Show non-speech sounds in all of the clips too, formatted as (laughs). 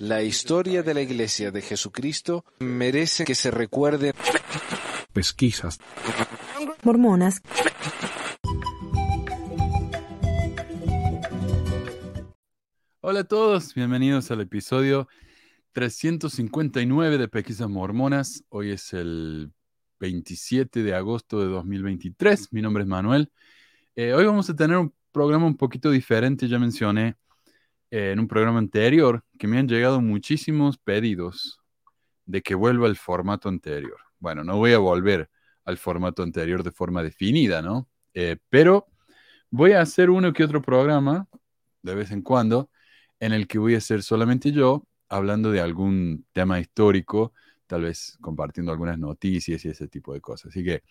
La historia de la Iglesia de Jesucristo merece que se recuerde. Pesquisas. Mormonas. Hola a todos, bienvenidos al episodio 359 de Pesquisas Mormonas. Hoy es el 27 de agosto de 2023. Mi nombre es Manuel. Eh, hoy vamos a tener un programa un poquito diferente. Ya mencioné en un programa anterior que me han llegado muchísimos pedidos de que vuelva al formato anterior. Bueno, no voy a volver al formato anterior de forma definida, ¿no? Eh, pero voy a hacer uno que otro programa de vez en cuando en el que voy a ser solamente yo hablando de algún tema histórico, tal vez compartiendo algunas noticias y ese tipo de cosas. Así que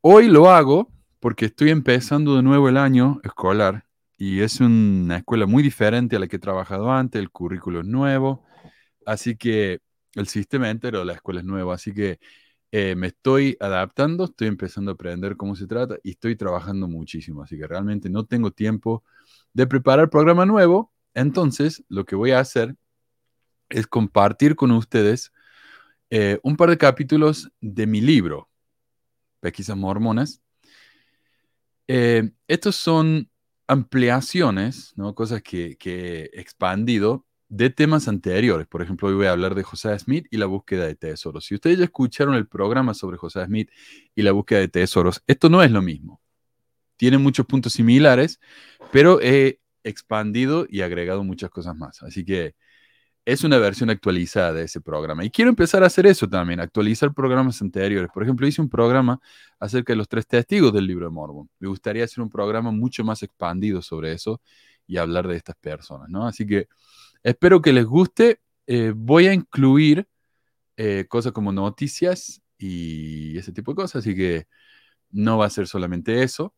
hoy lo hago porque estoy empezando de nuevo el año escolar y es una escuela muy diferente a la que he trabajado antes, el currículo es nuevo, así que el sistema entero de la escuela es nuevo, así que eh, me estoy adaptando, estoy empezando a aprender cómo se trata y estoy trabajando muchísimo, así que realmente no tengo tiempo de preparar programa nuevo, entonces lo que voy a hacer es compartir con ustedes eh, un par de capítulos de mi libro, Pesquisas Mormonas. Eh, estos son ampliaciones, ¿no? cosas que, que, he expandido de temas anteriores. Por ejemplo, hoy voy a hablar de José Smith y la búsqueda de tesoros. Si ustedes ya escucharon el programa sobre José Smith y la búsqueda de tesoros, esto no es lo mismo. Tiene muchos puntos similares, pero he expandido y agregado muchas cosas más. Así que es una versión actualizada de ese programa. Y quiero empezar a hacer eso también, actualizar programas anteriores. Por ejemplo, hice un programa acerca de los tres testigos del libro de Mormon. Me gustaría hacer un programa mucho más expandido sobre eso y hablar de estas personas, ¿no? Así que espero que les guste. Eh, voy a incluir eh, cosas como noticias y ese tipo de cosas, así que no va a ser solamente eso.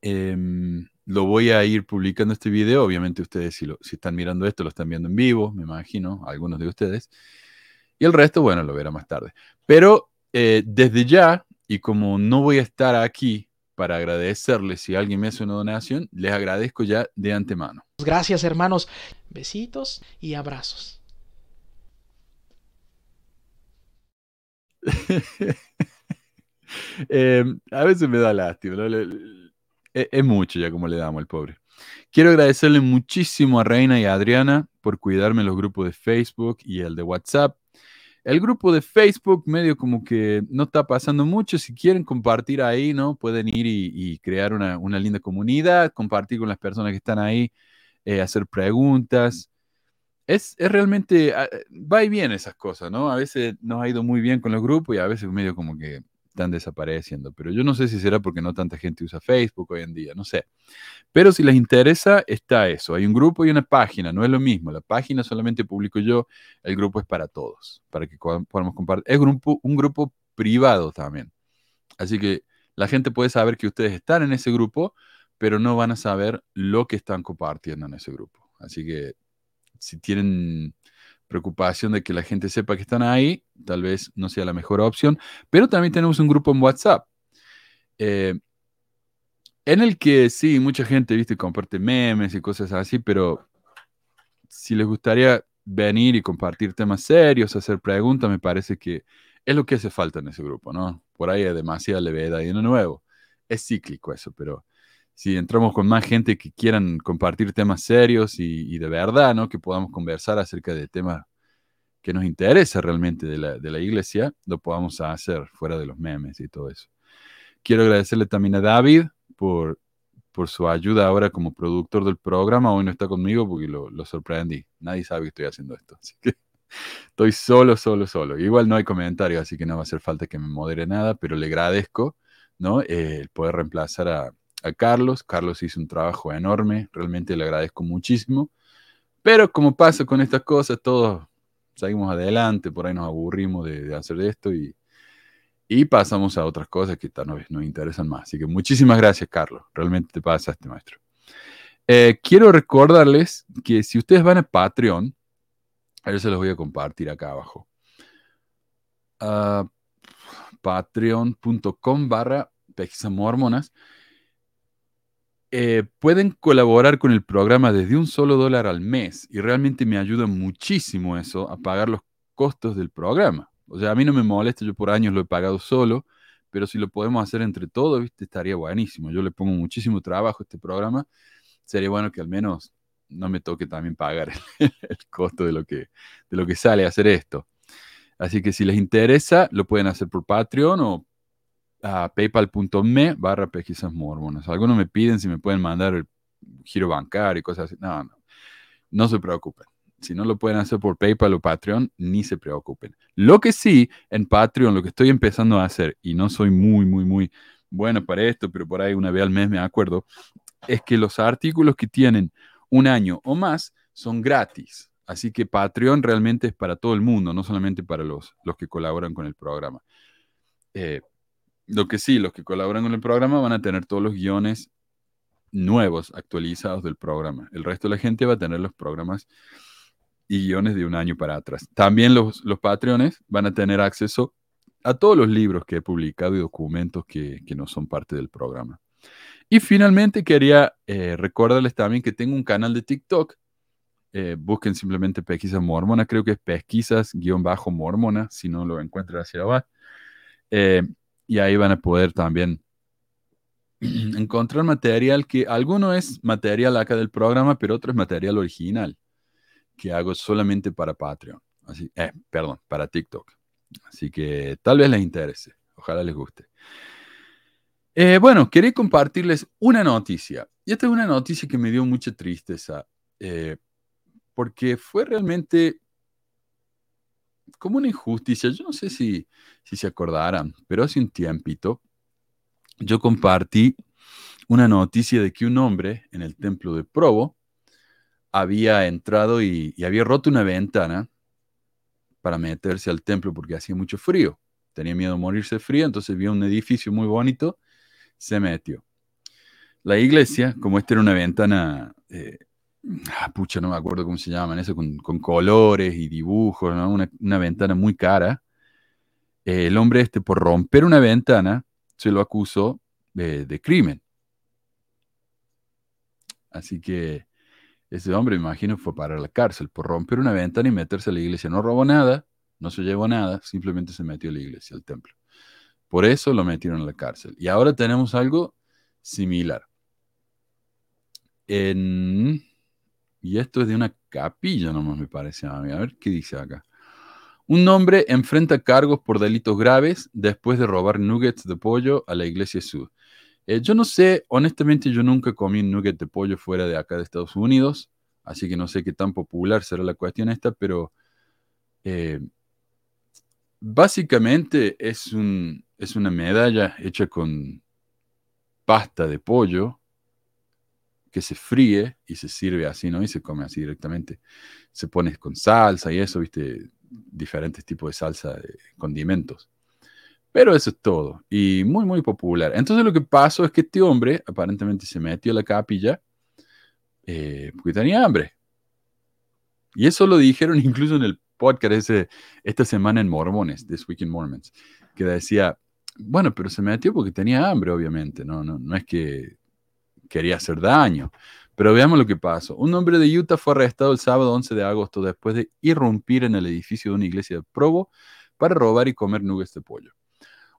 Em, lo voy a ir publicando este video. Obviamente ustedes si, lo, si están mirando esto lo están viendo en vivo, me imagino, algunos de ustedes. Y el resto, bueno, lo verá más tarde. Pero eh, desde ya, y como no voy a estar aquí para agradecerles si alguien me hace una donación, les agradezco ya de antemano. Gracias hermanos. Besitos y abrazos. (laughs) eh, a veces me da lástima. ¿no? E-, es, mucho ya como le damos al pobre. Quiero agradecerle muchísimo a Reina y a Adriana por cuidarme los grupos de Facebook y el de WhatsApp. El grupo de Facebook medio como que no está pasando mucho. Si quieren compartir ahí, ¿no? Pueden ir y, crear una, linda comunidad, compartir con las personas que están ahí, eh, hacer preguntas. Es, es, realmente, ah, va y viene esas cosas, ¿no? A veces nos ha ido muy bien con los grupos y a veces medio como que están desapareciendo. Pero yo no sé si será porque no tanta gente usa Facebook hoy en día, no sé. Pero si les interesa, está eso. Hay un grupo y una página, no es lo mismo. La página solamente publico yo, el grupo es para todos, para que podamos compartir. Es grupo, un grupo privado también. Así que la gente puede saber que ustedes están en ese grupo, pero no van a saber lo que están compartiendo en ese grupo. Así que si tienen preocupación de que la gente sepa que están ahí, tal vez no sea la mejor opción, pero también tenemos un grupo en WhatsApp. Eh, en el que sí, mucha gente, viste, comparte memes y cosas así, pero si les gustaría venir y compartir temas serios, hacer preguntas, me parece que es lo que hace falta en ese grupo, ¿no? Por ahí hay demasiada levedad y no nuevo. Es cíclico eso, pero si entramos con más gente que quieran compartir temas serios y, de verdad, ¿no? Que podamos conversar acerca de temas que nos interesa realmente de la, iglesia, lo podamos hacer fuera de los memes y todo eso. Quiero agradecerle también a David por, por su ayuda ahora como productor del programa. Hoy no está conmigo porque lo, lo sorprendí. Nadie sabe que estoy haciendo esto. Así que (laughs) estoy solo, solo, solo. Igual no hay comentarios, así que no va a hacer falta que me modere nada, pero le agradezco, ¿no? Eh, el poder reemplazar a, a Carlos. Carlos hizo un trabajo enorme, realmente le agradezco muchísimo. Pero como pasa con estas cosas, todos seguimos adelante, por ahí nos aburrimos de, hacer esto y, y, pasamos a otras cosas que tal vez nos interesan más. Así que muchísimas gracias, Carlos. Realmente te pasaste, maestro. Eh, quiero recordarles que si ustedes van a Patreon, ver se los voy a compartir acá abajo. Uh, Patreon.com barra mormonas eh, pueden colaborar con el programa desde un solo dólar al mes y realmente me ayuda muchísimo eso a pagar los costos del programa. O sea, a mí no me molesta, yo por años lo he pagado solo, pero si lo podemos hacer entre todos, estaría buenísimo. Yo le pongo muchísimo trabajo a este programa. Sería bueno que al menos no me toque también pagar (laughs) el, el costo de lo, que, de lo que sale hacer esto. Así que si les interesa, lo pueden hacer por Patreon o a paypal.me barra pesquisas mormonas. Algunos me piden si me pueden mandar el giro bancario y cosas así. No, no, no se preocupen. Si no lo pueden hacer por PayPal o Patreon, ni se preocupen. Lo que sí, en Patreon, lo que estoy empezando a hacer, y no soy muy, muy, muy bueno para esto, pero por ahí una vez al mes me acuerdo, es que los artículos que tienen un año o más son gratis. Así que Patreon realmente es para todo el mundo, no solamente para los, los que colaboran con el programa. Eh, lo que sí, los que colaboran con el programa van a tener todos los guiones nuevos, actualizados del programa. El resto de la gente va a tener los programas y guiones de un año para atrás. También los, los Patreones van a tener acceso a todos los libros que he publicado y documentos que, que no son parte del programa. Y finalmente quería eh, recordarles también que tengo un canal de TikTok. Eh, busquen simplemente Pesquisas Mormona, creo que es pesquisas-mormona, si no lo encuentran hacia abajo. Eh, y ahí van a poder también (clears throat) encontrar material que alguno es material acá del programa, pero otro es material original que hago solamente para Patreon. Así, eh, perdón, para TikTok. Así que tal vez les interese. Ojalá les guste. Eh, bueno, quería compartirles una noticia. Y esta es una noticia que me dio mucha tristeza. Eh, porque fue realmente como una injusticia. Yo no sé si, si se acordarán, pero hace un tiempito yo compartí una noticia de que un hombre en el templo de Provo había entrado y, y había roto una ventana para meterse al templo porque hacía mucho frío. Tenía miedo de morirse de frío, entonces vio un edificio muy bonito, se metió. La iglesia, como esta era una ventana, eh, ah, pucha, no me acuerdo cómo se llaman, eso, con, con colores y dibujos, ¿no? una, una, ventana muy cara, eh, el hombre este, por romper una ventana, se lo acusó de, de crimen. Así que ese hombre, me imagino, fue para la cárcel por romper una ventana y meterse a la iglesia. No robó nada, no se llevó nada, simplemente se metió a la iglesia, al templo. Por eso lo metieron a la cárcel. Y ahora tenemos algo similar. En... Y esto es de una capilla nomás, me parece a mí. A ver qué dice acá. Un hombre enfrenta cargos por delitos graves después de robar nuggets de pollo a la iglesia Sud. Eh, yo no sé, honestamente yo nunca comí un nugget de pollo fuera de acá de Estados Unidos, así que no sé qué tan popular será la cuestión esta, pero eh, básicamente es, un, es una medalla hecha con pasta de pollo que se fríe y se sirve así, ¿no? Y se come así directamente. Se pone con salsa y eso, viste, diferentes tipos de salsa, de condimentos. Pero eso es todo. Y muy, muy popular. Entonces lo que pasó es que este hombre aparentemente se metió a la capilla eh, porque tenía hambre. Y eso lo dijeron (laughs) incluso en el podcast ese, esta semana en Mormones, This Week in Mormons, que decía, bueno, pero se metió porque tenía hambre, obviamente. No, no, no es que quería hacer daño. Pero veamos lo que pasó. Un hombre de Utah fue arrestado el sábado 11 de agosto después de irrumpir en el edificio de una iglesia de Provo para robar y comer nuggets de pollo.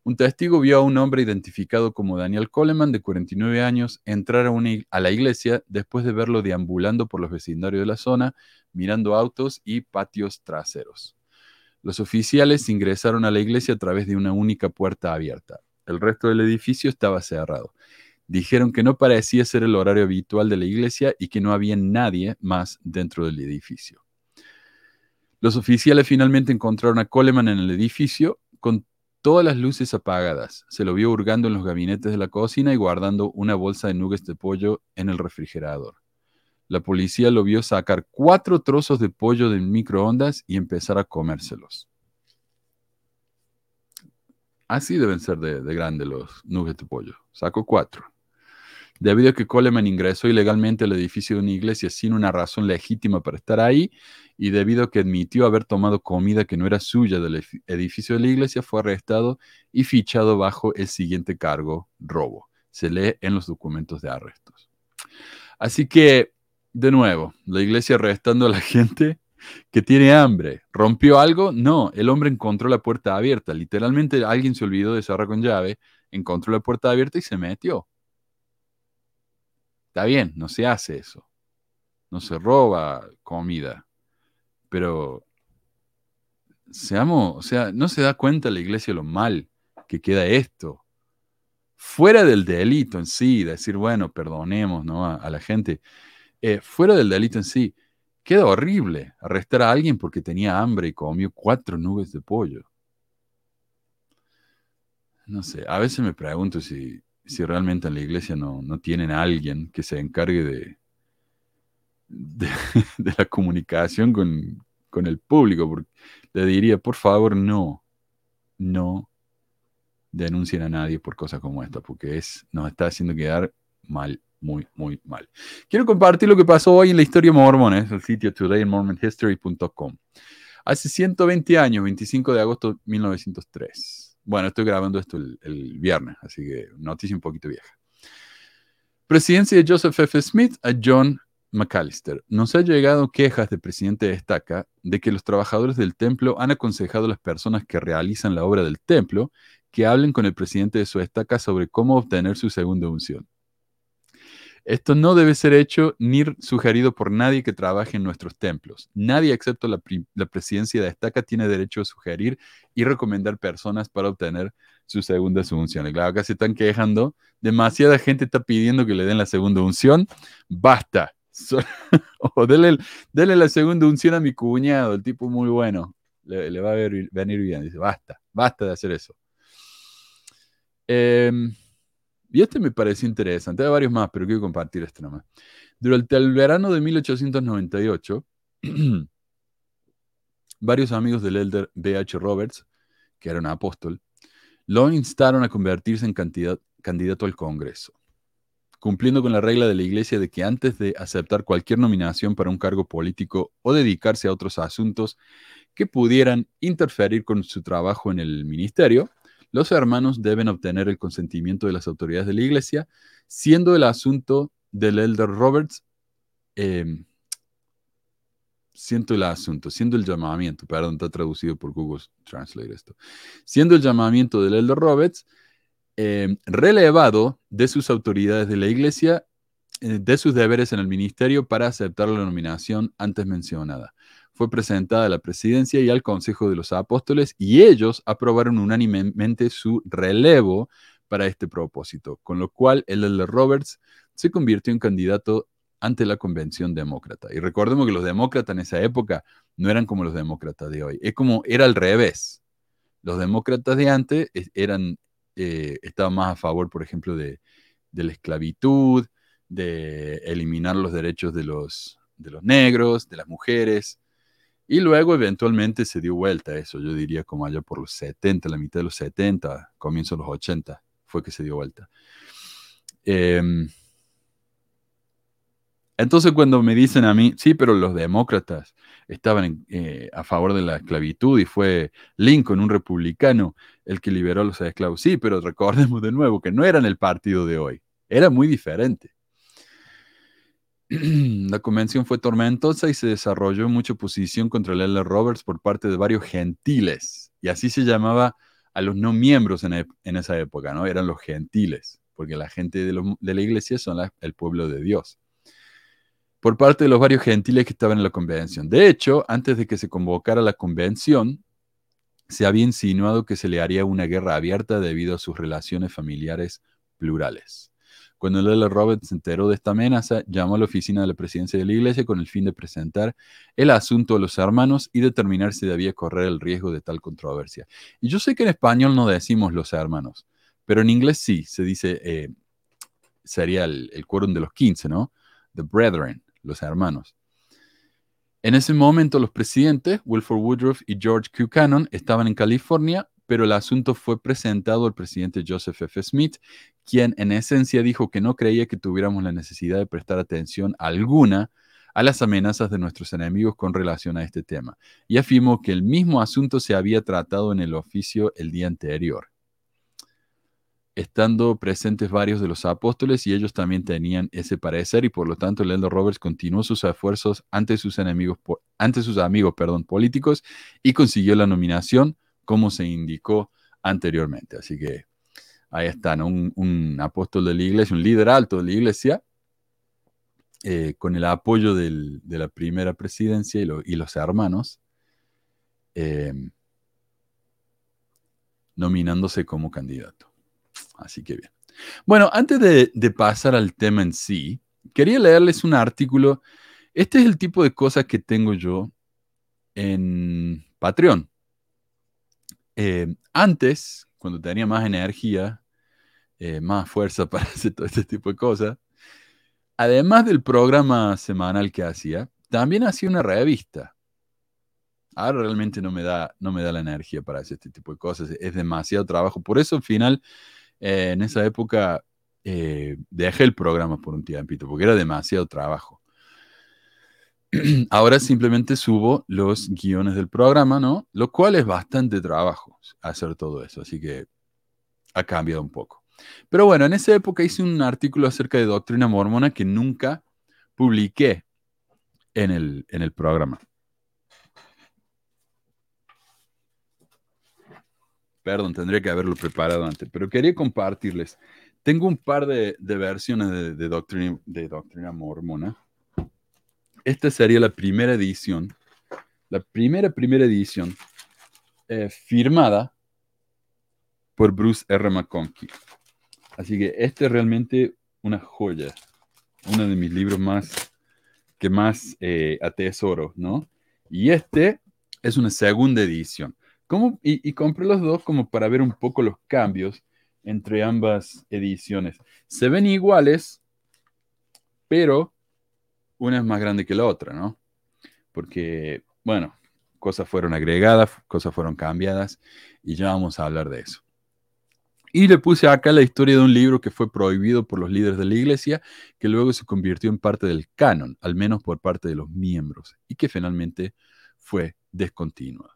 Un testigo vio a un hombre identificado como Daniel Coleman, de 49 años, entrar a, a, la iglesia después de verlo deambulando por los vecindarios de la zona, mirando autos y patios traseros. Los oficiales ingresaron a la iglesia a través de una única puerta abierta. El resto del edificio estaba cerrado. Dijeron que no parecía ser el horario habitual de la iglesia y que no había nadie más dentro del edificio. Los oficiales finalmente encontraron a Coleman en el edificio con todas las luces apagadas. Se lo vio hurgando en los gabinetes de la cocina y guardando una bolsa de nuggets de pollo en el refrigerador. La policía lo vio sacar cuatro trozos de pollo del microondas y empezar a comérselos. Así deben ser de, de grandes los nuggets de pollo. Sacó cuatro. Debido a que Coleman ingresó ilegalmente al edificio de una iglesia sin una razón legítima para estar ahí, y debido a que admitió haber tomado comida que no era suya del edificio de la iglesia, fue arrestado y fichado bajo el siguiente cargo, robo. Se lee en los documentos de arrestos. Así que, de nuevo, la iglesia arrestando a la (laughs) gente que tiene hambre. ¿Rompió algo? No, el hombre encontró la puerta abierta. Literalmente alguien se olvidó de cerrar con llave, encontró la puerta abierta y se metió. Está bien, no se hace eso. No se roba comida. Pero, seamos, o sea, no se da cuenta la iglesia lo mal que queda esto. Fuera del delito en sí, decir, bueno, perdonemos ¿no? a, la gente. Eh, fuera del delito en sí, queda horrible arrestar a alguien porque tenía hambre y comió cuatro nubes de pollo. No sé, a veces me pregunto si, si realmente en la iglesia no, no tienen a alguien que se encargue de, (laughs) de, la comunicación con, con, el público. Porque le diría, por favor, no, no denuncien a nadie por cosas como esta, porque es, nos está haciendo quedar mal, muy, muy mal. Quiero compartir lo que pasó hoy en la historia mormona, es el sitio todayinmormonhistory.com. Hace 120 años, 25 de agosto de 1903. Bueno, estoy grabando esto el, viernes, así que noticia un poquito vieja. Presidencia de Joseph F. Smith a John McAllister. Nos ha llegado quejas del presidente de Estaca de que los trabajadores del templo han aconsejado a las personas que realizan la obra del templo que hablen con el presidente de su estaca sobre cómo obtener su segunda unción. Esto no debe ser hecho ni sugerido por nadie que trabaje en nuestros templos. Nadie excepto la, presidencia de estaca tiene derecho a sugerir y recomendar personas para obtener su segunda unción. Claro, acá se están quejando. Demasiada gente está pidiendo que le den la segunda unción. Basta. (laughs) o dele, la segunda unción a mi cuñado, el tipo muy bueno. Le, va a venir bien. Dice, basta, basta de hacer eso. Em, y este me pareció interesante. Hay varios más, pero quiero compartir este nomás. Durante el verano de 1898, (clears throat) varios amigos del elder B.H. Roberts, que era un apóstol, lo instaron a convertirse en candidato al Congreso, cumpliendo con la regla de la Iglesia de que antes de aceptar cualquier nominación para un cargo político o dedicarse a otros asuntos que pudieran interferir con su trabajo en el ministerio, los hermanos deben obtener el consentimiento de las autoridades de la iglesia, siendo el asunto del elder Roberts, em, el asunto, siendo el llamamiento, perdón, está traducido por Google Translate esto, siendo el llamamiento del elder Roberts em, relevado de sus autoridades de la iglesia, eh, de sus deberes en el ministerio para aceptar la nominación antes mencionada fue presentada a la presidencia y al Consejo de los Apóstoles y ellos aprobaron unánimemente su relevo para este propósito, con lo cual el L. Roberts se convirtió en candidato ante la convención demócrata. Y recordemos que los demócratas en esa época no eran como los demócratas de hoy, es como era al revés. Los demócratas de antes eran, eh, estaban más a favor, por ejemplo, de, de, la esclavitud, de eliminar los derechos de los, de los negros, de las mujeres, y luego eventualmente se dio vuelta eso, yo diría como allá por los 70, la mitad de los 70, comienzo de los 80, fue que se dio vuelta. Em, entonces cuando me dicen a mí, sí, pero los demócratas estaban eh, a favor de la esclavitud y fue Lincoln, un republicano, el que liberó a los esclavos. Sí, pero recordemos de nuevo que no eran el partido de hoy, era muy diferente. (clears throat) La convención fue tormentosa y se desarrolló mucha oposición contra el L. Roberts por parte de varios gentiles. Y así se llamaba a los no miembros en, esa época, ¿no? Eran los gentiles, porque la gente de, la iglesia son el pueblo de Dios. Por parte de los varios gentiles que estaban en la convención. De hecho, antes de que se convocara la convención, se había insinuado que se le haría una guerra abierta debido a sus relaciones familiares plurales. Cuando L. Roberts se enteró de esta amenaza, llamó a la oficina de la presidencia de la iglesia con el fin de presentar el asunto a los hermanos y determinar si debía correr el riesgo de tal controversia. Y yo sé que en español no decimos los hermanos, pero en inglés sí, se dice, eh, sería el, el quórum de los 15, ¿no? The brethren, los hermanos. En ese momento los presidentes, Wilford Woodruff y George Q. Cannon, estaban en California pero el asunto fue presentado al presidente Joseph F. Smith, quien en esencia dijo que no creía que tuviéramos la necesidad de prestar atención alguna a las amenazas de nuestros enemigos con relación a este tema, y afirmó que el mismo asunto se había tratado en el oficio el día anterior. estando presentes varios de los apóstoles y ellos también tenían ese parecer y por lo tanto Lendo Roberts continuó sus esfuerzos ante sus enemigos, ante sus amigos, perdón, políticos y consiguió la nominación como se indicó anteriormente. Así que ahí están, un, apóstol de la iglesia, un líder alto de la iglesia, eh, con el apoyo de la primera presidencia y, los hermanos, eh, nominándose como candidato. Así que bien. Bueno, antes de, pasar al tema en sí, quería leerles un artículo. Este es el tipo de cosas que tengo yo en Patreon. Eh, antes, cuando tenía más energía, eh, más fuerza (laughs) para hacer todo este tipo de cosas, además del programa semanal que hacía, también hacía una revista. Ahora realmente no me da, no me da la energía para hacer este tipo de cosas, es demasiado trabajo. Por eso al final eh, en esa época dejé el programa por un tiempito, porque era demasiado trabajo. (clears throat) Ahora simplemente subo los guiones del programa, ¿no? Lo cual es bastante trabajo hacer todo eso, así que ha cambiado un poco. Pero bueno, en esa época hice un artículo acerca de doctrina mormona que nunca publiqué en el, en el programa. Perdón, tendría que haberlo preparado antes, pero quería compartirles. Tengo un par de, versiones de, doctrina, de doctrina mormona. Esta sería la primera edición, la primera, primera edición, eh, firmada por Bruce R. McConkie. Así que este es realmente una joya, uno de mis libros más que más eh, atesoro, ¿no? Y este es una segunda edición y, compré los dos como para ver un poco los cambios entre ambas ediciones. Se ven iguales, pero una es más grande que la otra, ¿no? Porque, bueno, cosas fueron agregadas, cosas fueron cambiadas, y ya vamos a hablar de eso. Y le puse acá la historia de un libro que fue prohibido por los líderes de la iglesia, que luego se convirtió en parte del canon, al menos por parte de los miembros, y que finalmente fue descontinuado.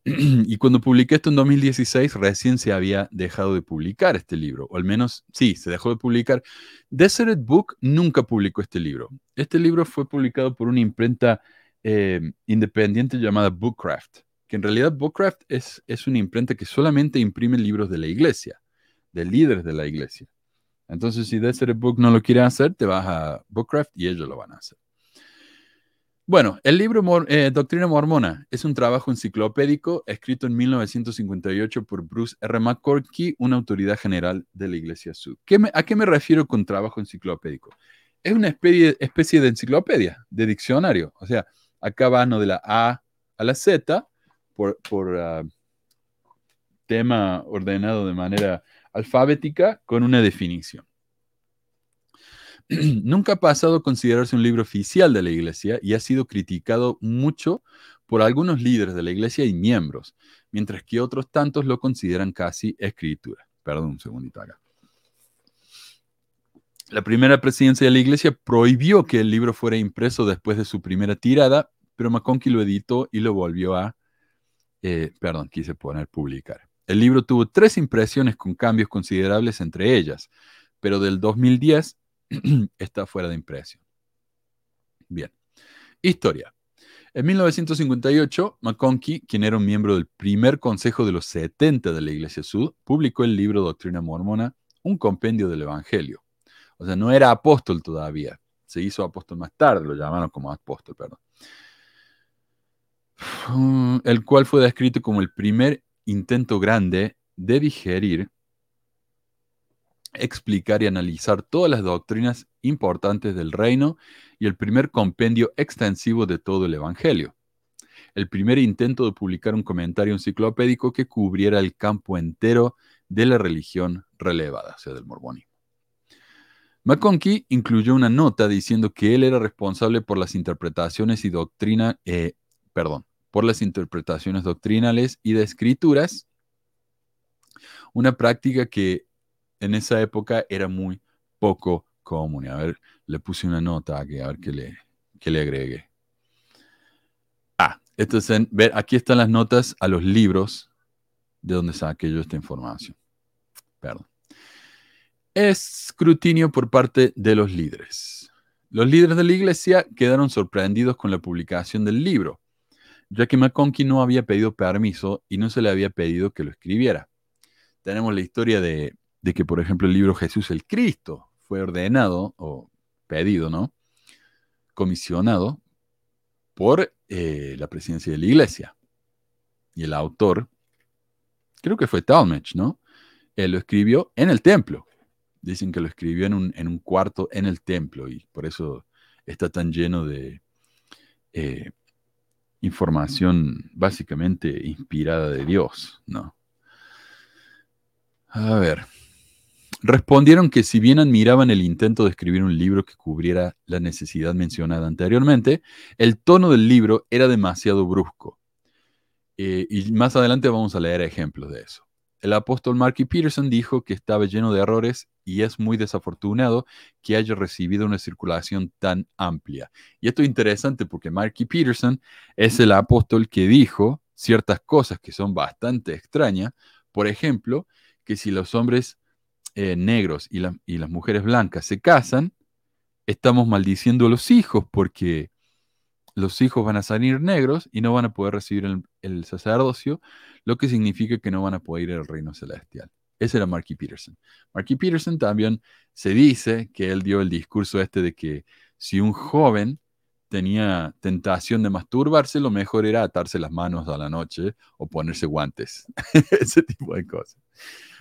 (clears throat) y cuando publiqué esto en 2016, recién se había dejado de publicar este libro, o al menos, sí, se dejó de publicar. Desert Book nunca publicó este libro. Este libro fue publicado por una imprenta eh, independiente llamada Bookcraft, que en realidad Bookcraft es, es una imprenta que solamente imprime libros de la iglesia, de líderes de la iglesia. Entonces, si Desert Book no lo quiere hacer, te vas a Bookcraft y ellos lo van a hacer. Bueno, el libro eh, Doctrina Mormona es un trabajo enciclopédico escrito en 1958 por Bruce R. McCorkey, una autoridad general de la Iglesia Sud. ¿A qué me refiero con trabajo enciclopédico? Es una especie, de enciclopedia, de diccionario. O sea, acá va de la A a la Z por, ah, tema ordenado de manera alfabética con una definición. (clears throat) nunca ha pasado a considerarse un libro oficial de la iglesia y ha sido criticado mucho por algunos líderes de la iglesia y miembros, mientras que otros tantos lo consideran casi escritura. Perdón un segundito acá. La primera presidencia de la iglesia prohibió que el libro fuera impreso después de su primera tirada, pero McConkie lo editó y lo volvió a, eh, perdón, quise poner publicar. El libro tuvo tres impresiones con cambios considerables entre ellas, pero del 2010 (clears throat) está fuera de impresión. Bien. Historia. En 1958, McConkie, quien era un miembro del primer consejo de los 70 de la Iglesia Sud, publicó el libro Doctrina Mormona, un compendio del Evangelio. O sea, no era apóstol todavía. Se hizo apóstol más tarde, lo llamaron como apóstol, perdón. El cual fue descrito como el primer intento grande de digerir explicar y analizar todas las doctrinas importantes del reino y el primer compendio extensivo de todo el Evangelio. El primer intento de publicar un comentario enciclopédico que cubriera el campo entero de la religión relevada, o sea, del mormonismo. McConkie incluyó una nota diciendo que él era responsable por las interpretaciones y doctrina, eh, perdón, por las interpretaciones doctrinales y de escrituras, una práctica que en esa época era muy poco común. A ver, le puse una nota aquí, a ver qué le, qué le agregué. Ah, entonces, ver, aquí están las notas a los libros de donde saqué yo esta información. Perdón, Escrutinio por parte de los líderes. Los líderes de la iglesia quedaron sorprendidos con la publicación del libro, ya que McConkie no había pedido permiso y no se le había pedido que lo escribiera. Tenemos la historia de, de que, por ejemplo, el libro Jesús el Cristo fue ordenado o pedido, ¿no? Comisionado por eh, la presidencia de la iglesia. Y el autor, creo que fue Talmage, ¿no? Él lo escribió en el templo. Dicen que lo escribió en un, en un cuarto en el templo y por eso está tan lleno de eh, información básicamente inspirada de Dios, ¿no? A ver. Respondieron que si bien admiraban el intento de escribir un libro que cubriera la necesidad mencionada anteriormente, el tono del libro era demasiado brusco. Eh, y más adelante vamos a leer ejemplos de eso. El apóstol Marky Peterson dijo que estaba lleno de errores y es muy desafortunado que haya recibido una circulación tan amplia. Y esto es interesante porque Marky Peterson es el apóstol que dijo ciertas cosas que son bastante extrañas. Por ejemplo, que si los hombres eh, negros y, y las mujeres blancas se casan, estamos maldiciendo a los hijos porque los hijos van a salir negros y no van a poder recibir el, el, sacerdocio, lo que significa que no van a poder ir al reino celestial. Ese era Marky Peterson. Marky Peterson también se dice que él dio el discurso este de que si un joven tenía tentación de masturbarse, lo mejor era atarse las manos a la noche o ponerse guantes. (laughs) Ese tipo de cosas.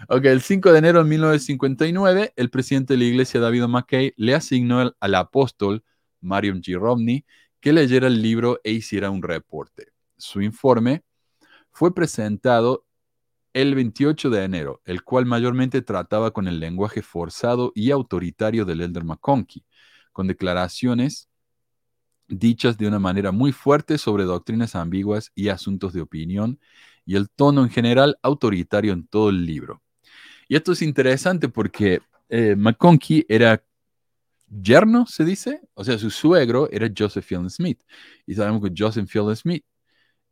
Ok, el 5 de enero de 1959, el presidente de la iglesia, David McKay, le asignó al, al apóstol Marion G. Romney que leyera el libro e hiciera un reporte. Su informe fue presentado el 28 de enero, el cual mayormente trataba con el lenguaje forzado y autoritario del Elder McConkie, con declaraciones dichas de una manera muy fuerte sobre doctrinas ambiguas y asuntos de opinión, y el tono en general autoritario en todo el libro. Y esto es interesante porque eh, McConkie era yerno, se dice, o sea, su suegro era Joseph Fielding Smith. Y sabemos que Joseph Fielding Smith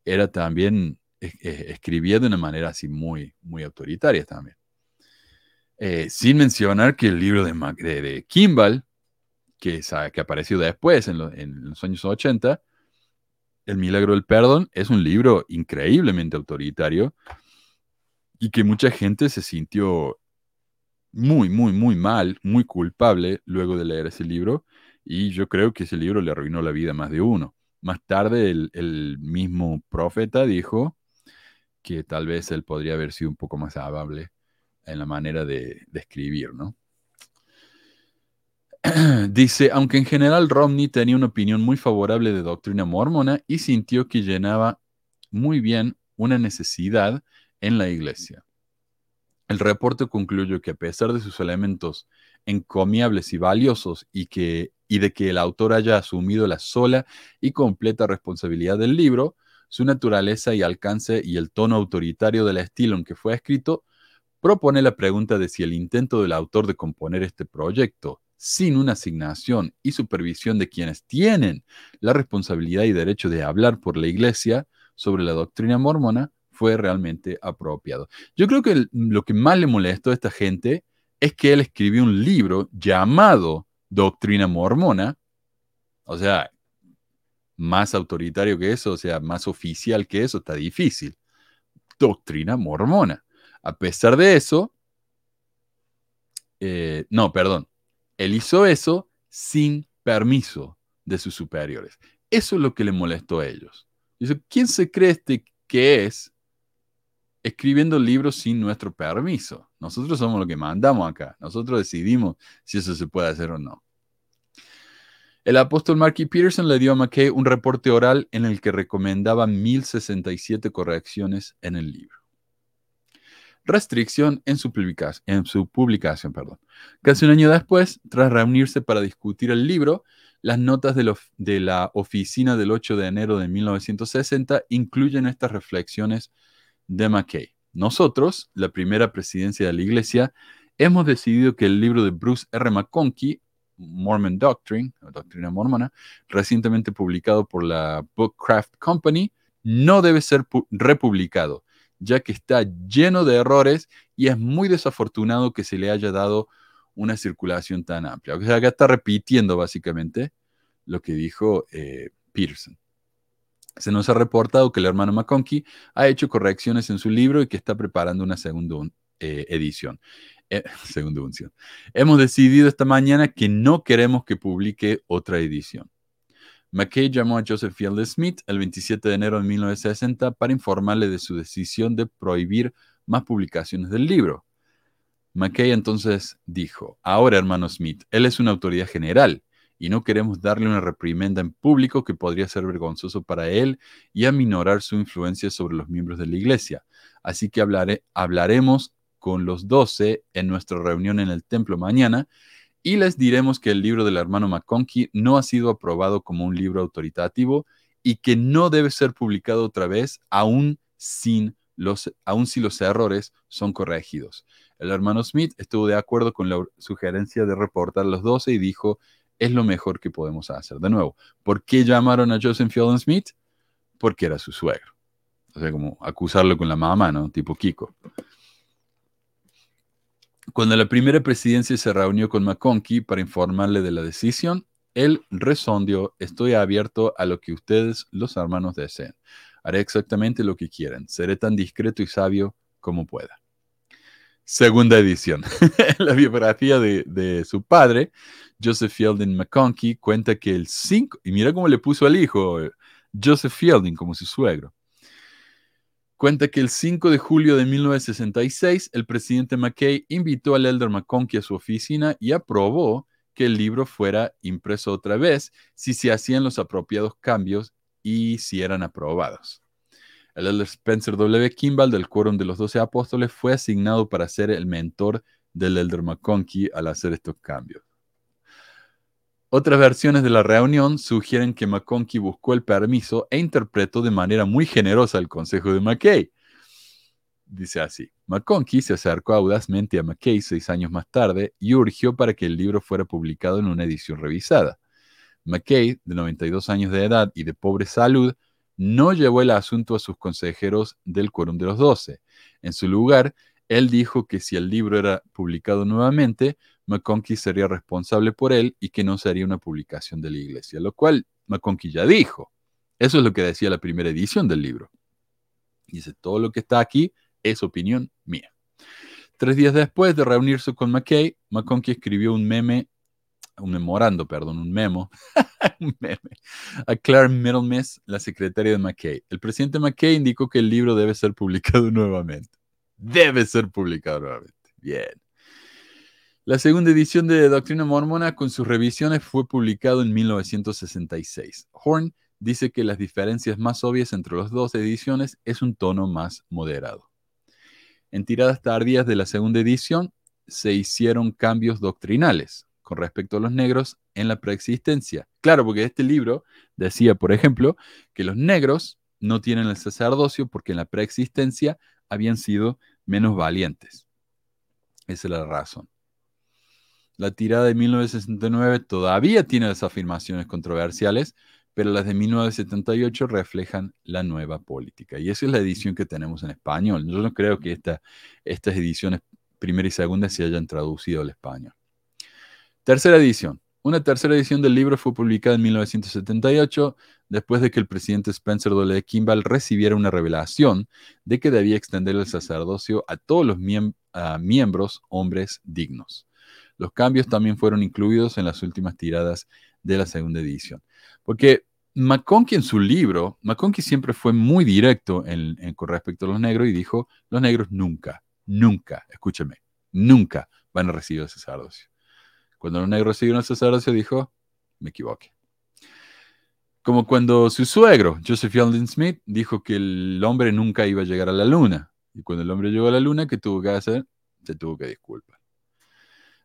era también, eh, eh, escribía de una manera así muy, muy autoritaria también. Eh, sin mencionar que el libro de, de, de Kimball, que, que, apareció después en, lo, en, los años 80, El Milagro del Perdón, es un libro increíblemente autoritario y que mucha gente se sintió muy, muy, muy mal, muy culpable luego de leer ese libro y yo creo que ese libro le arruinó la vida a más de uno. Más tarde el, mismo profeta dijo que tal vez él podría haber sido un poco más amable en la manera de, de escribir, ¿no? (clears throat) Dice, aunque en general Romney tenía una opinión muy favorable de doctrina mormona y sintió que llenaba muy bien una necesidad en la iglesia. El reporte concluyó que a pesar de sus elementos encomiables y valiosos y, que, y de que el autor haya asumido la sola y completa responsabilidad del libro, su naturaleza y alcance y el tono autoritario del estilo en que fue escrito, propone la pregunta de si el intento del autor de componer este proyecto sin una asignación y supervisión de quienes tienen la responsabilidad y derecho de hablar por la Iglesia sobre la doctrina mormona fue realmente apropiado. Yo creo que lo que más le molestó a esta gente es que él escribió un libro llamado Doctrina Mormona, o sea, más autoritario que eso, o sea, más oficial que eso, está difícil. Doctrina Mormona. A pesar de eso, eh, no, perdón, él hizo eso sin permiso de sus superiores. Eso es lo que le molestó a ellos. Dice, ¿quién se cree este que es escribiendo libros sin nuestro permiso. Nosotros somos los que mandamos acá. Nosotros decidimos si eso se puede hacer o no. El apóstol Marky Peterson le dio a McKay un reporte oral en el que recomendaba 1067 correcciones en el libro. Restricción en su, publicación. Perdón. Casi un año después, tras reunirse para discutir el libro, las notas de la oficina del 8 de enero de 1960 incluyen estas reflexiones de McKay. Nosotros, la primera presidencia de la iglesia, hemos decidido que el libro de Bruce R. McConkie, Mormon Doctrine, Doctrina Mormona, recientemente publicado por la Bookcraft Company, no debe ser republicado, ya que está lleno de errores y es muy desafortunado que se le haya dado una circulación tan amplia. O sea, acá está repitiendo básicamente lo que dijo eh, Peterson. Se nos ha reportado que el hermano McConkie ha hecho correcciones en su libro y que está preparando una segunda eh, edición. Eh, (laughs) segunda edición. Hemos decidido esta mañana que no queremos que publique otra edición. McKay llamó a Joseph Field Smith el 27 de enero de 1960 para informarle de su decisión de prohibir más publicaciones del libro. McKay entonces dijo, ahora hermano Smith, él es una autoridad general y no queremos darle una reprimenda en público que podría ser vergonzoso para él y aminorar su influencia sobre los miembros de la iglesia. Así que hablaremos con los doce en nuestra reunión en el templo mañana y les diremos que el libro del hermano McConkie no ha sido aprobado como un libro autoritativo y que no debe ser publicado otra vez aún, sin los, aún si los errores son corregidos. El hermano Smith estuvo de acuerdo con la sugerencia de reportar los doce y dijo, es lo mejor que podemos hacer. De nuevo, ¿por qué llamaron a Joseph Fielding Smith? Porque era su suegro. O sea, como acusarlo con la mamá, ¿no? Tipo Kiko. Cuando la primera presidencia se reunió con McConkie para informarle de la decisión, él respondió, estoy abierto a lo que ustedes, los hermanos, deseen. Haré exactamente lo que quieran. Seré tan discreto y sabio como pueda. Segunda edición. (laughs) la biografía de, su padre, Joseph Fielding McConkie, cuenta que el 5, y mira cómo le puso al hijo, Joseph Fielding, como su suegro. Cuenta que el 5 de julio de 1966, el presidente McKay invitó al elder McConkie a su oficina y aprobó que el libro fuera impreso otra vez si se hacían los apropiados cambios y si eran aprobados. El elder Spencer W. Kimball del Quórum de los Doce Apóstoles fue asignado para ser el mentor del elder McConkie al hacer estos cambios. Otras versiones de la reunión sugieren que McConkie buscó el permiso e interpretó de manera muy generosa el consejo de McKay. Dice así, McConkie se acercó audazmente a McKay seis años más tarde y urgió para que el libro fuera publicado en una edición revisada. McKay, de 92 años de edad y de pobre salud, no llevó el asunto a sus consejeros del Quórum de los Doce. En su lugar, él dijo que si el libro era publicado nuevamente, McConkie sería responsable por él y que no sería una publicación de la iglesia, lo cual McConkie ya dijo. Eso es lo que decía la primera edición del libro. Dice, todo lo que está aquí es opinión mía. Tres días después de reunirse con McKay, McConkie escribió un meme un memorando, perdón, un memo, (laughs) a Claire Middlemiss, la secretaria de McKay. El presidente McKay indicó que el libro debe ser publicado (laughs) nuevamente. Debe ser publicado nuevamente. Bien. La segunda edición de Doctrina Mormona con sus revisiones fue publicado en 1966. Horn dice que las diferencias más obvias entre las dos ediciones es un tono más moderado. En tiradas tardías de la segunda edición se hicieron cambios doctrinales con respecto a los negros en la preexistencia. Claro, porque este libro decía, por ejemplo, que los negros no tienen el sacerdocio porque en la preexistencia habían sido menos valientes. Esa es la razón. La tirada de 1969 todavía tiene las afirmaciones controversiales, pero las de 1978 reflejan la nueva política. Y esa es la edición que tenemos en español. Yo no creo que esta, estas ediciones primera y segunda se hayan traducido al español. Tercera edición. Una tercera edición del libro fue publicada en 1978 después de que el presidente Spencer W. Kimball recibiera una revelación de que debía extender el sacerdocio a todos los miembros hombres dignos. Los cambios también fueron incluidos en las últimas tiradas de la segunda edición. Porque McConkie en su libro, McConkie siempre fue muy directo con respecto a los negros y dijo, los negros nunca, nunca, escúcheme, nunca van a recibir el sacerdocio. Cuando los negros siguieron el sacerdocio, dijo, me equivoqué. Como cuando su suegro, Joseph Fielding Smith, dijo que el hombre nunca iba a llegar a la luna. Y cuando el hombre llegó a la luna, ¿qué tuvo que hacer? Se tuvo que disculpar.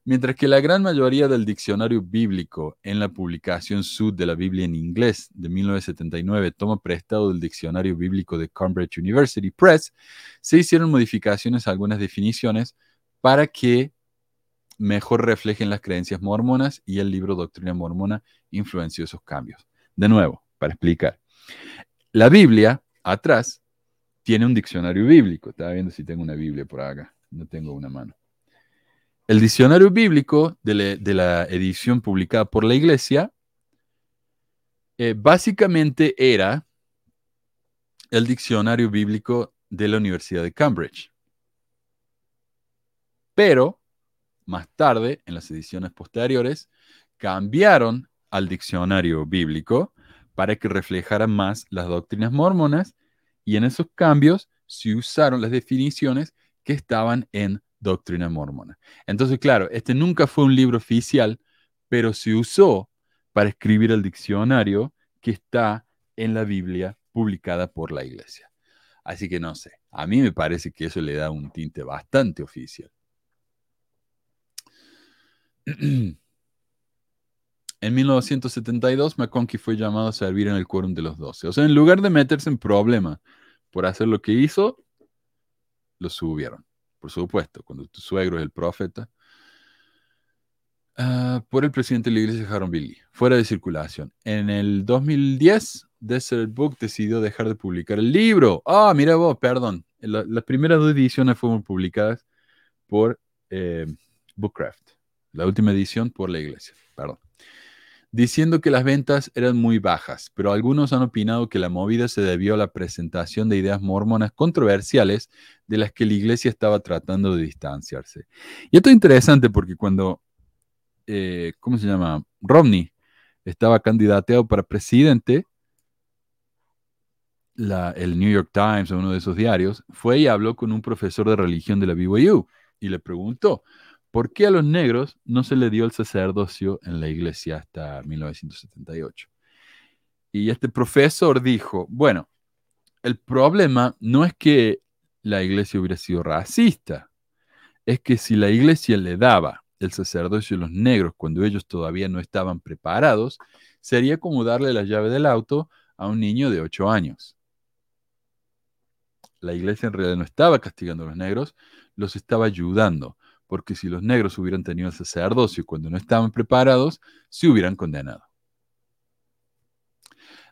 Mientras que la gran mayoría del diccionario bíblico en la publicación Sud de la Biblia en inglés de 1979 toma prestado del diccionario bíblico de Cambridge University Press, se hicieron modificaciones a algunas definiciones para que mejor reflejen las creencias mormonas y el libro Doctrina Mormona influenció esos cambios. De nuevo, para explicar. La Biblia, atrás, tiene un diccionario bíblico. Estaba viendo si tengo una Biblia por acá. No tengo una mano. El diccionario bíblico de la, edición publicada por la iglesia eh, básicamente era el diccionario bíblico de la Universidad de Cambridge. Pero más tarde, en las ediciones posteriores, cambiaron al diccionario bíblico para que reflejara más las doctrinas mormonas y en esos cambios se usaron las definiciones que estaban en doctrina mormona. Entonces, claro, este nunca fue un libro oficial, pero se usó para escribir el diccionario que está en la Biblia publicada por la iglesia. Así que no sé, a mí me parece que eso le da un tinte bastante oficial. (clears throat) En 1972, McConkie fue llamado a servir en el quórum de los doce. O sea, en lugar de meterse en problemas por hacer lo que hizo, lo subieron. Por supuesto, cuando tu suegro es el profeta. Ah, por el presidente de la iglesia, Harold Billy, fuera de circulación. En el 2010, Desert Book decidió dejar de publicar el libro. Ah, mira vos, perdón. La- las primeras dos ediciones fueron publicadas por eh, Bookcraft. La última edición por la iglesia, perdón. Diciendo que las ventas eran muy bajas, pero algunos han opinado que la movida se debió a la presentación de ideas mormonas controversiales de las que la iglesia estaba tratando de distanciarse. Y esto es interesante porque cuando, eh, ¿cómo se llama? Romney estaba candidateado para presidente, el New York Times o uno de esos diarios, fue y habló con un profesor de religión de la BYU y le preguntó, ¿por qué a los negros no se le dio el sacerdocio en la iglesia hasta 1978? Y este profesor dijo, bueno, el problema no es que la iglesia hubiera sido racista, es que si la iglesia le daba el sacerdocio a los negros cuando ellos todavía no estaban preparados, sería como darle la llave del auto a un niño de 8 años. La iglesia en realidad no estaba castigando a los negros, los estaba ayudando, porque si los negros hubieran tenido el sacerdocio cuando no estaban preparados, se hubieran condenado.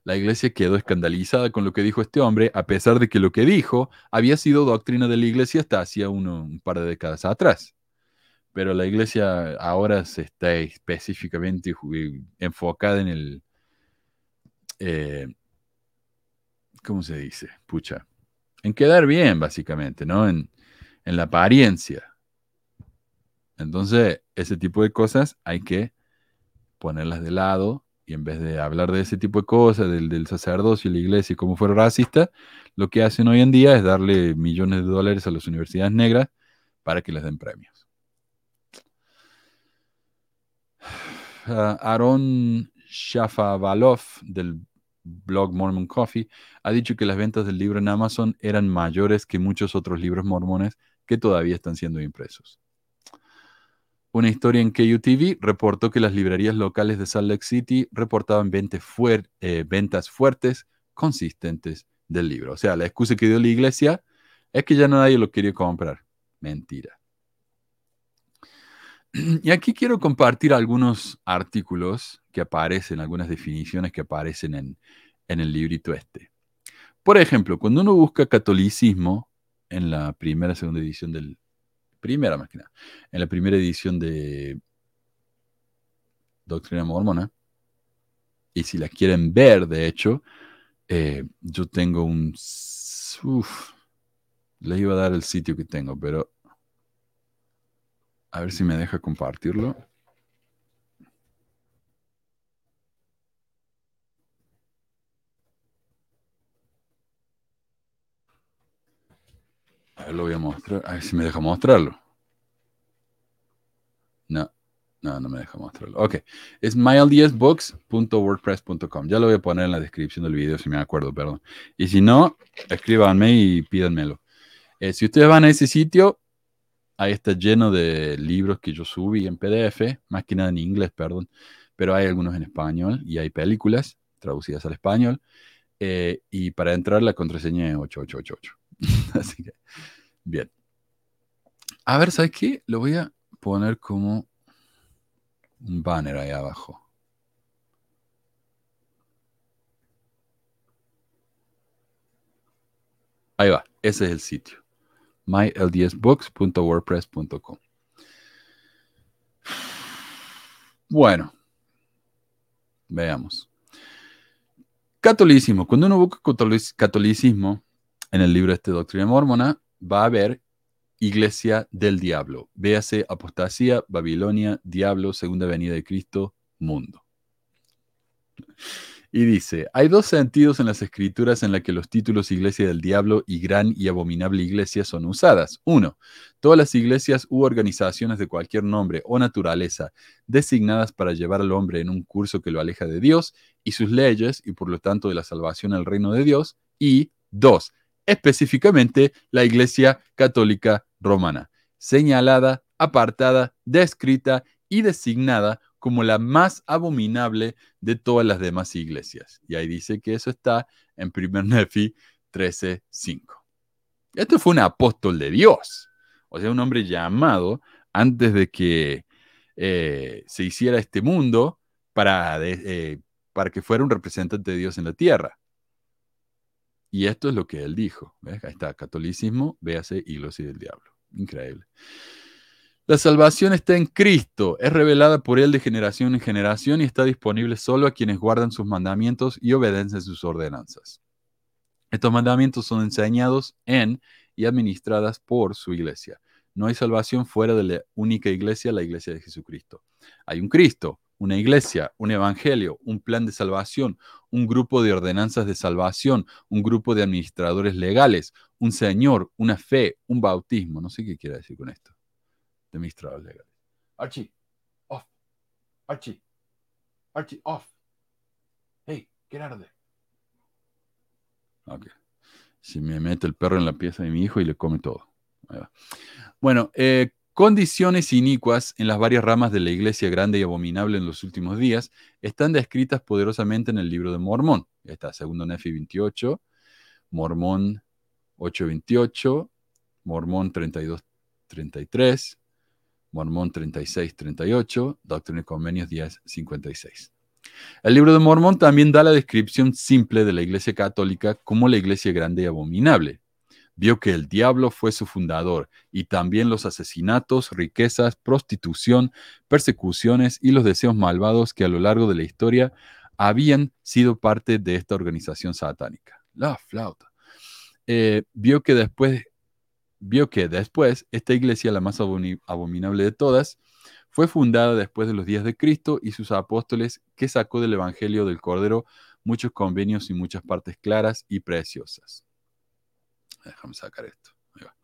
La iglesia quedó escandalizada con lo que dijo este hombre, a pesar de que lo que dijo había sido doctrina de la iglesia hasta hacía un par de décadas atrás. Pero la iglesia ahora se está específicamente ju- enfocada en el... eh, ¿Cómo se dice? Pucha. En quedar bien, básicamente, ¿no? En la apariencia. Entonces, ese tipo de cosas hay que ponerlas de lado y en vez de hablar de ese tipo de cosas, del, del sacerdocio y la iglesia y cómo fuera racista, lo que hacen hoy en día es darle millones de dólares a las universidades negras para que les den premios. Ah, Aaron Shafavalov del blog Mormon Coffee ha dicho que las ventas del libro en Amazon eran mayores que muchos otros libros mormones que todavía están siendo impresos. Una historia en KUTV reportó que las librerías locales de Salt Lake City reportaban eh, ventas fuertes, consistentes del libro. O sea, la excusa que dio la iglesia es que ya nadie lo quería comprar. Mentira. (clears throat) Y aquí quiero compartir algunos artículos que aparecen, algunas definiciones que aparecen en, en el librito este. Por ejemplo, cuando uno busca catolicismo en la primera, segunda edición del... Primera más que nada. En la primera edición de Doctrina Mormona. Y si la quieren ver, de hecho, eh, yo tengo un... Uf, les iba a dar el sitio que tengo, pero a ver si me deja compartirlo. Ver, lo voy a mostrar. A ver si me deja mostrarlo. No, no, no me deja mostrarlo. Ok, es myldsbooks.wordpress.com. Ya lo voy a poner en la descripción del video si me acuerdo, perdón. Y si no, escríbanme y pídanmelo. Eh, si ustedes van a ese sitio, ahí está lleno de libros que yo subí en PDF, más que nada en inglés, perdón, pero hay algunos en español y hay películas traducidas al español. Eh, y para entrar la contraseña es 8888. (laughs) Así que, bien. A ver, ¿sabes qué? Lo voy a poner como un banner ahí abajo. Ahí va, ese es el sitio. myldsbooks.wordpress.com. Bueno, veamos. Catolicismo. Cuando uno busca catolic- catolicismo en el libro este Doctrina Mormona, va a haber Iglesia del Diablo. Véase apostasía, Babilonia, Diablo, Segunda Venida de Cristo, mundo. Y dice, hay dos sentidos en las escrituras en la que los títulos Iglesia del Diablo y Gran y Abominable Iglesia son usadas. Uno, todas las iglesias u organizaciones de cualquier nombre o naturaleza designadas para llevar al hombre en un curso que lo aleja de Dios y sus leyes y por lo tanto de la salvación al reino de Dios. Y dos, específicamente la Iglesia Católica Romana, señalada, apartada, descrita y designada como la más abominable de todas las demás iglesias. Y ahí dice que eso está en 1 Nefi 13:5. Este fue un apóstol de Dios, o sea, un hombre llamado antes de que eh, se hiciera este mundo para, eh, para que fuera un representante de Dios en la tierra. Y esto es lo que él dijo. Ahí está, catolicismo, véase Iglesia del Diablo. Increíble. La salvación está en Cristo, es revelada por Él de generación en generación y está disponible solo a quienes guardan sus mandamientos y obedecen sus ordenanzas. Estos mandamientos son enseñados en y administradas por su iglesia. No hay salvación fuera de la única iglesia, la iglesia de Jesucristo. Hay un Cristo, una iglesia, un evangelio, un plan de salvación, un grupo de ordenanzas de salvación, un grupo de administradores legales, un Señor, una fe, un bautismo. No sé qué quiere decir con esto. De administradores legales. Archie, off. Archie, Archie, off. Hey, get out of there. Ok. Si me mete el perro en la pieza de mi hijo y le come todo. Bueno, eh, condiciones inicuas en las varias ramas de la iglesia grande y abominable en los últimos días están descritas poderosamente en el libro de Mormón. Está, segundo Nefi 28, Mormón 8.28, Mormón 32.33, Mormón 36.38, Doctrina y Convenios 10.56. El libro de Mormón también da la descripción simple de la iglesia católica como la iglesia grande y abominable. Vio que el diablo fue su fundador y también los asesinatos, riquezas, prostitución, persecuciones y los deseos malvados que a lo largo de la historia habían sido parte de esta organización satánica. La flauta. Eh, vio que después vio que después esta iglesia, la más abominable de todas, fue fundada después de los días de Cristo y sus apóstoles, que sacó del Evangelio del Cordero muchos convenios y muchas partes claras y preciosas. Déjame sacar esto. Ahí va.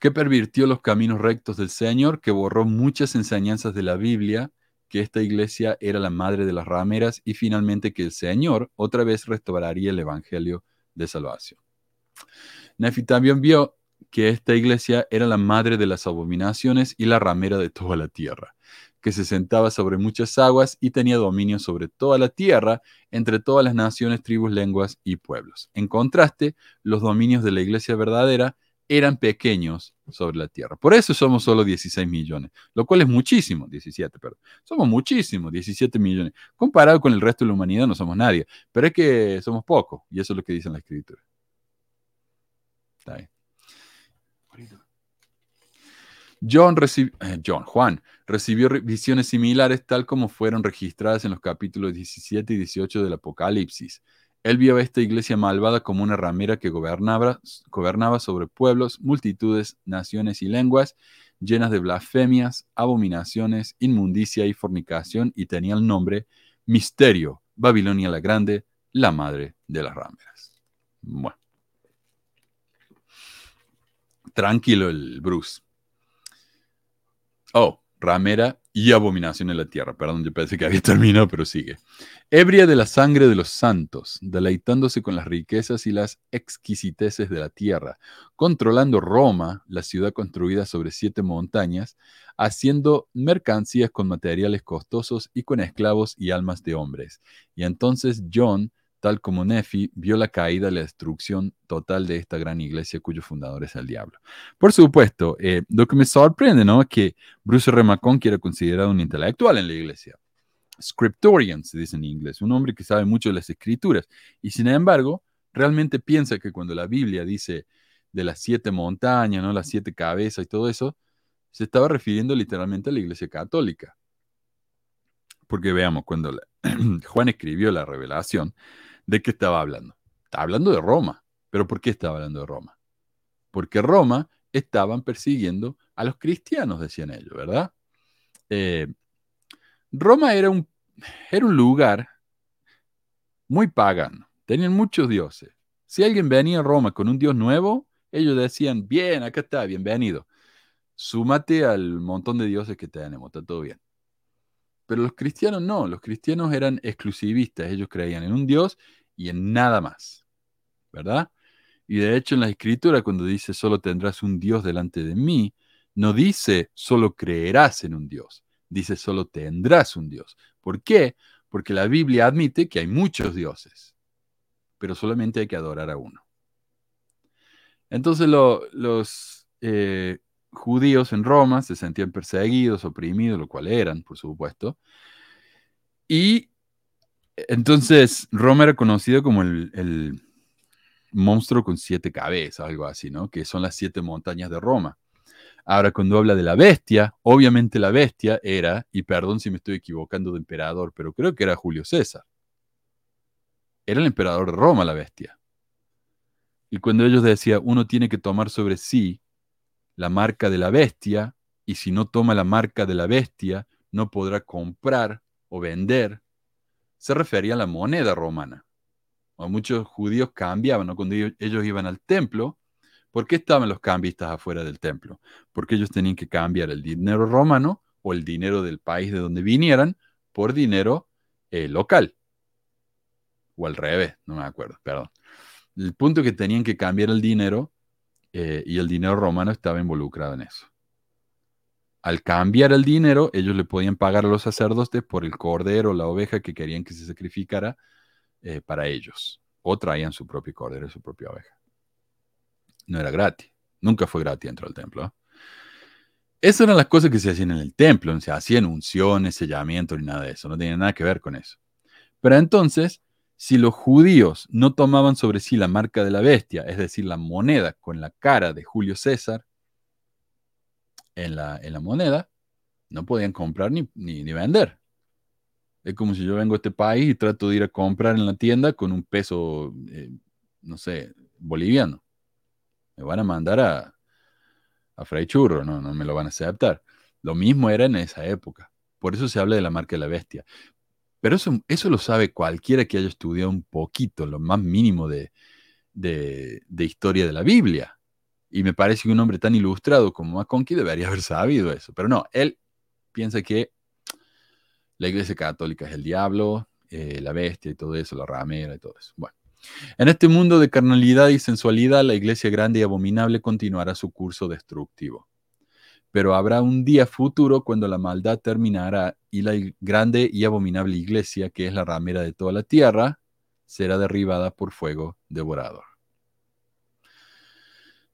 Que pervirtió los caminos rectos del Señor, que borró muchas enseñanzas de la Biblia, que esta iglesia era la madre de las rameras y finalmente que el Señor otra vez restauraría el Evangelio de salvación. Nefi también vio que esta iglesia era la madre de las abominaciones y la ramera de toda la tierra, que se sentaba sobre muchas aguas y tenía dominio sobre toda la tierra, entre todas las naciones, tribus, lenguas y pueblos. En contraste, los dominios de la iglesia verdadera eran pequeños sobre la tierra. Por eso somos solo 16 millones, lo cual es muchísimo, 17, perdón. Somos muchísimos, 17 millones. Comparado con el resto de la humanidad no somos nadie, pero es que somos pocos, y eso es lo que dice la escritura. Está. John, reci- eh, Juan recibió re- visiones similares tal como fueron registradas en los capítulos 17 y 18 del Apocalipsis. Él vio a esta iglesia malvada como una ramera que gobernaba, gobernaba sobre pueblos, multitudes, naciones y lenguas, llenas de blasfemias, abominaciones, inmundicia y fornicación, y tenía el nombre Misterio, Babilonia la Grande, la madre de las rameras. Bueno. Tranquilo el Bruce. Oh, ramera y abominación en la tierra. Perdón, yo pensé que había (laughs) terminado, pero sigue. Ebria de la sangre de los santos, deleitándose con las riquezas y las exquisiteces de la tierra, controlando Roma, la ciudad construida sobre siete montañas, haciendo mercancías con materiales costosos y con esclavos y almas de hombres. Y entonces John, tal como Nefi, vio la caída y la destrucción total de esta gran iglesia cuyo fundador es el diablo. Por supuesto, eh, lo que me sorprende, ¿no? Que Bruce R. McConkie era considerado un intelectual en la iglesia. Scriptorian, se dice en inglés, un hombre que sabe mucho de las escrituras. Y sin embargo, realmente piensa que cuando la Biblia dice de las siete montañas, ¿no? Las siete cabezas y todo eso, se estaba refiriendo literalmente a la iglesia católica. Porque veamos, cuando (clears throat) Juan escribió la revelación, ¿de qué estaba hablando? Estaba hablando de Roma. ¿Pero por qué estaba hablando de Roma? Porque Roma estaban persiguiendo a los cristianos, decían ellos, ¿verdad? Eh, Roma era un, era un lugar muy pagano. Tenían muchos dioses. Si alguien venía a Roma con un dios nuevo, ellos decían, bien, acá está, bienvenido. Súmate al montón de dioses que tenemos, está todo bien. Pero los cristianos no, los cristianos eran exclusivistas, ellos creían en un dios y en nada más, ¿verdad? Y de hecho en la escritura cuando dice solo tendrás un dios delante de mí, no dice solo creerás en un dios, dice solo tendrás un dios. ¿Por qué? Porque la Biblia admite que hay muchos dioses, pero solamente hay que adorar a uno. Entonces lo- los eh, judíos en Roma se sentían perseguidos, oprimidos, lo cual eran, por supuesto. Y entonces Roma era conocido como el, el monstruo con siete cabezas, algo así, ¿no? Que son las siete montañas de Roma. Ahora, cuando habla de la bestia, obviamente la bestia era, y perdón si me estoy equivocando de emperador, pero creo que era Julio César. Era el emperador de Roma la bestia. Y cuando ellos decían, uno tiene que tomar sobre sí la marca de la bestia, y si no toma la marca de la bestia, no podrá comprar o vender, se refería a la moneda romana. Muchos judíos cambiaban, ¿no? Cuando ellos, ellos iban al templo, ¿por qué estaban los cambistas afuera del templo? Porque ellos tenían que cambiar el dinero romano o el dinero del país de donde vinieran por dinero eh, local. O al revés, no me acuerdo, perdón. El punto es que tenían que cambiar el dinero eh, y el dinero romano estaba involucrado en eso. Al cambiar el dinero, ellos le podían pagar a los sacerdotes por el cordero o la oveja que querían que se sacrificara eh, para ellos. O traían su propio cordero y su propia oveja. No era gratis. Nunca fue gratis dentro del templo. ¿eh? Esas eran las cosas que se hacían en el templo. No se hacían unciones, sellamientos ni nada de eso. No tenía nada que ver con eso. Pero entonces, si los judíos no tomaban sobre sí la marca de la bestia, es decir, la moneda con la cara de Julio César en la, en la moneda, no podían comprar ni, ni, ni vender. Es como si yo vengo a este país y trato de ir a comprar en la tienda con un peso, eh, no sé, boliviano. Me van a mandar a, a Fray Churro, no, no me lo van a aceptar. Lo mismo era en esa época. Por eso se habla de la marca de la bestia. Pero eso, eso lo sabe cualquiera que haya estudiado un poquito, lo más mínimo de, de, de historia de la Biblia. Y me parece que un hombre tan ilustrado como McConkie debería haber sabido eso. Pero no, él piensa que la iglesia católica es el diablo, eh, la bestia y todo eso, la ramera y todo eso. Bueno, en este mundo de carnalidad y sensualidad, la iglesia grande y abominable continuará su curso destructivo. Pero habrá un día futuro cuando la maldad terminará y la grande y abominable iglesia, que es la ramera de toda la tierra, será derribada por fuego devorador.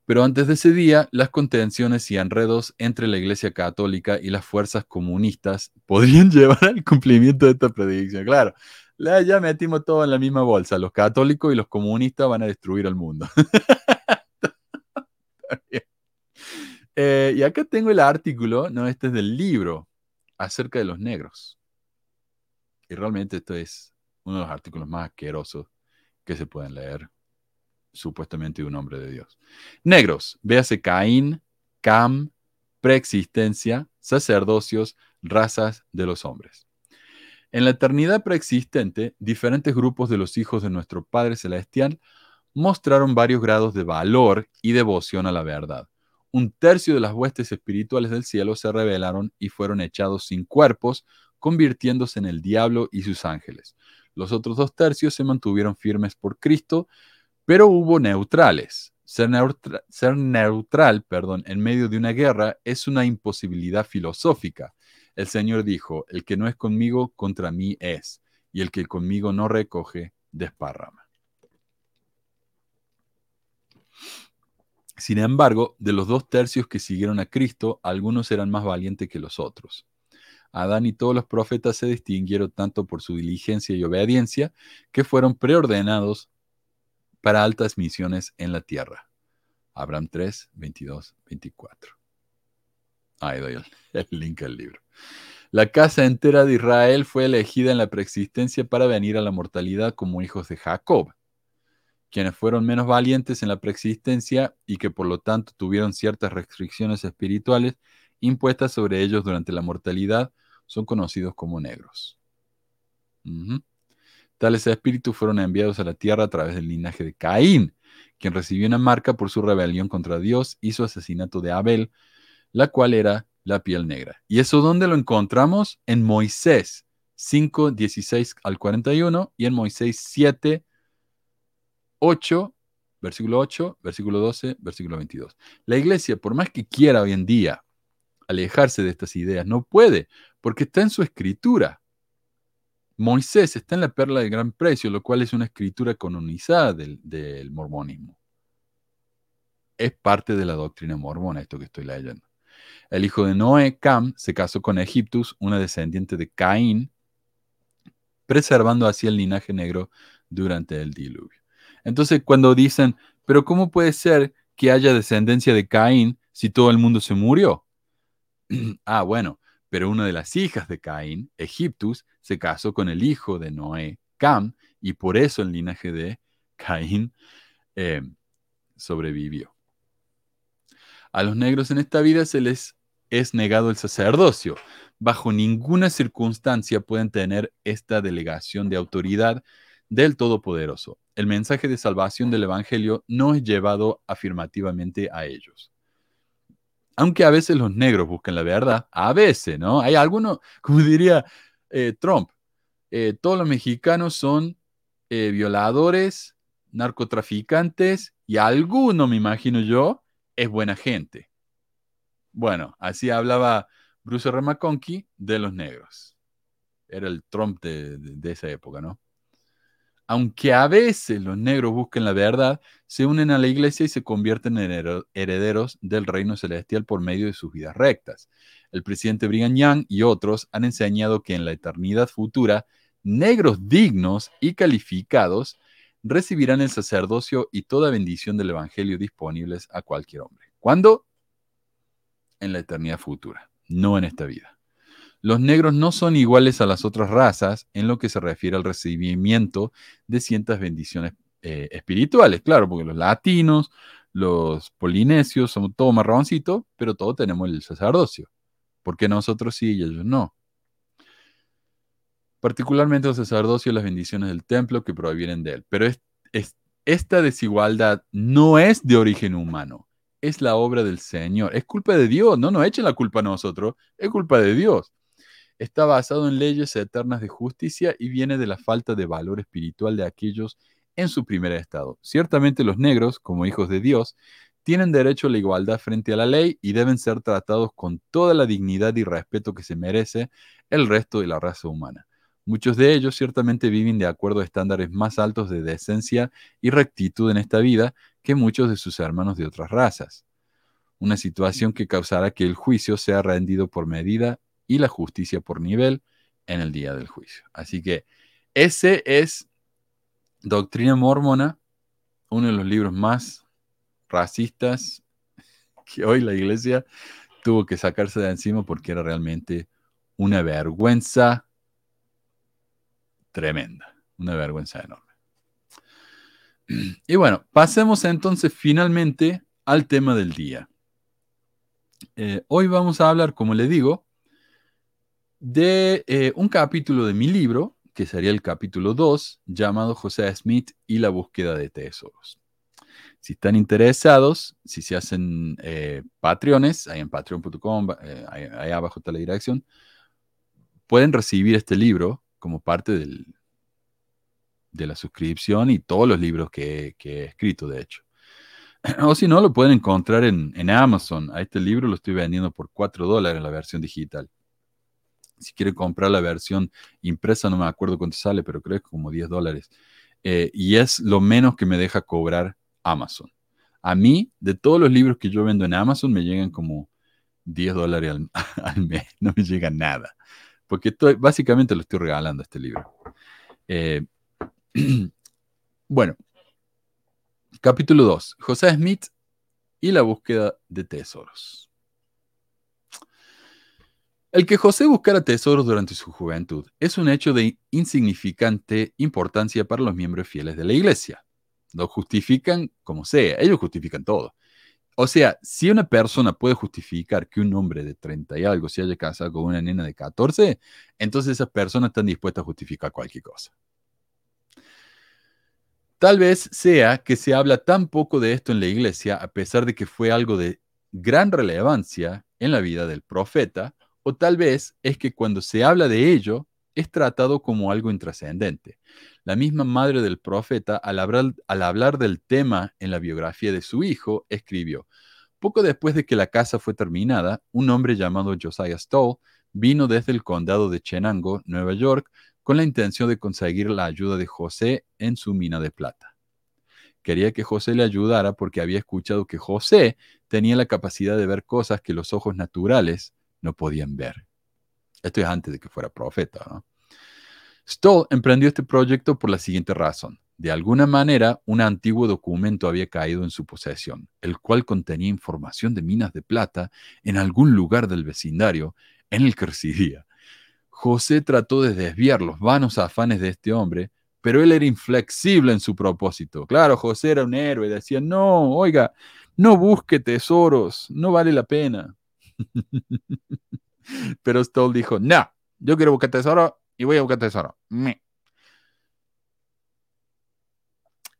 Pero antes de ese día, las contenciones y enredos entre la Iglesia Católica y las fuerzas comunistas (laughs) podrían llevar al cumplimiento de esta predicción. Claro, la, ya metimos todo en la misma bolsa. Los católicos y los comunistas van a destruir al mundo. (laughs) eh, y acá tengo el artículo, no, este es del libro, acerca de los negros. Y realmente esto es uno de los artículos más asquerosos que se pueden leer supuestamente un hombre de Dios. Negros, véase Caín, Cam, preexistencia, sacerdocios, razas de los hombres. En la eternidad preexistente, diferentes grupos de los hijos de nuestro Padre Celestial mostraron varios grados de valor y devoción a la verdad. Un tercio de las huestes espirituales del cielo se rebelaron y fueron echados sin cuerpos, convirtiéndose en el diablo y sus ángeles. Los otros dos tercios se mantuvieron firmes por Cristo, pero hubo neutrales. Ser, neutra ser, neutral perdón, en medio de una guerra es una imposibilidad filosófica. El Señor dijo, el que no es conmigo, contra mí es, y el que conmigo no recoge, desparrama. Sin embargo, de los dos tercios que siguieron a Cristo, algunos eran más valientes que los otros. Adán y todos los profetas se distinguieron tanto por su diligencia y obediencia, que fueron preordenados para altas misiones en la tierra. Abraham 3, 22, 24. Ahí doy (laughs) el, link al libro. La casa entera de Israel fue elegida en la preexistencia para venir a la mortalidad como hijos de Jacob, quienes fueron menos valientes en la preexistencia y que por lo tanto tuvieron ciertas restricciones espirituales impuestas sobre ellos durante la mortalidad, son conocidos como negros. Tales espíritus fueron enviados a la tierra a través del linaje de Caín, quien recibió una marca por su rebelión contra Dios y su asesinato de Abel, la cual era la piel negra. ¿Y eso dónde lo encontramos? En Moisés 5, 16 al 41 y en Moisés 7, 8, versículo 8, versículo 12, versículo 22. La iglesia, por más que quiera hoy en día alejarse de estas ideas, no puede, porque está en su escritura. Moisés está en la perla del gran precio, lo cual es una escritura canonizada del, del mormonismo. Es parte de la doctrina mormona esto que estoy leyendo. El hijo de Noé, Cam, se casó con Egiptus, una descendiente de Caín, preservando así el linaje negro durante el diluvio. Entonces, cuando dicen, pero ¿cómo puede ser que haya descendencia de Caín si todo el mundo se murió? (clears throat) ah, bueno, pero una de las hijas de Caín, Egiptus, se casó con el hijo de Noé, Cam, y por eso el linaje de Caín eh, sobrevivió. A los negros en esta vida se les es negado el sacerdocio. Bajo ninguna circunstancia pueden tener esta delegación de autoridad del Todopoderoso. El mensaje de salvación del Evangelio no es llevado afirmativamente a ellos. Aunque a veces los negros buscan la verdad, a veces, ¿no? Hay algunos, (laughs) como diría eh, Trump, eh, todos los mexicanos son eh, violadores, narcotraficantes y alguno, me imagino yo, es buena gente. Bueno, así hablaba Bruce R. De los negros. Era el Trump de, esa época, ¿no? Aunque a veces los negros busquen la verdad, se unen a la iglesia y se convierten en herederos del reino celestial por medio de sus vidas rectas. El presidente Brigham Young y otros han enseñado que en la eternidad futura, negros dignos y calificados recibirán el sacerdocio y toda bendición del Evangelio disponibles a cualquier hombre. ¿Cuándo? En la eternidad futura, no en esta vida. Los negros no son iguales a las otras razas en lo que se refiere al recibimiento de ciertas bendiciones eh, espirituales. Claro, porque los latinos, los polinesios, somos todos marroncitos, pero todos tenemos el sacerdocio. ¿Por qué nosotros sí y ellos no? Particularmente el sacerdocio y las bendiciones del templo que provienen de él. Pero es, es, esta desigualdad no es de origen humano, es la obra del Señor. Es culpa de Dios, no nos echen la culpa a nosotros, es culpa de Dios. Está basado en leyes eternas de justicia y viene de la falta de valor espiritual de aquellos en su primer estado. Ciertamente los negros, como hijos de Dios, tienen derecho a la igualdad frente a la ley y deben ser tratados con toda la dignidad y respeto que se merece el resto de la raza humana. Muchos de ellos ciertamente viven de acuerdo a estándares más altos de decencia y rectitud en esta vida que muchos de sus hermanos de otras razas. Una situación que causará que el juicio sea rendido por medida y la justicia por nivel en el día del juicio. Así que ese es Doctrina Mormona, uno de los libros más racistas que hoy la iglesia tuvo que sacarse de encima porque era realmente una vergüenza tremenda, una vergüenza enorme. Y bueno, pasemos entonces finalmente al tema del día. Eh, hoy vamos a hablar, como le digo, de eh, un capítulo de mi libro, que sería el capítulo 2, llamado José Smith y la búsqueda de tesoros. Si están interesados, si se hacen eh, Patreones, ahí en patreon.com, eh, ahí, ahí, abajo está la dirección, pueden recibir este libro como parte del, de la suscripción y todos los libros que, he escrito, de hecho. (clears throat) O si no, lo pueden encontrar en, en Amazon. A este libro lo estoy vendiendo por 4 dólares en la versión digital. Si quiere comprar la versión impresa, no me acuerdo cuánto sale, pero creo que como 10 dólares. Eh, y es lo menos que me deja cobrar Amazon. A mí, de todos los libros que yo vendo en Amazon, me llegan como 10 dólares (laughs) al, mes. No me llega nada. Porque básicamente lo estoy regalando este libro. Eh, (clears throat) bueno, capítulo 2. José Smith y la búsqueda de tesoros. El que José buscara tesoros durante su juventud es un hecho de insignificante importancia para los miembros fieles de la iglesia. Lo justifican como sea, ellos justifican todo. O sea, si una persona puede justificar que un hombre de 30 y algo se haya casado con una nena de 14, entonces esas personas están dispuestas a justificar cualquier cosa. Tal vez sea que se habla tan poco de esto en la iglesia, a pesar de que fue algo de gran relevancia en la vida del profeta, o tal vez es que cuando se habla de ello, es tratado como algo intrascendente. La misma madre del profeta, al hablar, del tema en la biografía de su hijo, escribió, poco después de que la casa fue terminada, un hombre llamado Josiah Stoll vino desde el condado de Chenango, Nueva York, con la intención de conseguir la ayuda de José en su mina de plata. Quería que José le ayudara porque había escuchado que José tenía la capacidad de ver cosas que los ojos naturales no podían ver. Esto es antes de que fuera profeta. ¿no? Stoll emprendió este proyecto por la siguiente razón. De alguna manera, un antiguo documento había caído en su posesión, el cual contenía información de minas de plata en algún lugar del vecindario en el que residía. José trató de desviar los vanos afanes de este hombre, pero él era inflexible en su propósito. Claro, José era un héroe, decía, no, oiga, no busque tesoros, no vale la pena. (laughs) Pero Stoll dijo, no, yo quiero buscar tesoro y voy a buscar tesoro.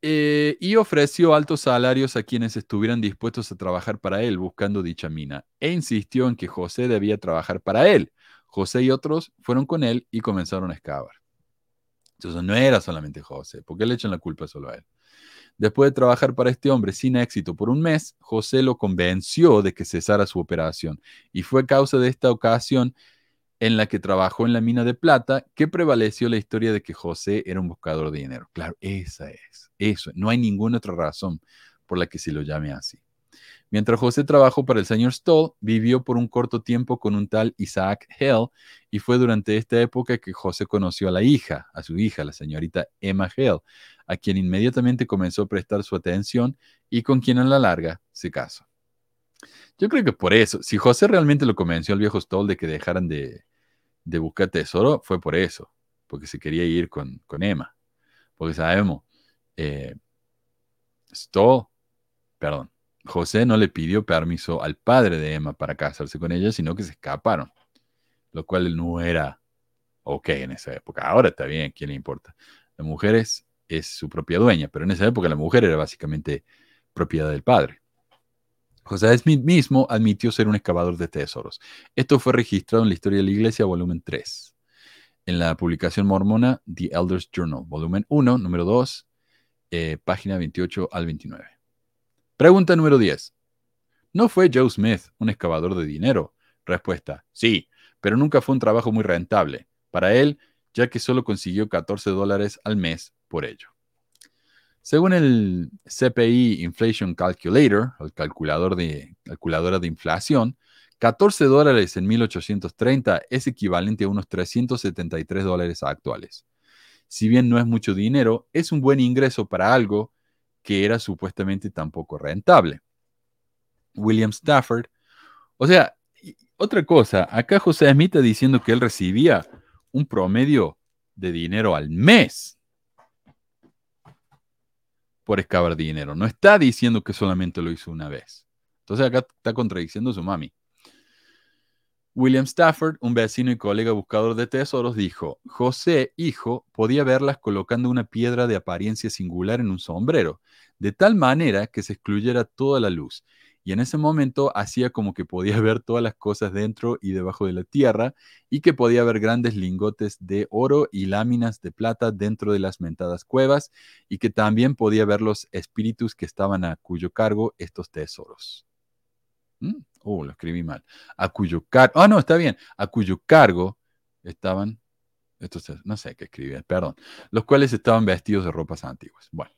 Eh, y ofreció altos salarios a quienes estuvieran dispuestos a trabajar para él buscando dicha mina, e insistió en que José debía trabajar para él. José y otros fueron con él y comenzaron a excavar. Entonces no era solamente José, porque le echan la culpa solo a él. Después de trabajar para este hombre sin éxito por un mes, José lo convenció de que cesara su operación y fue causa de esta ocasión en la que trabajó en la mina de plata que prevaleció la historia de que José era un buscador de dinero. Claro, esa es, eso, no hay ninguna otra razón por la que se lo llame así. Mientras José trabajó para el señor Stoll, vivió por un corto tiempo con un tal Isaac Hell y fue durante esta época que José conoció a la hija, a su hija, la señorita Emma Hell, a quien inmediatamente comenzó a prestar su atención y con quien a la larga se casó. Yo creo que por eso, si José realmente lo convenció al viejo Stoll de que dejaran de, buscar tesoro, fue por eso, porque se quería ir con, Emma. Porque sabemos, eh, Stoll, perdón, José no le pidió permiso al padre de Emma para casarse con ella, sino que se escaparon, lo cual no era ok en esa época. Ahora está bien, ¿quién le importa? La mujer es, su propia dueña, pero en esa época la mujer era básicamente propiedad del padre. José Smith mismo admitió ser un excavador de tesoros. Esto fue registrado en la Historia de la Iglesia, volumen 3, en la publicación mormona The Elders Journal, volumen 1, número 2, eh, página 28 al 29. Pregunta número 10. ¿No fue Joe Smith un excavador de dinero? Respuesta, sí, pero nunca fue un trabajo muy rentable para él, ya que solo consiguió 14 dólares al mes por ello. Según el CPI Inflation Calculator, el calculador de, calculadora de inflación, 14 dólares en 1830 es equivalente a unos 373 dólares actuales. Si bien no es mucho dinero, es un buen ingreso para algo que era supuestamente tan poco rentable. William Stafford. O sea, otra cosa, acá José Smith diciendo que él recibía un promedio de dinero al mes por excavar dinero. No está diciendo que solamente lo hizo una vez. Entonces acá está contradiciendo a su mami. William Stafford, un vecino y colega buscador de tesoros, dijo, José, hijo, podía verlas colocando una piedra de apariencia singular en un sombrero, de tal manera que se excluyera toda la luz, y en ese momento hacía como que podía ver todas las cosas dentro y debajo de la tierra, y que podía ver grandes lingotes de oro y láminas de plata dentro de las mentadas cuevas, y que también podía ver los espíritus que estaban a cuyo cargo estos tesoros. ¿Mm? Oh, lo escribí mal. A cuyo cargo, ah, no, está bien, a cuyo cargo estaban, estos, no sé qué escribir, perdón, los cuales estaban vestidos de ropas antiguas. Bueno,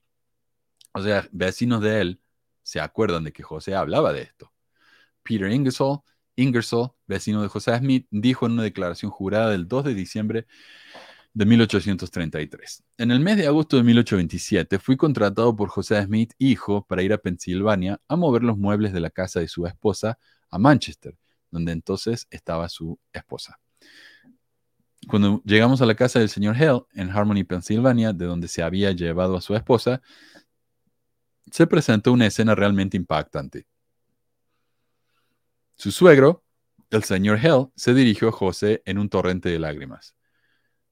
o sea, vecinos de él se acuerdan de que José hablaba de esto. Peter Ingersoll, Ingersoll, vecino de José Smith, dijo en una declaración jurada del 2 de diciembre de 1833. En el mes de agosto de 1827 fui contratado por José Smith, hijo, para ir a Pensilvania a mover los muebles de la casa de su esposa a Manchester, donde entonces estaba su esposa. Cuando llegamos a la casa del señor Hell en Harmony, Pensilvania, de donde se había llevado a su esposa, se presentó una escena realmente impactante. Su suegro, el señor Hell, se dirigió a José en un torrente de lágrimas.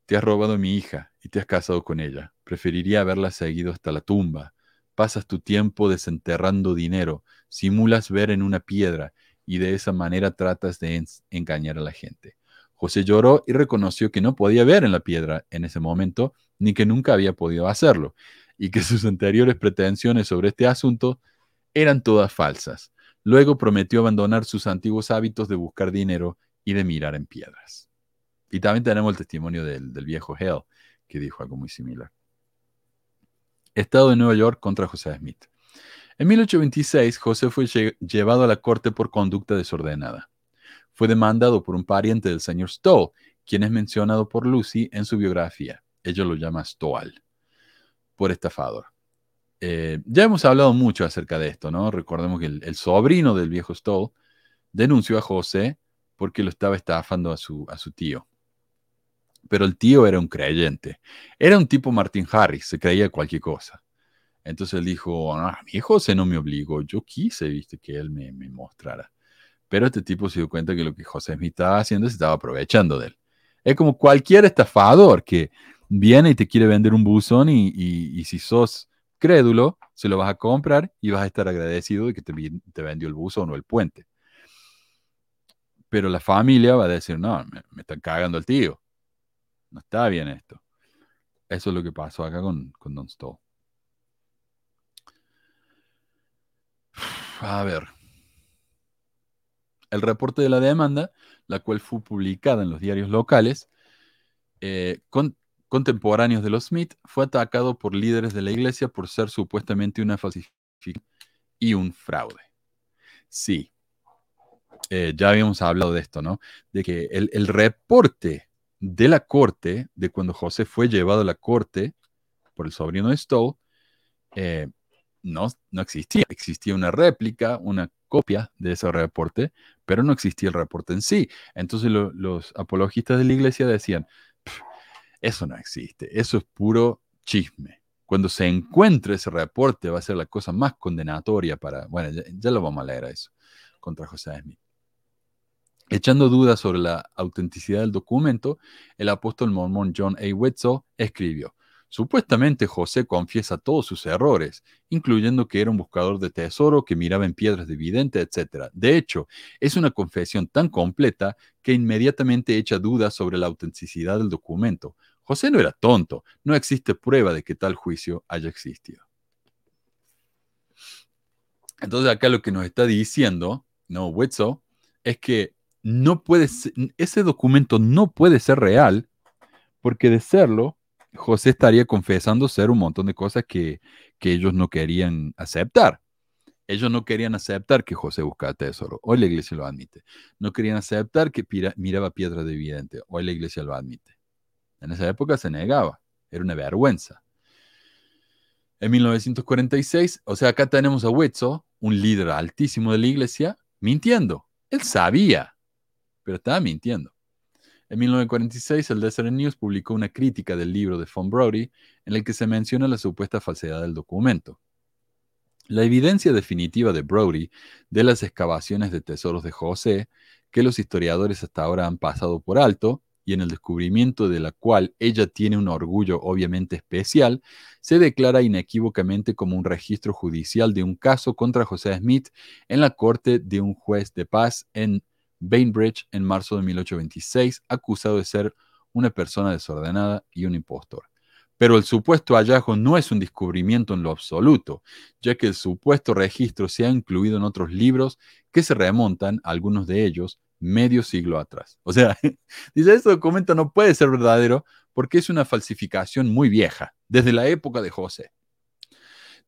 Te has robado mi hija y te has casado con ella. Preferiría haberla seguido hasta la tumba. Pasas tu tiempo desenterrando dinero, simulas ver en una piedra y de esa manera tratas de engañar a la gente. José lloró y reconoció que no podía ver en la piedra en ese momento, ni que nunca había podido hacerlo, y que sus anteriores pretensiones sobre este asunto eran todas falsas. Luego prometió abandonar sus antiguos hábitos de buscar dinero y de mirar en piedras. Y también tenemos el testimonio del, viejo Hell, que dijo algo muy similar. Estado de Nueva York contra José Smith. En 1826, José fue llevado a la corte por conducta desordenada. Fue demandado por un pariente del señor Stoll, quien es mencionado por Lucy en su biografía. Ella lo llama Stoll, por estafador. Eh, ya hemos hablado mucho acerca de esto, ¿no? Recordemos que el, sobrino del viejo Stoll denunció a José porque lo estaba estafando a su, a su tío. Pero el tío era un creyente. Era un tipo Martin Harris, se creía cualquier cosa. Entonces él dijo, ah, mi José no me obligó, yo quise, viste, que él me, me mostrara. Pero este tipo se dio cuenta que lo que José Smith estaba haciendo se estaba aprovechando de él. Es como cualquier estafador que viene y te quiere vender un buzón y, y, si sos crédulo, se lo vas a comprar y vas a estar agradecido de que te, te vendió el buzón o el puente. Pero la familia va a decir, no, me, están cagando el tío. No está bien esto. Eso es lo que pasó acá con, con Don Stoll. A ver. El reporte de la demanda, la cual fue publicada en los diarios locales, eh, con, contemporáneos de los Smith, fue atacado por líderes de la iglesia por ser supuestamente una falsificación y un fraude. Sí, eh, ya habíamos hablado de esto, ¿no? De que el, reporte de la corte, de cuando José fue llevado a la corte por el sobrino de Stowe, eh, no, no existía. Existía una réplica, una copia de ese reporte, pero no existía el reporte en sí. Entonces los apologistas de la iglesia decían, eso no existe, eso es puro chisme. Cuando se encuentre ese reporte va a ser la cosa más condenatoria para, bueno, ya, lo vamos a leer a eso, contra José Smith. Echando dudas sobre la autenticidad del documento, el apóstol mormón John A. Wetzel escribió, Supuestamente José confiesa todos sus errores, incluyendo que era un buscador de tesoro, que miraba en piedras de vidente, etc. De hecho, es una confesión tan completa que inmediatamente echa dudas sobre la autenticidad del documento. José no era tonto, no existe prueba de que tal juicio haya existido. Entonces acá lo que nos está diciendo, no Wetzel, es que no puede ese documento no puede ser real, porque de serlo, José estaría confesando ser un montón de cosas que, ellos no querían aceptar. Ellos no querían aceptar que José buscaba tesoro. Hoy la iglesia lo admite. No querían aceptar que miraba piedra de evidente. Hoy la iglesia lo admite. En esa época se negaba. Era una vergüenza. En 1946, o sea, acá tenemos a Wetzel, un líder altísimo de la iglesia, mintiendo. Él sabía, pero estaba mintiendo. En 1946, el Desert News publicó una crítica del libro de Von Brody en el que se menciona la supuesta falsedad del documento. La evidencia definitiva de Brody de las excavaciones de tesoros de José, que los historiadores hasta ahora han pasado por alto, y en el descubrimiento de la cual ella tiene un orgullo obviamente especial, se declara inequívocamente como un registro judicial de un caso contra José Smith en la corte de un juez de paz en Bainbridge en marzo de 1826, acusado de ser una persona desordenada y un impostor. Pero el supuesto hallazgo no es un descubrimiento en lo absoluto, ya que el supuesto registro se ha incluido en otros libros que se remontan, algunos de ellos, medio siglo atrás. O sea, (laughs) dice, este documento no puede ser verdadero porque es una falsificación muy vieja, desde la época de José.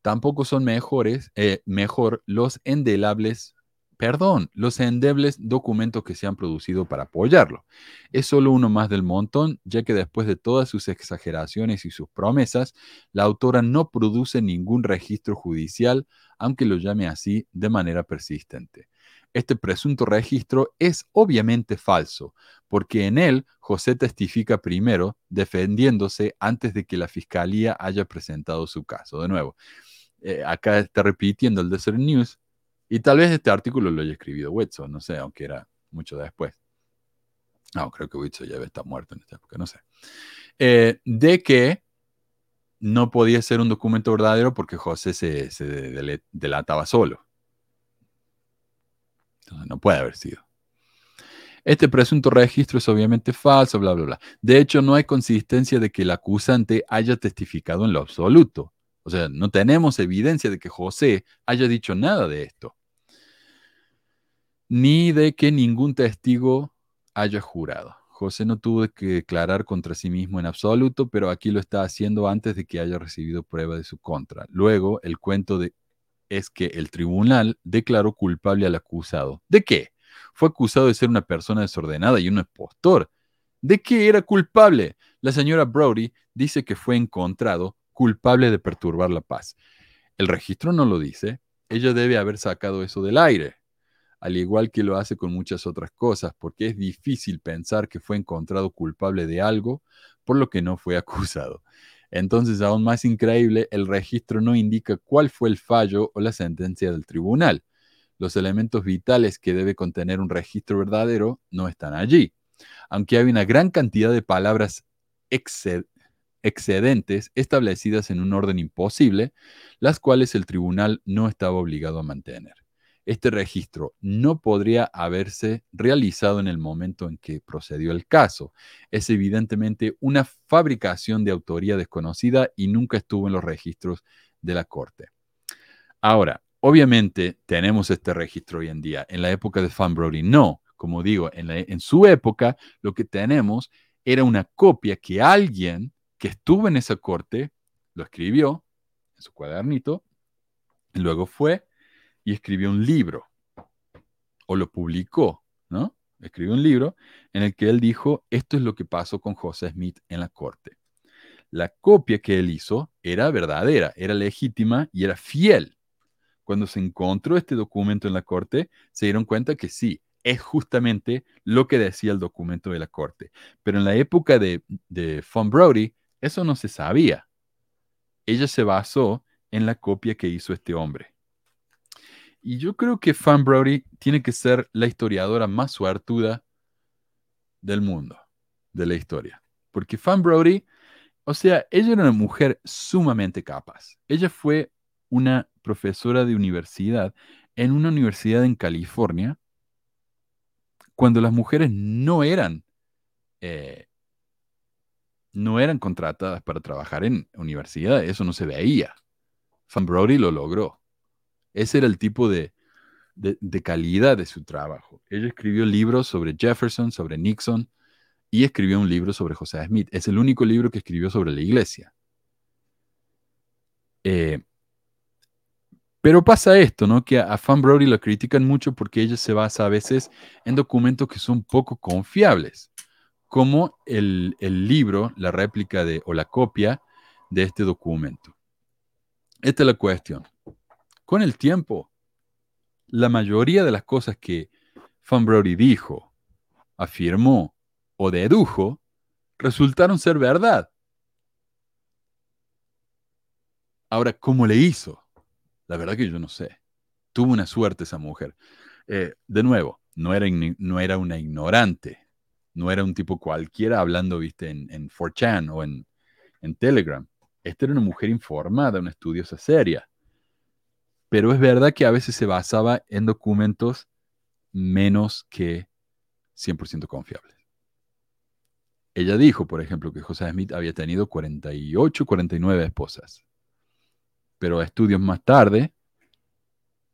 Tampoco son mejores, eh, mejor los endelables perdón, los endebles documentos que se han producido para apoyarlo. Es solo uno más del montón, ya que después de todas sus exageraciones y sus promesas, la autora no produce ningún registro judicial, aunque lo llame así de manera persistente. este presunto registro es obviamente falso, porque en él José testifica primero, defendiéndose antes de que la fiscalía haya presentado su caso. De nuevo, eh, acá está repitiendo el Desert News, y tal vez este artículo lo haya escrito Whitson, no sé, aunque era mucho después. No, creo que Whitson ya estar muerto en esta época, no sé. Eh, de que no podía ser un documento verdadero porque José se, se delataba solo. Entonces no puede haber sido. Este presunto registro es obviamente falso, bla, bla, bla. De hecho, no hay consistencia de que el acusante haya testificado en lo absoluto. O sea, no tenemos evidencia de que José haya dicho nada de esto. Ni de que ningún testigo haya jurado. José no tuvo que declarar contra sí mismo en absoluto, pero aquí lo está haciendo antes de que haya recibido prueba de su contra. Luego, el cuento de, es que el tribunal declaró culpable al acusado. ¿De qué? Fue acusado de ser una persona desordenada y un impostor. ¿De qué era culpable? La señora Brody dice que fue encontrado culpable de perturbar la paz. El registro no lo dice. Ella debe haber sacado eso del aire al igual que lo hace con muchas otras cosas, porque es difícil pensar que fue encontrado culpable de algo por lo que no fue (laughs) acusado. Entonces, aún más increíble, el registro no indica cuál fue el fallo o la sentencia del tribunal. Los elementos vitales que debe contener un registro verdadero no están allí. Aunque hay una gran cantidad de palabras exced- excedentes establecidas en un orden imposible, las cuales el tribunal no estaba obligado a mantener este registro no podría haberse realizado en el momento en que procedió el caso. Es evidentemente una fabricación de autoría desconocida y nunca estuvo en los registros de la Corte. Ahora, obviamente tenemos este registro hoy en día. En la época de Fan Brody no. Como digo, en, en su época lo que tenemos era una copia que alguien que estuvo en esa corte lo escribió en su cuadernito, y luego fue y escribió un libro, o lo publicó, ¿no? Escribió un libro en el que él dijo, esto es lo que pasó con José Smith en la corte. La copia que él hizo era verdadera, era legítima y era fiel. Cuando se encontró este documento en la corte, se dieron cuenta que sí, es justamente lo que decía el documento de la corte. Pero en la época de, de Von Brody, eso no se sabía. Ella se basó en la copia que hizo este hombre. Y yo creo que Fan Brody tiene que ser la historiadora más suertuda del mundo, de la historia. Porque Fan Brody, o sea, ella era una mujer sumamente capaz. Ella fue una profesora de universidad en una universidad en California cuando las mujeres no eran, eh, no eran contratadas para trabajar en universidades. Eso no se veía. Fan Brody lo logró. Ese era el tipo de, de, calidad de su trabajo. Ella escribió libros sobre Jefferson, sobre Nixon, y escribió un libro sobre José Smith. Es el único libro que escribió sobre la iglesia. Eh, pero pasa esto, ¿no? Que a, a Fan Brody lo critican mucho porque ella se basa a veces en documentos que son poco confiables, como el, el libro, la réplica de, o la copia de este documento. Esta es la cuestión. Con el tiempo, la mayoría de las cosas que Fan Brody dijo, afirmó o dedujo resultaron ser verdad. Ahora, ¿cómo le hizo? La verdad que yo no sé. Tuvo una suerte esa mujer. Eh, de nuevo, no era, no era una ignorante. No era un tipo cualquiera hablando, viste, en, en 4chan o en, en Telegram. Esta era una mujer informada, una estudiosa seria. Pero es verdad que a veces se basaba en documentos menos que 100% confiables. Ella dijo, por ejemplo, que José Smith había tenido 48, 49 esposas. Pero estudios más tarde,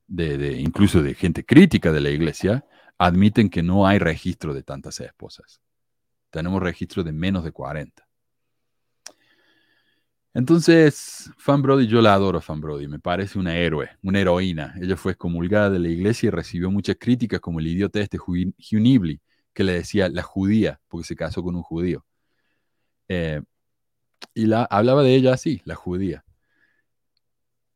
de, incluso de gente crítica de la iglesia, admiten que no hay registro de tantas esposas. Tenemos registro de menos de 40. Entonces, Fan Brody, yo la adoro, Fan Brody, me parece una héroe, una heroína. Ella fue excomulgada de la iglesia y recibió muchas críticas, como el idiota este Nibley, que le decía la judía, porque se casó con un judío. Eh, y la, hablaba de ella así, la judía.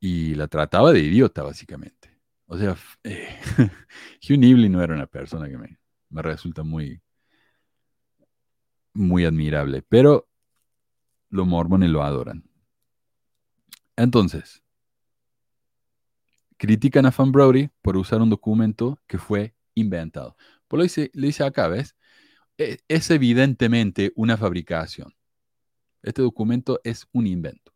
Y la trataba de idiota, básicamente. O sea, eh, (laughs) no era una persona que me, me resulta muy, muy admirable, pero los mormones lo adoran. Entonces, critican a Fan Brody por usar un documento que fue inventado. Por lo dice, le dice acá, ¿ves? E- Es evidentemente una fabricación. Este documento es un invento.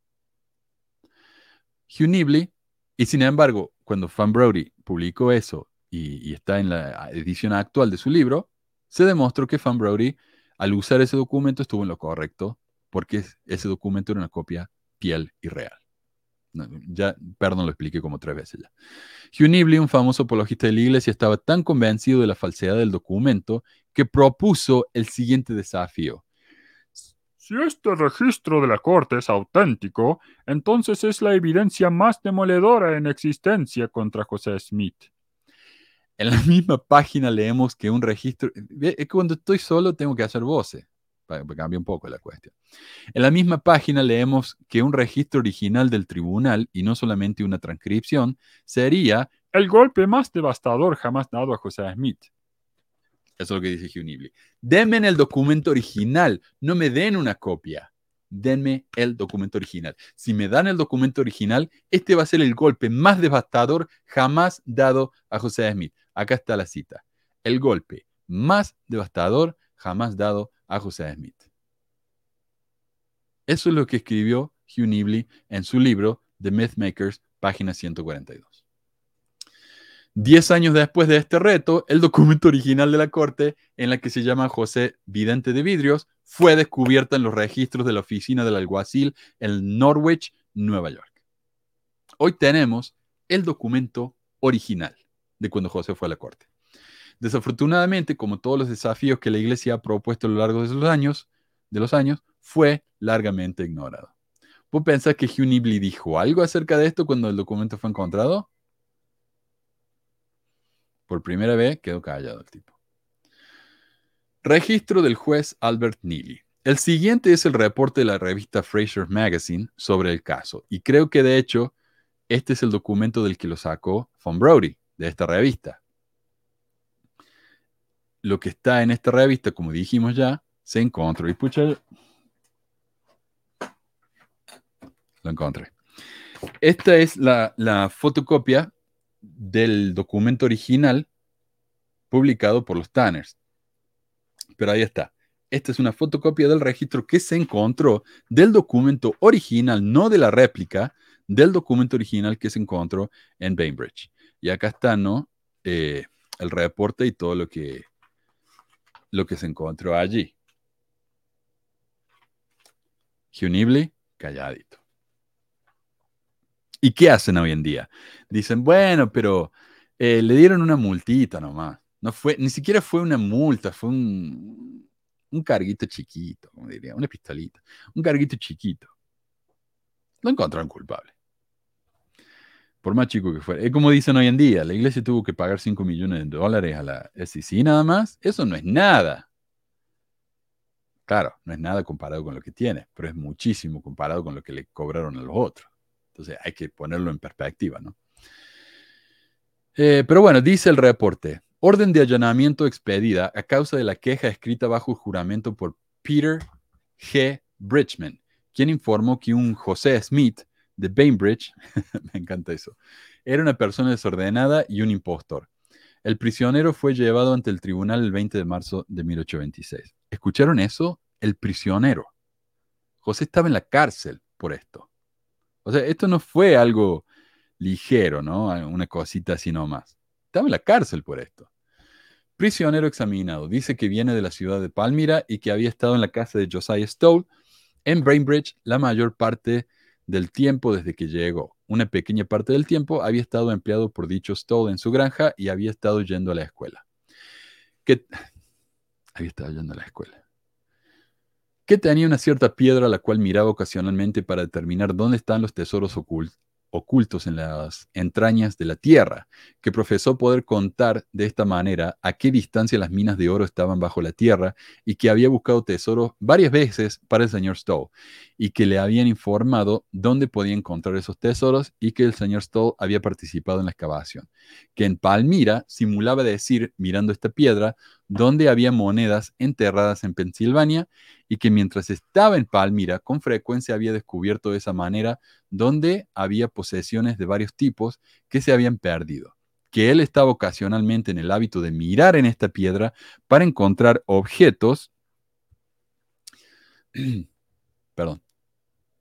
Hugh Nibley, y sin embargo, cuando Fan Brody publicó eso y, está en la edición actual de su libro, se demostró que Fan Brody, al usar ese documento, estuvo en lo correcto, porque es- ese documento era una copia piel y real. Ya, perdón, lo expliqué como tres veces ya. Hugh Nibley, un famoso apologista de la iglesia, estaba tan convencido de la falsedad del documento que propuso el siguiente desafío. Si este registro de la corte es auténtico, entonces es la evidencia más demoledora en existencia contra José Smith. En la misma página leemos que un registro... ve, Es que cuando estoy solo tengo que hacer voces, cambie un poco la cuestión. En la misma página leemos que un registro original del tribunal, y no solamente una transcripción, sería... El golpe más devastador jamás dado a José Smith. Eso es lo que dice Hugh. Denme el documento original, no me den una copia. Denme el documento original. Si me dan el documento original, este va a ser el golpe más devastador jamás dado a José Smith. Acá está la cita. El golpe más devastador jamás dado a José Smith. Eso es lo que escribió Hugh Nibley en su libro The Mythmakers, página 142. Diez años después de este reto, el documento original de la corte, en la que se llama José Vidente de Vidrios, fue descubierta en los registros de la oficina del alguacil en Norwich, Nueva York. Hoy tenemos el documento original de cuando José fue a la corte. Desafortunadamente, como todos los desafíos que la iglesia ha propuesto a lo largo de los años, de los años fue largamente ignorado. ¿Vos pensás que Hugh Nibley dijo algo acerca de esto cuando el documento fue encontrado? Por primera vez quedó callado el tipo. Registro del juez Albert Neely. El siguiente es el reporte de la revista Fraser Magazine sobre el caso. Y creo que de hecho, este es el documento del que lo sacó Von Brody, de esta revista. Lo que está en esta revista, como dijimos ya, se encontró. Y pucha, lo encontré. Esta es la, la fotocopia del documento original publicado por los Tanners. Pero ahí está. Esta es una fotocopia del registro que se encontró del documento original, no de la réplica, del documento original que se encontró en Bainbridge. Y acá está, ¿no? Eh, el reporte y todo lo que, lo que se encontró allí. Hugh Nibley, calladito. ¿Y qué hacen hoy en día? Dicen, bueno, pero eh, le dieron una multita nomás. No fue, ni siquiera fue una multa, fue un, un carguito chiquito, como diría, una pistolita. Un carguito chiquito. Lo encontraron culpable. Por más chico que fuera. Es como dicen hoy en día, la iglesia tuvo que pagar 5 millones de dólares a la SEC nada más. Eso no es nada. Claro, no es nada comparado con lo que tiene, pero es muchísimo comparado con lo que le cobraron a los otros. Entonces hay que ponerlo en perspectiva, ¿no? Eh, pero bueno, dice el reporte. Orden de allanamiento expedida a causa de la queja escrita bajo juramento por Peter G. Bridgman, quien informó que un José Smith de Bainbridge, (laughs) me encanta eso, era una persona desordenada y un impostor. El prisionero fue llevado ante el tribunal el 20 de marzo de 1826. ¿Escucharon eso? El prisionero. José estaba en la cárcel por esto. O sea, esto no fue algo ligero, ¿no? Una cosita así nomás. Estaba en la cárcel por esto. Prisionero examinado. Dice que viene de la ciudad de Palmira y que había estado en la casa de Josiah Stoll en Bainbridge la mayor parte del tiempo desde que llegó. Una pequeña parte del tiempo había estado empleado por dicho Stoll en su granja y había estado yendo a la escuela. Que (sighs) había estado yendo a la escuela. Que tenía una cierta piedra a la cual miraba ocasionalmente para determinar dónde están los tesoros ocultos ocultos en las entrañas de la tierra, que profesó poder contar de esta manera a qué distancia las minas de oro estaban bajo la tierra y que había buscado tesoros varias veces para el señor Stowe y que le habían informado dónde podía encontrar esos tesoros y que el señor Stowe había participado en la excavación, que en Palmira simulaba decir, mirando esta piedra, dónde había monedas enterradas en Pensilvania y que mientras estaba en Palmira con frecuencia había descubierto de esa manera dónde había posesiones de varios tipos que se habían perdido que él estaba ocasionalmente en el hábito de mirar en esta piedra para encontrar objetos, (clears throat) perdón,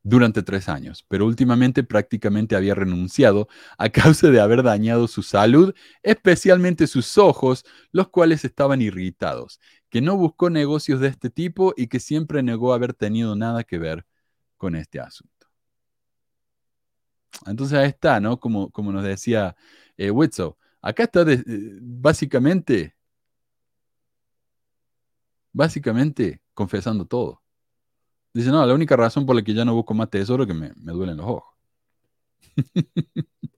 durante tres años, pero últimamente prácticamente había renunciado a causa de haber dañado su salud, especialmente sus ojos, los cuales estaban irritados, que no buscó negocios de este tipo y que siempre negó haber tenido nada que ver con este asunto. Entonces ahí está, ¿no? Como, como nos decía eh, acá está eh, básicamente, básicamente confesando todo. Dice, no, la única razón por la que ya no busco más tesoro es que me, duelen los ojos. (laughs)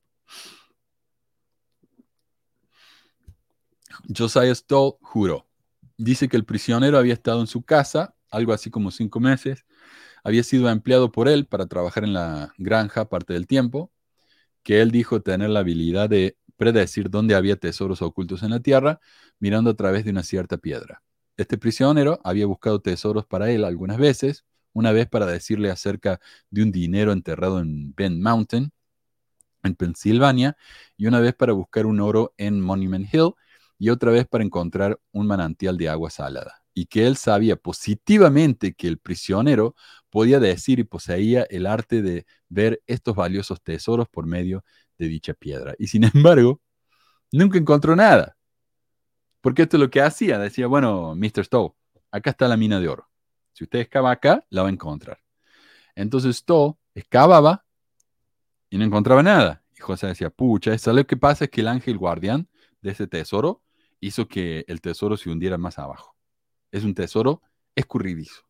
Josiah Stoll juró. Dice que el prisionero había estado en su casa, algo así como cinco meses, había sido empleado por él para trabajar en la granja parte del tiempo, que él dijo tener la habilidad de predecir dónde había tesoros ocultos en la tierra, mirando a través de una cierta piedra. Este prisionero había buscado tesoros para él algunas veces, una vez para decirle acerca de un dinero enterrado en Bend Mountain, en Pensilvania, y una vez para buscar un oro en Monument Hill, y otra vez para encontrar un manantial de agua salada. Y que él sabía positivamente que el prisionero podía decir y poseía el arte de ver estos valiosos tesoros por medio de dicha piedra. Y sin (laughs) embargo, nunca encontró nada. Porque esto es lo que hacía. Decía, bueno, Mr. Stowe, acá está la mina de oro. Si usted excava acá, la va a encontrar. Entonces todo excavaba y no encontraba nada. Y José decía, pucha, eso lo que pasa es que el ángel guardián de ese tesoro hizo que el tesoro se hundiera más abajo. Es un tesoro escurridizo.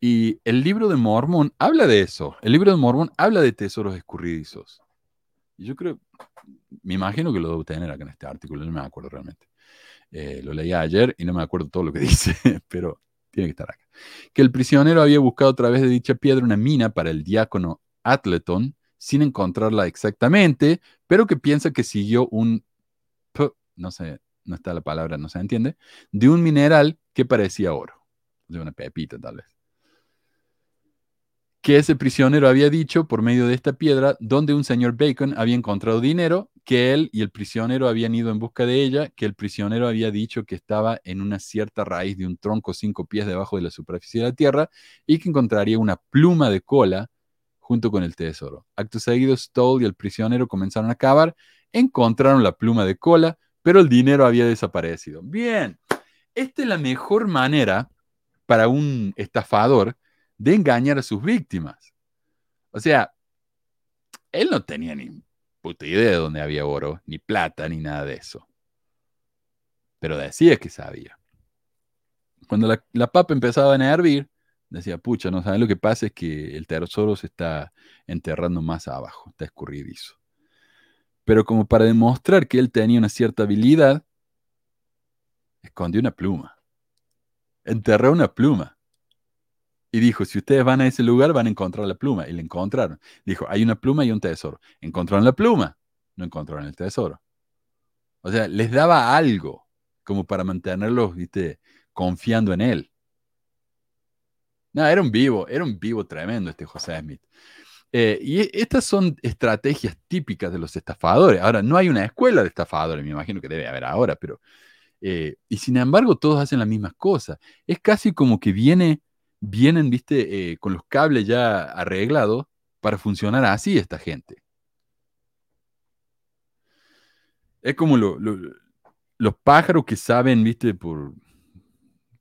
Y el libro de Mormón habla de eso. El libro de Mormón habla de tesoros escurridizos. Yo creo, me imagino que lo debo tener acá en este artículo, no me acuerdo realmente. Eh, lo leí ayer y no me acuerdo todo lo que (laughs) dice, pero tiene que estar acá. Que el prisionero había buscado a través de dicha piedra una mina para el diácono Atleton sin encontrarla exactamente, pero que piensa que siguió un, no sé, no está la palabra, no se entiende, de un mineral que parecía oro, de una pepita tal vez que ese prisionero había dicho por medio de esta piedra, donde un señor Bacon había encontrado dinero, que él y el prisionero habían ido en busca de ella, que el prisionero había dicho que estaba en una cierta raíz de un tronco cinco pies debajo de la superficie de la tierra y que encontraría una pluma de cola junto con el tesoro. Acto seguido, Stoll y el prisionero comenzaron a cavar, encontraron la pluma de cola, pero el dinero había desaparecido. Bien, esta es la mejor manera para un estafador de engañar a sus víctimas. O sea, él no tenía ni puta idea de dónde había oro, ni plata, ni nada de eso. Pero decía que sabía. Cuando la, papa empezaba a hervir, decía, pucha, no sabes lo que pasa es que el tesoro se está enterrando más abajo, está escurridizo. Pero como para demostrar que él tenía una cierta habilidad, escondió una pluma. Enterró una pluma. Y dijo, si ustedes van a ese lugar van a encontrar la pluma. Y la encontraron. Dijo, hay una pluma y un tesoro. Encontraron la pluma, no encontraron el tesoro. O sea, les daba algo como para mantenerlos, viste, confiando en él. No, era un vivo, era un vivo tremendo este José Smith. Eh, y e, estas son estrategias típicas de los estafadores. Ahora, no hay una escuela de estafadores, me imagino que debe haber ahora, pero... Eh, y sin embargo, todos hacen las mismas cosas. Es casi como que viene vienen, viste, eh, con los cables ya arreglados para funcionar así esta gente. Es como los pájaros que saben, viste, por,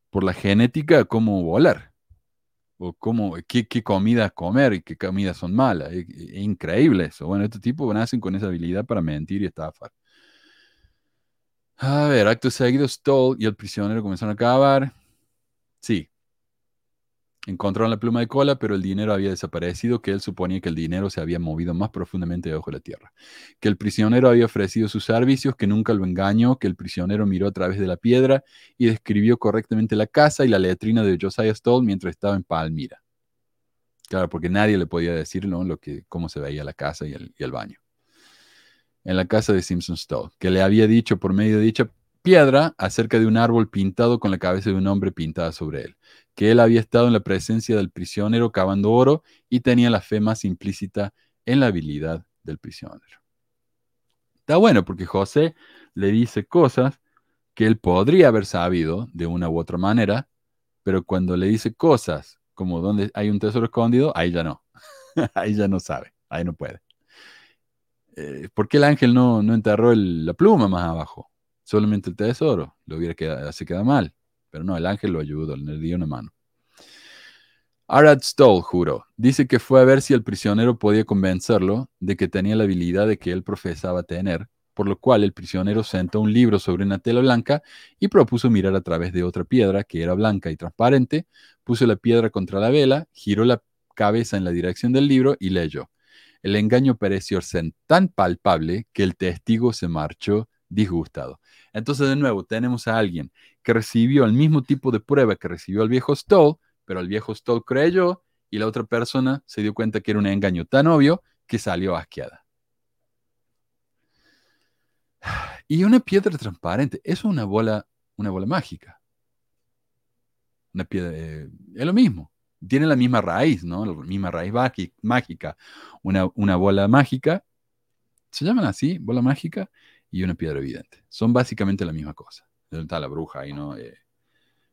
por la genética cómo volar. O cómo, qué, qué comidas comer y qué comidas son malas. Es, increíble eso. Bueno, estos tipos nacen con esa habilidad para mentir y estafar. A ver, acto seguido, Stoll y el prisionero comenzaron a cavar. Sí, Encontraron la pluma de cola, pero el dinero había desaparecido, que él suponía que el dinero se había movido más profundamente debajo de la tierra. Que el prisionero había ofrecido sus servicios, que nunca lo engañó, que el prisionero miró a través de la piedra y describió correctamente la casa y la letrina de Josiah Stoll mientras estaba en Palmira. Claro, porque nadie le podía decir lo que, cómo se veía la casa y el, y el baño. En la casa de Simpson Stoll, que le había dicho por medio de dicha piedra acerca de un árbol pintado con la cabeza de un hombre pintada sobre él, que él había estado en la presencia del prisionero cavando oro y tenía la fe más implícita en la habilidad del prisionero. Está bueno porque José le dice cosas que él podría haber sabido de una u otra manera, pero cuando le dice cosas como donde hay un tesoro escondido, ahí ya no, (laughs) ahí ya no sabe, ahí no puede. Eh, ¿Por qué el ángel no, no enterró la pluma más abajo? Solamente el tesoro, lo hubiera quedado, se queda mal. Pero no, el ángel lo ayudó, le dio una mano. Arad Stoll juró. Dice que fue a ver si el prisionero podía convencerlo de que tenía la habilidad de que él profesaba tener, por lo cual el prisionero sentó un libro sobre una tela blanca y propuso mirar a través de otra piedra que era blanca y transparente, puso la piedra contra la vela, giró la cabeza en la dirección del libro y leyó. El engaño pareció ser tan palpable que el testigo se marchó disgustado. Entonces, de nuevo, tenemos a alguien que recibió el mismo tipo de prueba que recibió el viejo Stoll, pero el viejo Stoll creyó y la otra persona se dio cuenta que era un engaño tan obvio que salió asqueada. (sighs) Y una piedra transparente, es una bola, una bola mágica. Una piedra, eh, es lo mismo. Tiene la misma raíz, ¿no? La misma raíz mágica. Una, una bola mágica, se llaman así, bola mágica, y una piedra evidente. Son básicamente la misma cosa. Está la bruja ahí, ¿no? Eh,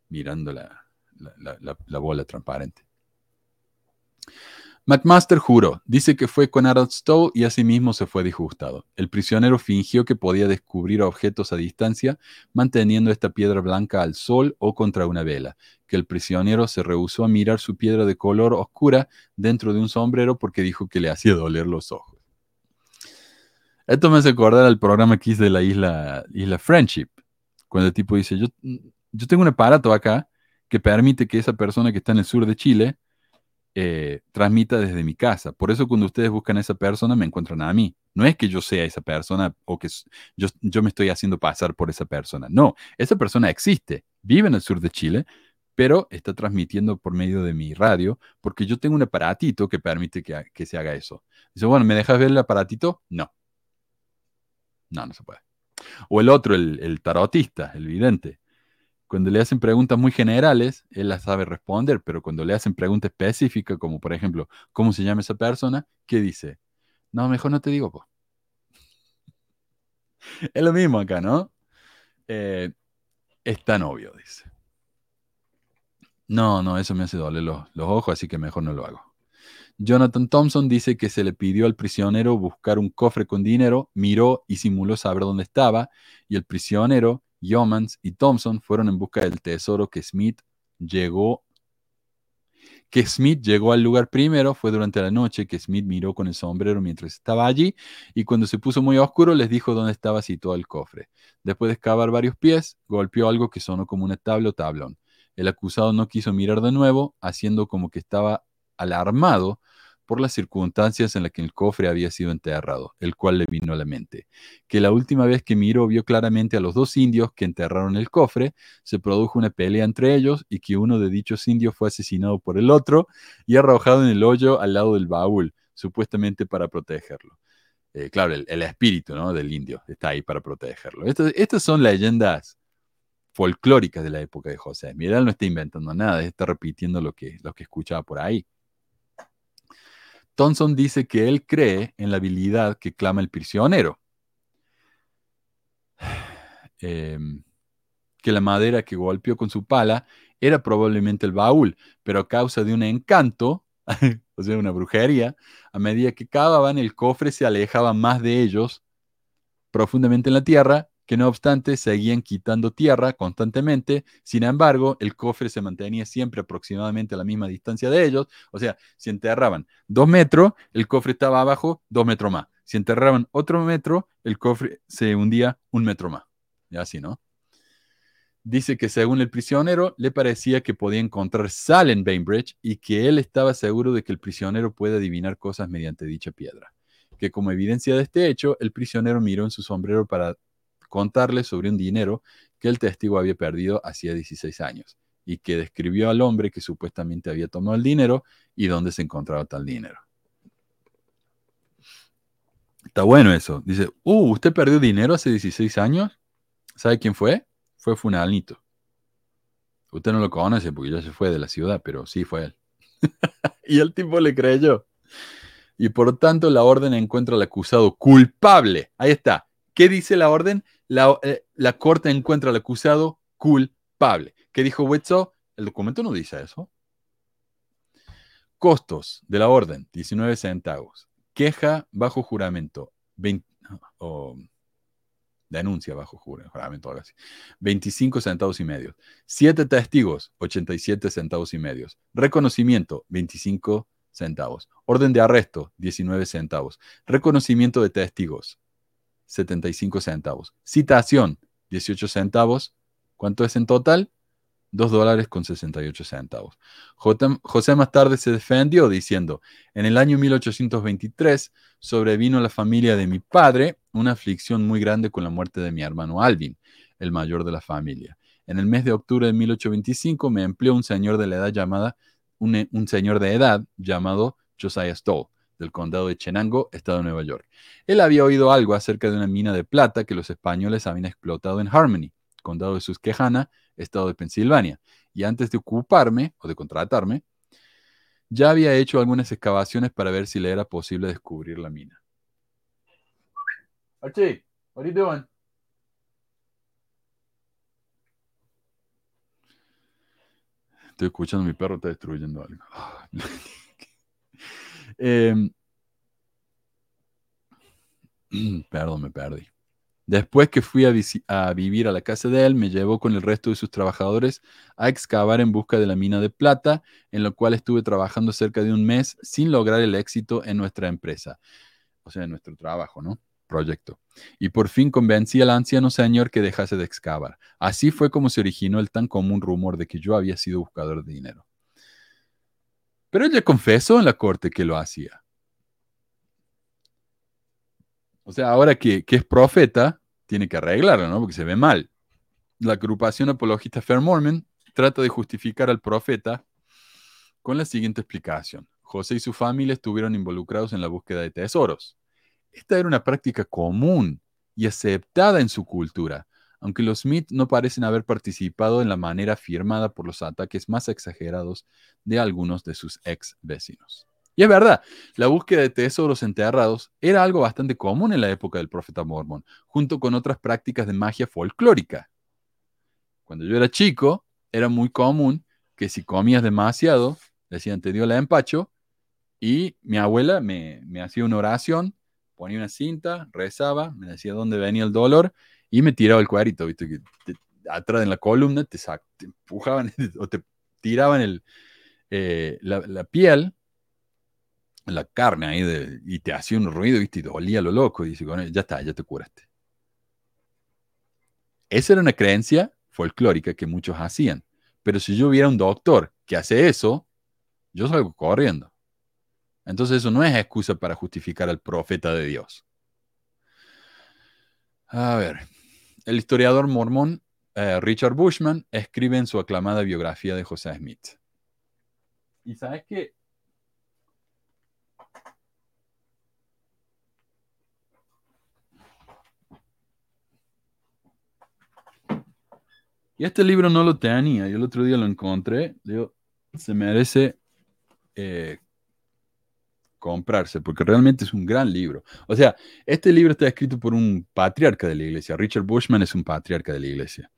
mirando la, la- la- la- la bola transparente. McMaster juró, dice que fue con Harold Stowe y asimismo se fue disgustado. El prisionero fingió que podía descubrir objetos a distancia manteniendo esta piedra blanca al sol o contra una vela, que el prisionero se rehusó a mirar su piedra de color oscura dentro de un sombrero porque dijo que le hacía doler los ojos. Esto me hace acordar al programa hice de la isla, isla Friendship, cuando el tipo dice, yo, yo tengo un aparato acá que permite que esa persona que está en el sur de Chile eh, transmita desde mi casa. Por eso cuando ustedes buscan a esa persona me encuentran a mí. No es que yo sea esa persona o que yo, yo me estoy haciendo pasar por esa persona. No, esa persona existe, vive en el sur de Chile, pero está transmitiendo por medio de mi radio porque yo tengo un aparatito que permite que, que se haga eso. Dice, bueno, ¿me dejas ver el aparatito? No. No, no se puede. O el otro, el, el tarotista, el vidente. Cuando le hacen preguntas muy generales, él las sabe responder, pero cuando le hacen preguntas específicas, como por ejemplo, ¿cómo se llama esa persona? ¿Qué dice? No, mejor no te digo, po. (laughs) Es lo mismo acá, ¿no? Eh, es tan obvio, dice. No, no, eso me hace doler los, los ojos, así que mejor no lo hago. Jonathan Thompson dice que se le pidió al prisionero buscar un cofre con dinero, miró y simuló saber dónde estaba, y el prisionero, Yeomans y Thompson fueron en busca del tesoro que Smith llegó. Que Smith llegó al lugar primero fue durante la noche que Smith miró con el sombrero mientras estaba allí y cuando se puso muy oscuro les dijo dónde estaba situado el cofre. Después de excavar varios pies, golpeó algo que sonó como una tabla o tablón. El acusado no quiso mirar de nuevo, haciendo como que estaba alarmado por las circunstancias en las que el cofre había sido enterrado, el cual le vino a la mente. Que la última vez que miró vio claramente a los dos indios que enterraron el cofre, se produjo una pelea entre ellos y que uno de dichos indios fue asesinado por el otro y arrojado en el hoyo al lado del baúl, supuestamente para protegerlo. Eh, claro, el, espíritu ¿no? del indio está ahí para protegerlo. Estas, estas son leyendas folclóricas de la época de José. Mira, él no está inventando nada, está repitiendo lo que, lo que escuchaba por ahí. Thompson dice que él cree en la habilidad que clama el prisionero. (sighs) Eh, que la madera que golpeó con su pala era probablemente el baúl, pero a causa de un encanto, (laughs) o sea, una brujería, a medida que cavaban, el cofre se alejaba más de ellos profundamente en la tierra, que no obstante seguían quitando tierra constantemente. Sin embargo, el cofre se mantenía siempre aproximadamente a la misma distancia de ellos. O sea, si enterraban dos metros, el cofre estaba abajo dos metros más. Si enterraban otro metro, el cofre se hundía un metro más. Y así, ¿no? dice que según el prisionero le parecía que podía encontrar sal en Bainbridge y que él estaba seguro de que el prisionero puede adivinar cosas mediante dicha piedra. Que como evidencia de este hecho, el prisionero miró en su sombrero para contarle sobre un dinero que el testigo había perdido hacía 16 años y que describió al hombre que supuestamente había tomado el dinero y dónde se encontraba tal dinero. Está bueno eso. Dice, uh, ¿usted perdió dinero hace 16 años? ¿Sabe quién fue? Fue Funalito. Usted no lo conoce porque ya se fue de la ciudad, pero sí fue él. (laughs) y el tipo le creyó. Y por tanto la orden encuentra al acusado culpable. Ahí está. ¿Qué dice la orden? La, eh, la corte encuentra al acusado culpable. ¿Qué dijo Wetzel? El documento no dice eso. Costos de la orden, 19 centavos. Queja bajo juramento, 20, o denuncia bajo juramento, algo así, 25 centavos y medio. Siete testigos, 87 centavos y medio. Reconocimiento, 25 centavos. Orden de arresto, 19 centavos. Reconocimiento de testigos, 75 centavos. Citación, 18 centavos. ¿Cuánto es en total? 2 dólares con 68 centavos. José más tarde se defendió diciendo, en el año 1823 sobrevino a la familia de mi padre una aflicción muy grande con la muerte de mi hermano Alvin, el mayor de la familia. En el mes de octubre de 1825 me empleó un señor de la edad llamada, un, un señor de edad llamado Josiah Stoll, del condado de Chenango, estado de Nueva York. Él había oído algo acerca de una mina de plata que los españoles habían explotado en Harmony, condado de Susquehanna, estado de Pensilvania. Y antes de ocuparme o de contratarme, ya había hecho algunas excavaciones para ver si le era posible descubrir la mina. Archie, what are you doing? Estoy escuchando, mi perro está destruyendo algo. (laughs) Em, (clears throat) perdón, me perdí. Después que fui a, vivir a la casa de él, me llevó con el resto de sus trabajadores a excavar en busca de la mina de plata, en lo cual estuve trabajando cerca de un mes sin lograr el éxito en nuestra empresa, o sea, en nuestro trabajo, ¿no? Proyecto. Y por fin convencí al anciano señor que dejase de excavar. Así fue como se originó el tan común rumor de que yo había sido buscador de dinero. Pero ella confesó en la corte que lo hacía. O sea, ahora que, es profeta, tiene que arreglarlo, ¿no? Porque se ve mal. La agrupación apologista Fair Mormon trata de justificar al profeta con la siguiente explicación. José y su familia estuvieron involucrados en la búsqueda de tesoros. Esta era una práctica común y aceptada en su cultura, aunque los Smith no parecen haber participado en la manera firmada por los ataques más exagerados de algunos de sus ex vecinos. Y es verdad, la búsqueda de tesoros enterrados era algo bastante común en la época del profeta Mormon, junto con otras prácticas de magia folclórica. Cuando yo era chico, era muy común que si comías demasiado, decían, te dio la empacho, y mi abuela me, hacía una oración, ponía una cinta, rezaba, me decía dónde venía el dolor, y me tiraba el cuadrito, ¿viste? Que atrás en la columna te, empujaban (laughs) o te tiraban el, eh, la piel la carne ahí de, y te hacía un ruido, ¿viste? Y dolía lo loco. Y dice, ya está, ya te curaste. Esa era una creencia folclórica que muchos hacían. Pero si yo hubiera un doctor que hace eso, yo salgo corriendo. Entonces eso no es excusa para justificar al profeta de Dios. A ver, el historiador mormón eh, Richard Bushman escribe en su aclamada biografía de José Smith. Y sabes que Y este libro no lo tenía, yo el otro día lo encontré, digo, se merece eh, comprarse, porque realmente es un gran libro. O sea, este libro está escrito por un patriarca de la iglesia, Richard Bushman es un patriarca de la iglesia.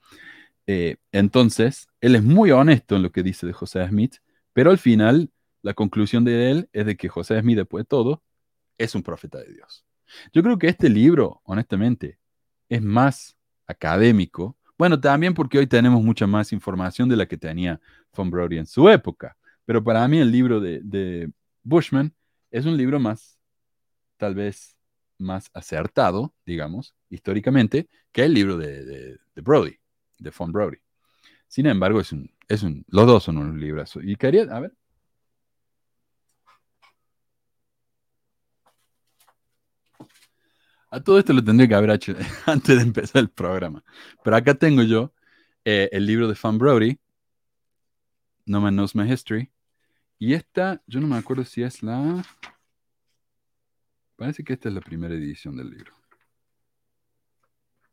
Eh, entonces, él es muy honesto en lo que dice de José Smith, pero al final, la conclusión de él es de que José Smith, después de todo, es un profeta de Dios. Yo creo que este libro, honestamente, es más académico bueno, también porque hoy tenemos mucha más información de la que tenía Von Brody en su época. Pero para mí el libro de, Bushman es un libro más, tal vez, más acertado, digamos, históricamente, que el libro de, Brody, de Von Brody. Sin embargo, es un, es un, los dos son unos libros. Y quería, a ver. A todo esto lo tendría que haber hecho (laughs) antes de empezar el programa. Pero acá tengo yo eh, el libro de Fan Brody, No Man Knows My History. Y esta, yo no me acuerdo si es la... Parece que esta es la primera edición del libro.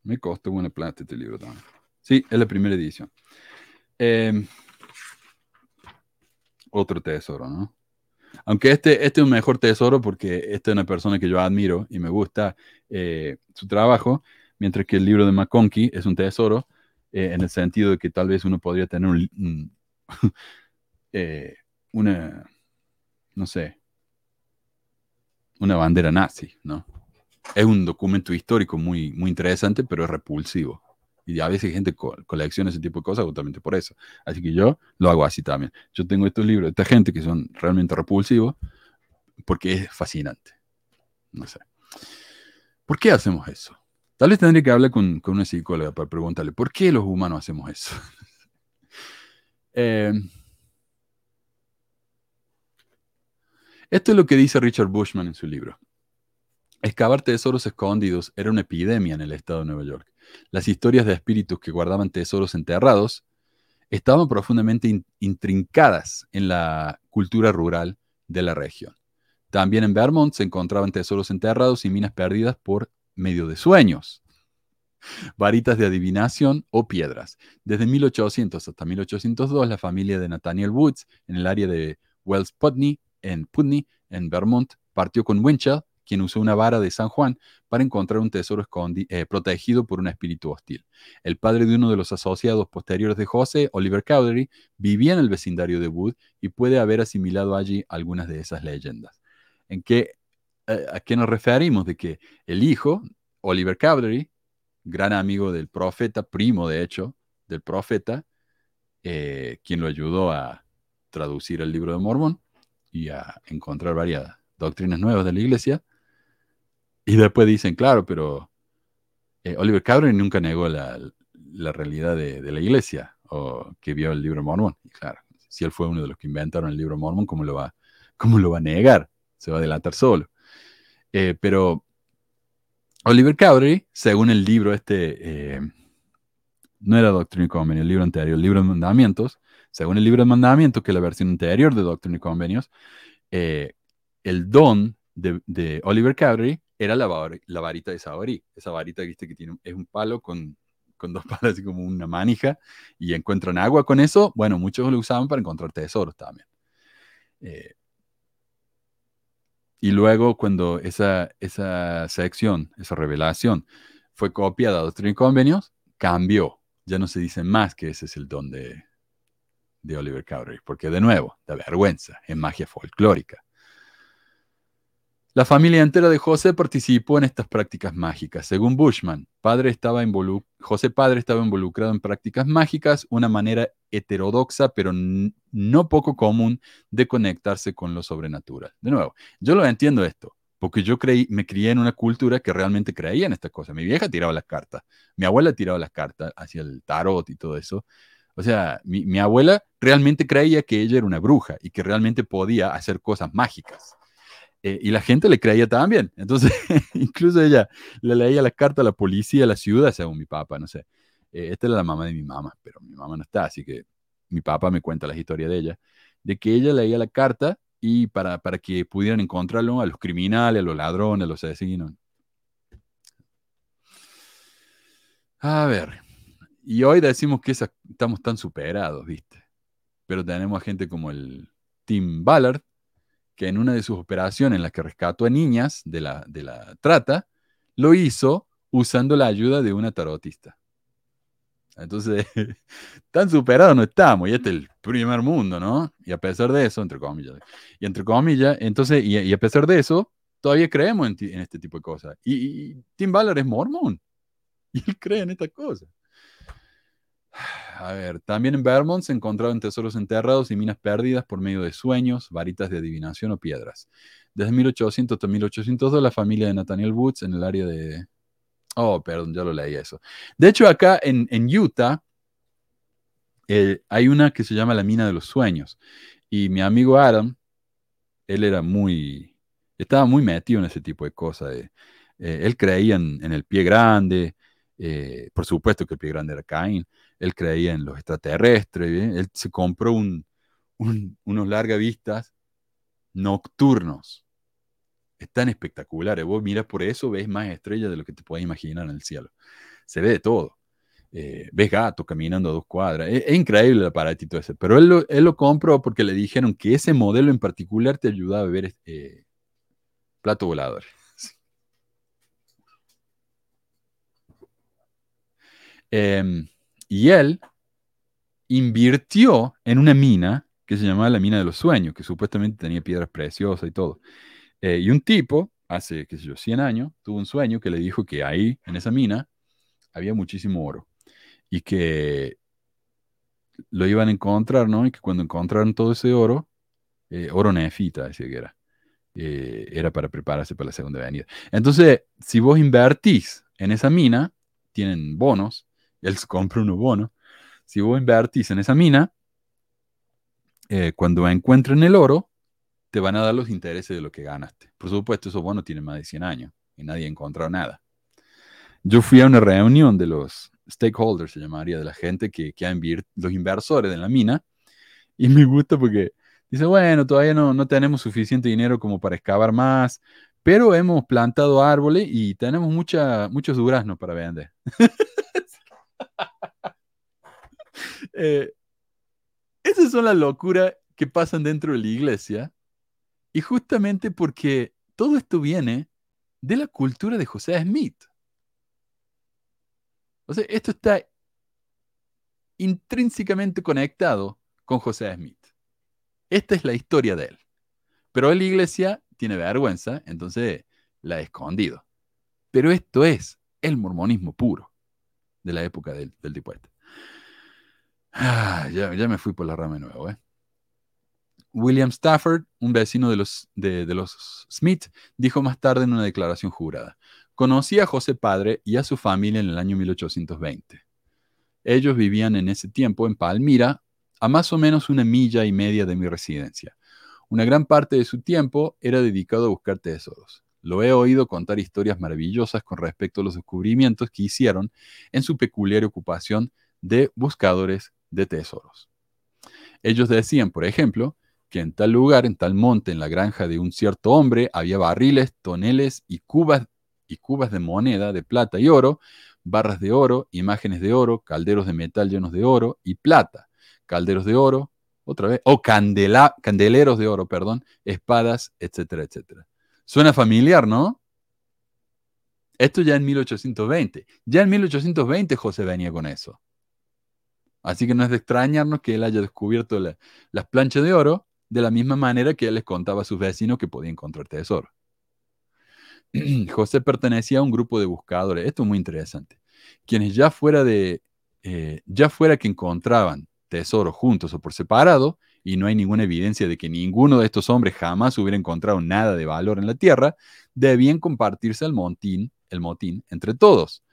Me costó buena plata este libro también. Sí, es la primera edición. Eh, otro tesoro, ¿no? Aunque este, este es un mejor tesoro porque esta es una persona que yo admiro y me gusta eh, su trabajo, mientras que el libro de McConkie es un tesoro eh, en el sentido de que tal vez uno podría tener un, un (laughs) eh, una, no sé, una bandera nazi, ¿no? Es un documento histórico muy, muy interesante, pero es repulsivo. Y a veces gente co- colecciona ese tipo de cosas justamente por eso. Así que yo lo hago así también. Yo tengo estos libros de esta gente que son realmente repulsivos porque es fascinante. No sé. ¿Por qué hacemos eso? Tal vez tendría que hablar con, con una psicóloga para preguntarle, ¿por qué los humanos hacemos eso? (laughs) Eh, esto es lo que dice Richard Bushman en su libro. Excavar tesoros escondidos era una epidemia en el estado de Nueva York. Las historias de espíritus que guardaban tesoros enterrados estaban profundamente in- intrincadas en la cultura rural de la región. También en Vermont se encontraban tesoros enterrados y minas perdidas por medio de sueños, varitas de adivinación o piedras. Desde 1800 hasta 1802, la familia de Nathaniel Woods, en el área de Wells Putney, en Putney, en Vermont, partió con Winchell, quien usó una vara de San Juan para encontrar un tesoro eh, protegido por un espíritu hostil. El padre de uno de los asociados posteriores de José, Oliver Cowdery, vivía en el vecindario de Wood y puede haber asimilado allí algunas de esas leyendas. ¿En qué, eh, ¿A qué nos referimos? De que el hijo, Oliver Cowdery, gran amigo del profeta, primo de hecho del profeta, eh, quien lo ayudó a traducir el libro de Mormón y a encontrar varias doctrinas nuevas de la iglesia. Y después dicen, claro, pero eh, Oliver Cowdery nunca negó la, la realidad de, la iglesia o que vio el libro Mormón. Claro, si él fue uno de los que inventaron el libro Mormón, ¿cómo lo va, cómo lo va a negar? Se va a delatar solo. Eh, pero Oliver Cowdery, según el libro este, eh, no era Doctrina y Convenios, el libro anterior, el libro de mandamientos, según el libro de mandamientos, que es la versión anterior de Doctrina y Convenios, eh, el don de, Oliver Cowdery era la, var- la varita de Saborí. Esa varita ¿viste? que tiene, es un palo con, con dos (laughs) palos, así como una manija, y encuentran agua con eso. Bueno, muchos lo usaban para encontrar tesoros también. Eh, y luego, cuando esa, esa sección, esa revelación, fue copiada a Doctrina y Convenios, cambió. Ya no se dice más que ese es el don de, de Oliver Cowdery, porque de nuevo, da vergüenza, es magia folclórica. La familia entera de José participó en estas prácticas mágicas. Según Bushman, José padre estaba involucrado en prácticas mágicas, una manera heterodoxa, pero no poco común de conectarse con lo sobrenatural. De nuevo, yo lo entiendo esto, porque yo creí, me crié en una cultura que realmente creía en estas cosas. Mi vieja tiraba las cartas, mi abuela tiraba las cartas hacia el tarot y todo eso. O sea, mi, abuela realmente creía que ella era una bruja y que realmente podía hacer cosas mágicas. Eh, y la gente le creía también. Entonces, (laughs) incluso ella le leía las cartas a la policía de la ciudad, según mi papá, no sé. Eh, esta era la mamá de mi mamá, pero mi mamá no está, así que mi papá me cuenta la historia de ella, de que ella leía la carta y para, para que pudieran encontrarlo a los criminales, a los ladrones, a los asesinos. A ver, y hoy decimos que estamos tan superados, ¿viste? Pero tenemos a gente como el Tim Ballard, que en una de sus operaciones en las que rescató a niñas de la, de la trata, lo hizo usando la ayuda de una tarotista. Entonces, (laughs) tan superados no estamos, y este es el primer mundo, ¿no? Y a pesar de eso, entre comillas, y entre comillas, entonces, y, a pesar de eso, todavía creemos en este tipo de cosas. Y, y Tim Ballard es mormón, (laughs) y él cree en estas cosas. A ver, también en Vermont se encontraban tesoros enterrados y minas perdidas por medio de sueños, varitas de adivinación o piedras. Desde 1800 hasta 1802, la familia de Nathaniel Woods en el área de... Oh, perdón, ya lo leí eso. De hecho, acá en, Utah, Eh, hay una que se llama la mina de los sueños. Y mi amigo Adam, él era muy, estaba muy metido en ese tipo de cosas. eh. Eh, él creía en el pie grande, eh, por supuesto que el pie grande era Caín, él creía en los extraterrestres, él se compró un, un- unos largavistas nocturnos. Están espectaculares. Vos miras por eso, ves más estrellas de lo que te puedes imaginar en el cielo. Se ve de todo. Eh, ves gatos caminando a dos cuadras. Es, es increíble el aparatito ese. Pero él lo, él compró porque le dijeron que ese modelo en particular te ayudaba a ver eh, plato voladores. Em, y él invirtió en una mina que se llamaba la mina de los sueños, que supuestamente tenía piedras preciosas y todo. Eh, y un tipo, hace, qué sé yo, 100 años, tuvo un sueño que le dijo que ahí, en esa mina, había muchísimo oro. Y que lo iban a encontrar, ¿no? Y que cuando encontraron todo ese oro, eh, oro nefita, decía que era, eh, era para prepararse para la segunda venida. Entonces, si vos invertís en esa mina, tienen bonos, él se compra unos bonos, si vos invertís en esa mina, eh, cuando encuentren el oro, te van a dar los intereses de lo que ganaste. Por supuesto, esos bonos tienen más de 100 años y nadie ha encontrado nada. Yo fui a una reunión de los stakeholders, se llamaría, de la gente que, que ha los inversores de la mina, y me gusta porque dice, bueno, todavía no, no tenemos suficiente dinero como para excavar más, pero hemos plantado árboles y tenemos mucha, muchos duraznos para vender. (laughs) (laughs) Eh, esas son las locuras que pasan dentro de la iglesia y justamente porque todo esto viene de la cultura de José Smith. O sea, esto está intrínsecamente conectado con José Smith. Esta es la historia de él. Pero la iglesia tiene vergüenza, entonces la ha escondido. Pero esto es el mormonismo puro de la época del, del tipo este. Ah, ya, ya me fui por la rama de nuevo, ¿eh? William Stafford, un vecino de los, de, de los Smith, dijo más tarde en una declaración jurada, conocí a José Padre y a su familia en el año 1820. Ellos vivían en ese tiempo en Palmira, a más o menos una milla y media de mi residencia. Una gran parte de su tiempo era dedicado a buscar tesoros. Lo he oído contar historias maravillosas con respecto a los descubrimientos que hicieron en su peculiar ocupación de buscadores de tesoros. Ellos decían, por ejemplo, que en tal lugar, en tal monte, en la granja de un cierto hombre, había barriles, toneles y cubas, y cubas de moneda de plata y oro, barras de oro, imágenes de oro, calderos de metal llenos de oro y plata, calderos de oro, otra vez, o candela, candeleros de oro, perdón, espadas, etcétera, etcétera. Suena familiar, ¿no? Esto ya en 1820. Ya en 1820 José venía con eso. Así que no es de extrañarnos que él haya descubierto la, las planchas de oro de la misma manera que él les contaba a sus vecinos que podía encontrar tesoro. (clears throat) José pertenecía a un grupo de buscadores, esto es muy interesante, quienes ya fuera de, eh, ya fuera que encontraban tesoros juntos o por separado, y no hay ninguna evidencia de que ninguno de estos hombres jamás hubiera encontrado nada de valor en la tierra, debían compartirse el motín, el motín entre todos.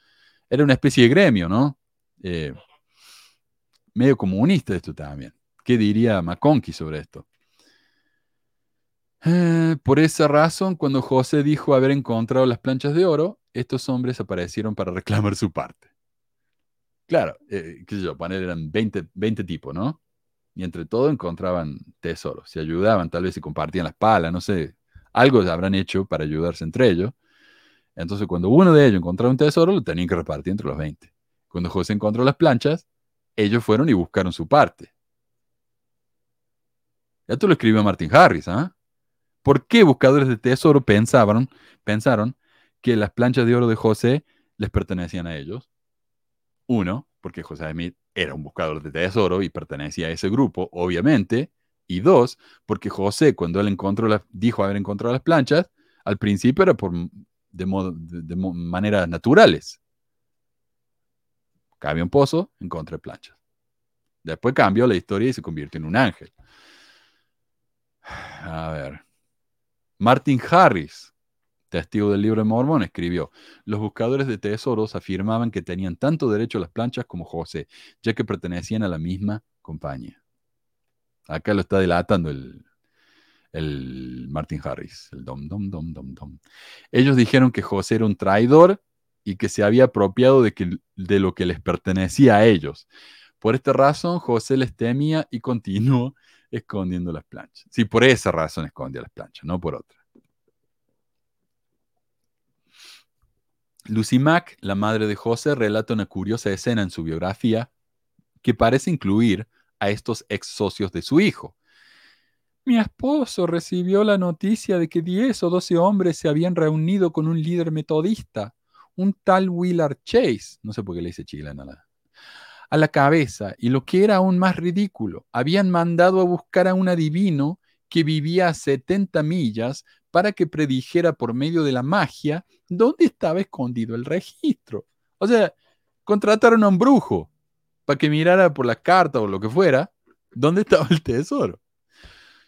Era una especie de gremio, ¿no? Eh, medio comunista esto también. ¿Qué diría McConkie sobre esto? Eh, por esa razón, cuando José dijo haber encontrado las planchas de oro, estos hombres aparecieron para reclamar su parte. Claro, eh, qué sé yo, eran 20, 20 tipos, ¿no? Y entre todos encontraban tesoros, se ayudaban, tal vez se compartían las palas, no sé, algo habrán hecho para ayudarse entre ellos. Entonces, cuando uno de ellos encontraba un tesoro, lo tenían que repartir entre los 20. Cuando José encontró las planchas, ellos fueron y buscaron su parte. Esto lo escribió Martin Harris, ¿ah? ¿Por qué buscadores de tesoro pensaban, pensaron que las planchas de oro de José les pertenecían a ellos? Uno, porque José Smith era un buscador de tesoro y pertenecía a ese grupo, obviamente. Y dos, porque José, cuando él encontró las, dijo haber encontrado las planchas, al principio era por, de, modo, de, maneras naturales. Cabía un pozo, encontré planchas. Después cambió la historia y se convirtió en un ángel. A ver. Martin Harris, testigo del libro de Mormón, escribió, los buscadores de tesoros afirmaban que tenían tanto derecho a las planchas como José, ya que pertenecían a la misma compañía. Acá lo está delatando el, el Martin Harris, el dom, dom, dom, dom, dom. Ellos dijeron que José era un traidor y que se había apropiado de, que, de lo que les pertenecía a ellos. Por esta razón, José les temía y continuó escondiendo las planchas. Sí, por esa razón escondía las planchas, no por otra. Lucy Mack, la madre de José, relata una curiosa escena en su biografía que parece incluir a estos ex socios de su hijo. Mi esposo recibió la noticia de que 10 o 12 hombres se habían reunido con un líder metodista, un tal Willard Chase, no sé por qué le dice chilena a la cabeza, y lo que era aún más ridículo, habían mandado a buscar a un adivino que vivía a 70 millas para que predijera por medio de la magia dónde estaba escondido el registro. O sea, contrataron a un brujo para que mirara por la carta o lo que fuera dónde estaba el tesoro.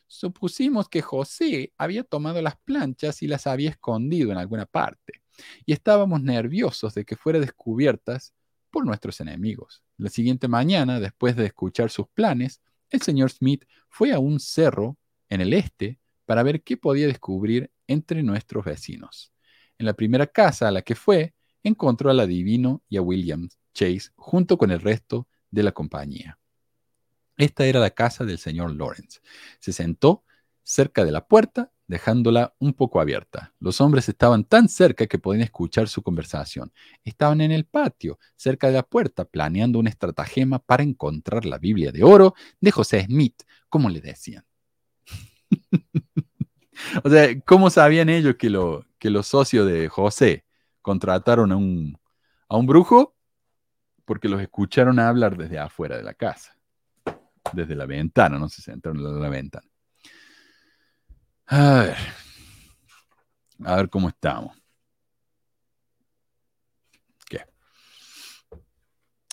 Supusimos que José había tomado las planchas y las había escondido en alguna parte, y estábamos nerviosos de que fueran descubiertas por nuestros enemigos. La siguiente mañana, después de escuchar sus planes, el señor Smith fue a un cerro en el este para ver qué podía descubrir entre nuestros vecinos. En la primera casa a la que fue, encontró al adivino y a William Chase junto con el resto de la compañía. Esta era la casa del señor Lawrence. Se sentó cerca de la puerta, dejándola un poco abierta. Los hombres estaban tan cerca que podían escuchar su conversación. Estaban en el patio, cerca de la puerta, planeando un estratagema para encontrar la Biblia de oro de José Smith, como le decían. (laughs) o sea, ¿cómo sabían ellos que, lo, que los socios de José contrataron a un, a un brujo? Porque los escucharon hablar desde afuera de la casa, desde la ventana, no se sentaron en la ventana. A ver, a ver cómo estamos.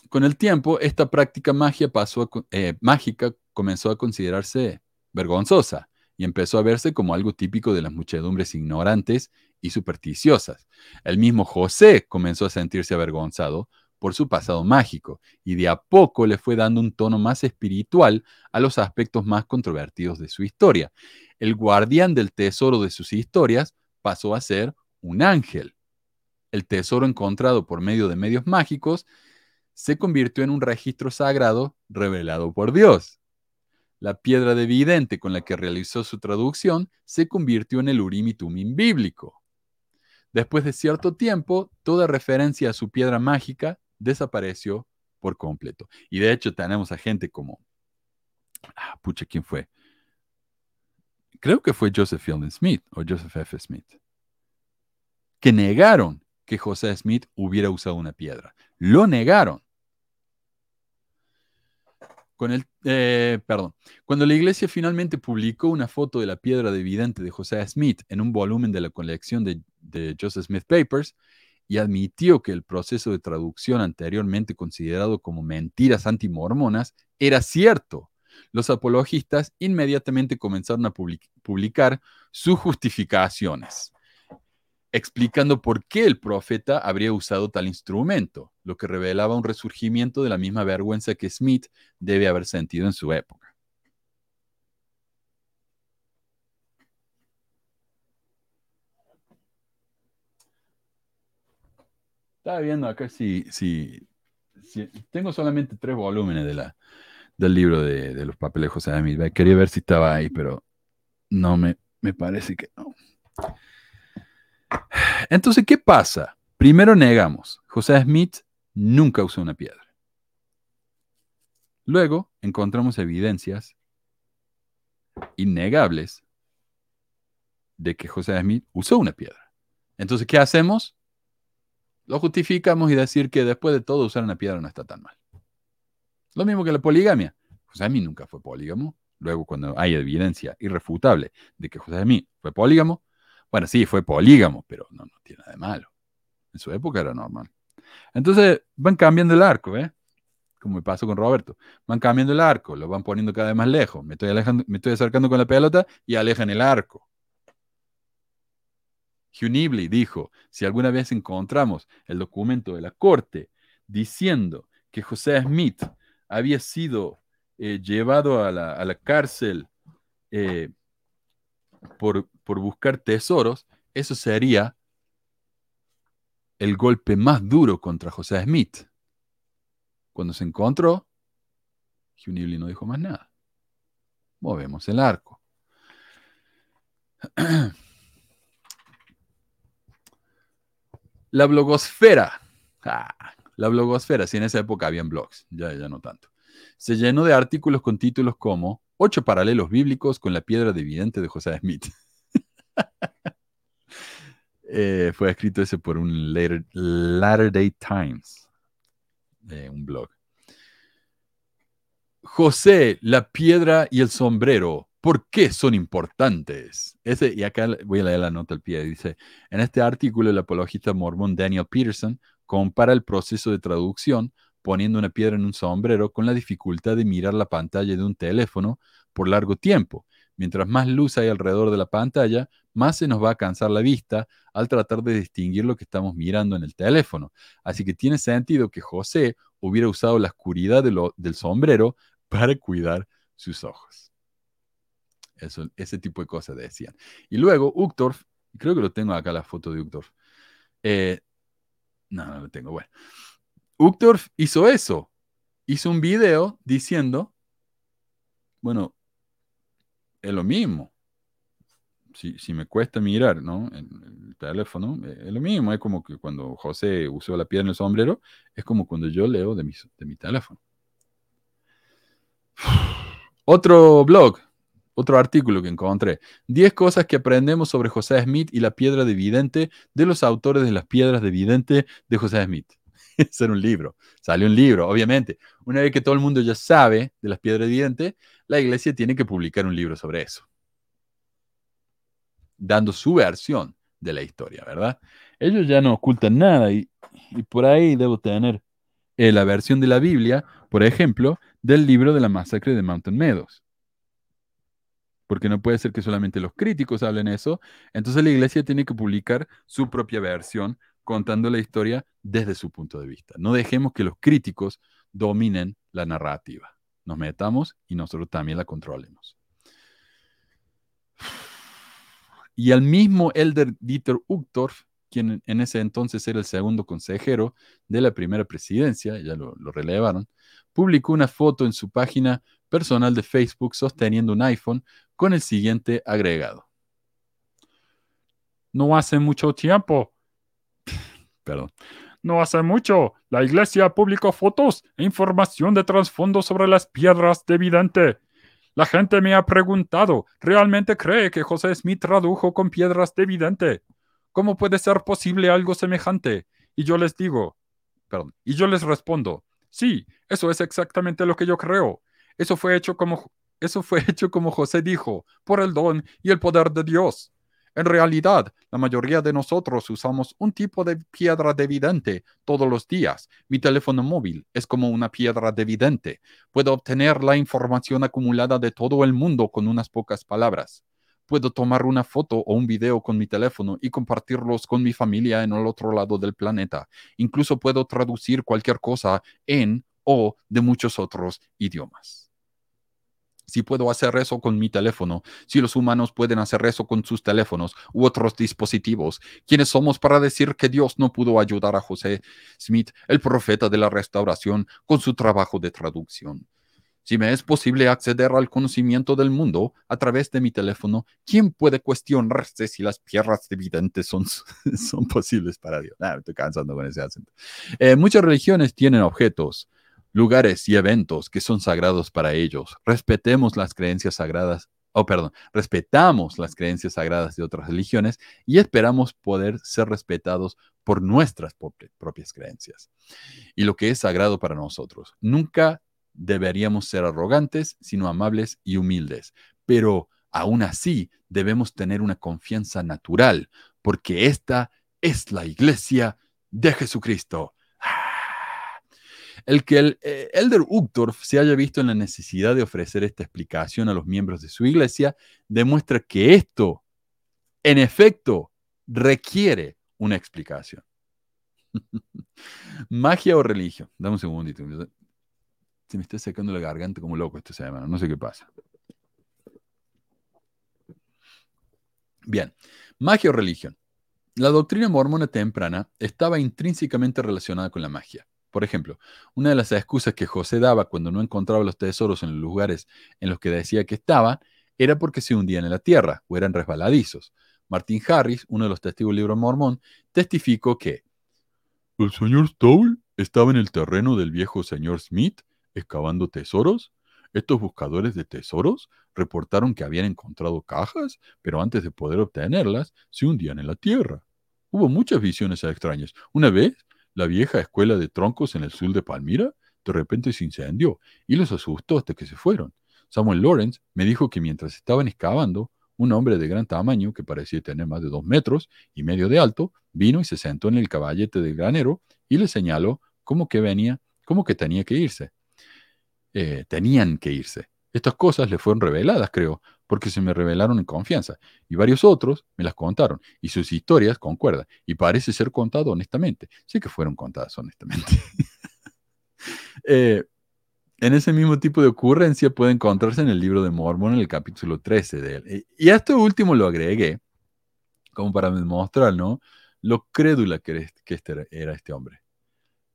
Con el tiempo, esta práctica magia pasó eh, mágica comenzó a considerarse vergonzosa y empezó a verse como algo típico de las muchedumbres ignorantes y supersticiosas. El mismo José comenzó a sentirse avergonzado por su pasado mágico y de a poco le fue dando un tono más espiritual a los aspectos más controvertidos de su historia. El guardián del tesoro de sus historias pasó a ser un ángel. El tesoro encontrado por medio de medios mágicos se convirtió en un registro sagrado revelado por Dios. La piedra de vidente con la que realizó su traducción se convirtió en el Urim y Tumim bíblico. Después de cierto tiempo, toda referencia a su piedra mágica desapareció por completo. Y de hecho tenemos a gente como, ah, pucha, ¿quién fue? Creo que fue Joseph Fielding Smith o Joseph F. Smith, que negaron que José Smith hubiera usado una piedra. Lo negaron. Con el, eh, perdón. Cuando la iglesia finalmente publicó una foto de la piedra de vidente de José Smith en un volumen de la colección de, de Joseph Smith Papers y admitió que el proceso de traducción anteriormente considerado como mentiras antimormonas era cierto, los apologistas inmediatamente comenzaron a publicar sus justificaciones explicando por qué el profeta habría usado tal instrumento, lo que revelaba un resurgimiento de la misma vergüenza que Smith debe haber sentido en su época. Estaba viendo acá si, si, tengo solamente tres volúmenes de la, del libro de, los papeles de José. Quería ver si estaba ahí, pero no me, me parece que no. Entonces, ¿qué pasa? Primero negamos, José Smith nunca usó una piedra. Luego encontramos evidencias innegables de que José Smith usó una piedra. Entonces, ¿qué hacemos? Lo justificamos y decir que después de todo usar una piedra no está tan mal. Lo mismo que la poligamia. José Smith nunca fue polígamo. Luego, cuando hay evidencia irrefutable de que José Smith fue polígamo, bueno, sí, fue polígamo, pero no, no tiene nada de malo. En su época era normal. Entonces van cambiando el arco, ¿eh? Como me pasó con Roberto. Van cambiando el arco, lo van poniendo cada vez más lejos. Me estoy, alejando, me estoy acercando con la pelota y alejan el arco. Hugh Nibley dijo, si alguna vez encontramos el documento de la corte diciendo que José Smith había sido eh, llevado a la, a la cárcel eh, por, por buscar tesoros, eso sería el golpe más duro contra José Smith. Cuando se encontró, Hugh Nibley no dijo más nada. Movemos el arco. La blogosfera. Ah, la blogosfera, si en esa época habían blogs, ya, ya no tanto. Se llenó de artículos con títulos como Ocho paralelos bíblicos con la piedra dividente de José Smith. (laughs) Eh, fue escrito ese por un Latter, Latter Day Times, eh, un blog. José, la piedra y el sombrero, ¿por qué son importantes? Ese, y acá voy a leer la nota al pie. Dice, en este artículo el apologista mormón Daniel Peterson compara el proceso de traducción poniendo una piedra en un sombrero con la dificultad de mirar la pantalla de un teléfono por largo tiempo. Mientras más luz hay alrededor de la pantalla, más se nos va a cansar la vista al tratar de distinguir lo que estamos mirando en el teléfono. Así que tiene sentido que José hubiera usado la oscuridad del sombrero (laughs) para cuidar sus ojos. Eso, ese tipo de cosas decían. Y luego Uchtdorf, creo que lo tengo acá la foto de Uchtdorf. Eh, no, no lo tengo. Bueno, Uchtdorf hizo eso. Hizo un video diciendo, bueno, es lo mismo. Si, si me cuesta mirar, ¿no? En el teléfono, eh, es lo mismo. Es como que cuando José usó la piedra en el sombrero, es como cuando yo leo de mi, de mi teléfono. (sighs) Otro blog, otro artículo que encontré. 10 cosas que aprendemos sobre José Smith y la piedra de vidente de los autores de las piedras de vidente de José Smith. (laughs) Ese era un libro. Salió un libro, obviamente. Una vez que todo el mundo ya sabe de las piedras de vidente, la iglesia tiene que publicar un libro sobre eso. Dando su versión de la historia, ¿verdad? Ellos ya no ocultan nada y, y por ahí debo tener eh, la versión de la Biblia, por ejemplo, del libro de la masacre de Mountain Meadows. Porque no puede ser que solamente los críticos hablen eso. Entonces la iglesia tiene que publicar su propia versión contando la historia desde su punto de vista. No dejemos que los críticos dominen la narrativa. Nos metamos y nosotros también la controlemos. Y al mismo Elder Dieter Uchtdorf, quien en ese entonces era el segundo consejero de la primera presidencia, ya lo, lo relevaron, publicó una foto en su página personal de Facebook sosteniendo un iPhone con el siguiente agregado. No hace mucho tiempo, No hace mucho, la iglesia publicó fotos e información de trasfondo sobre las piedras de vidente. La gente me ha preguntado, ¿realmente cree que José Smith tradujo con piedras de vidente? ¿Cómo puede ser posible algo semejante? Y yo les digo, perdón, y yo les respondo, sí, eso es exactamente lo que yo creo. Eso fue hecho como eso fue hecho como José dijo, por el don y el poder de Dios. En realidad, la mayoría de nosotros usamos un tipo de piedra de vidente todos los días. Mi teléfono móvil es como una piedra de vidente. Puedo obtener la información acumulada de todo el mundo con unas pocas palabras. Puedo tomar una foto o un video con mi teléfono y compartirlos con mi familia en el otro lado del planeta. Incluso puedo traducir cualquier cosa en o de muchos otros idiomas. Si puedo hacer eso con mi teléfono, si los humanos pueden hacer eso con sus teléfonos u otros dispositivos, ¿quiénes somos para decir que Dios no pudo ayudar a José Smith, el profeta de la restauración, con su trabajo de traducción? Si me es posible acceder al conocimiento del mundo a través de mi teléfono, ¿quién puede cuestionarse si las piedras evidentes son, (laughs) son posibles para Dios? Ah, me estoy cansando con ese acento. Eh, muchas religiones tienen objetos, lugares y eventos que son sagrados para ellos. Respetemos las creencias sagradas, oh, perdón, respetamos las creencias sagradas de otras religiones y esperamos poder ser respetados por nuestras propias creencias. Y lo que es sagrado para nosotros. Nunca deberíamos ser arrogantes, sino amables y humildes. Pero aún así debemos tener una confianza natural, porque esta es la iglesia de Jesucristo. El que el eh, Elder Uchtdorf se haya visto en la necesidad de ofrecer esta explicación a los miembros de su iglesia demuestra que esto, en efecto, requiere una explicación. (laughs) Magia o religión. Dame un segundito. Se me está secando la garganta como loco esta semana. No sé qué pasa. Bien. Magia o religión. La doctrina mormona temprana estaba intrínsecamente relacionada con la magia. Por ejemplo, una de las excusas que José daba cuando no encontraba los tesoros en los lugares en los que decía que estaban era porque se hundían en la tierra o eran resbaladizos. Martin Harris, uno de los testigos del libro mormón, testificó que el señor Stowl estaba en el terreno del viejo señor Smith excavando tesoros. Estos buscadores de tesoros reportaron que habían encontrado cajas, pero antes de poder obtenerlas, se hundían en la tierra. Hubo muchas visiones extrañas. Una vez, la vieja escuela de troncos en el sur de Palmira de repente se incendió y los asustó hasta que se fueron. Samuel Lawrence me dijo que mientras estaban excavando, un hombre de gran tamaño, que parecía tener más de dos metros y medio de alto, vino y se sentó en el caballete del granero y le señaló cómo que venía, cómo que tenía que irse. Eh, tenían que irse. Estas cosas le fueron reveladas, creo, porque se me revelaron en confianza, y varios otros me las contaron, y sus historias concuerdan, y parece ser contado honestamente. Sí que fueron contadas honestamente. (laughs) eh, en ese mismo tipo de ocurrencia puede encontrarse en el libro de Mormon, en el capítulo 13 de él. Y esto último lo agregué como para demostrar, ¿no? Lo crédula que, este era este hombre.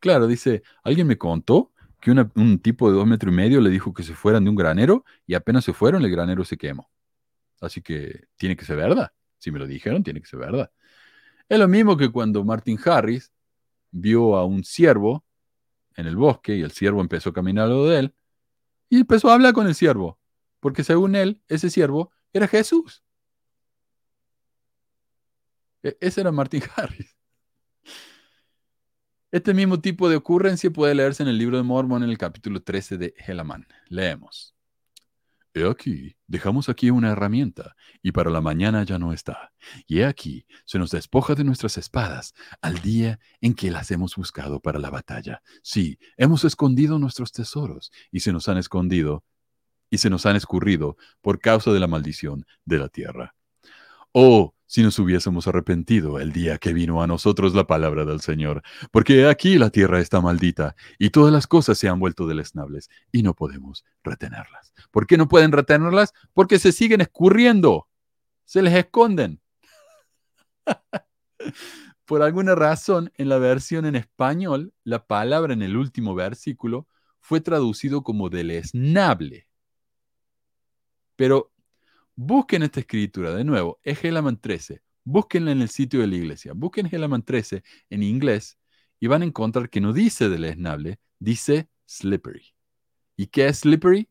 Claro, dice, alguien me contó que un tipo de dos metros y medio le dijo que se fueran de un granero y apenas se fueron, el granero se quemó. Así que tiene que ser verdad. Si me lo dijeron, tiene que ser verdad. Es lo mismo que cuando Martin Harris vio a un ciervo en el bosque y el siervo empezó a caminar a lo de él y empezó a hablar con el siervo, porque según él, ese siervo era Jesús. E, ese era Martin (laughs) Harris. Este mismo tipo de ocurrencia puede leerse en el libro de Mormon en el capítulo 13 de Helaman. Leemos. He aquí, dejamos aquí una herramienta, y para la mañana ya no está. Y he aquí, se nos despoja de nuestras espadas al día en que las hemos buscado para la batalla. Sí, hemos escondido nuestros tesoros, y se nos han escondido, y se nos han escurrido por causa de la maldición de la tierra. Oh, si nos hubiésemos arrepentido el día que vino a nosotros la palabra del Señor, porque aquí la tierra está maldita y todas las cosas se han vuelto deleznables y no podemos retenerlas. ¿Por qué no pueden retenerlas? Porque se siguen escurriendo, se les esconden. (laughs) Por alguna razón, en la versión en español, la palabra en el último versículo fue traducido como deleznable. Pero Busquen esta escritura de nuevo, es Helaman 13. Búsquenla en el sitio de la iglesia. Busquen Helaman 13 en inglés y van a encontrar que no dice deleznable, dice slippery. ¿Y qué es slippery?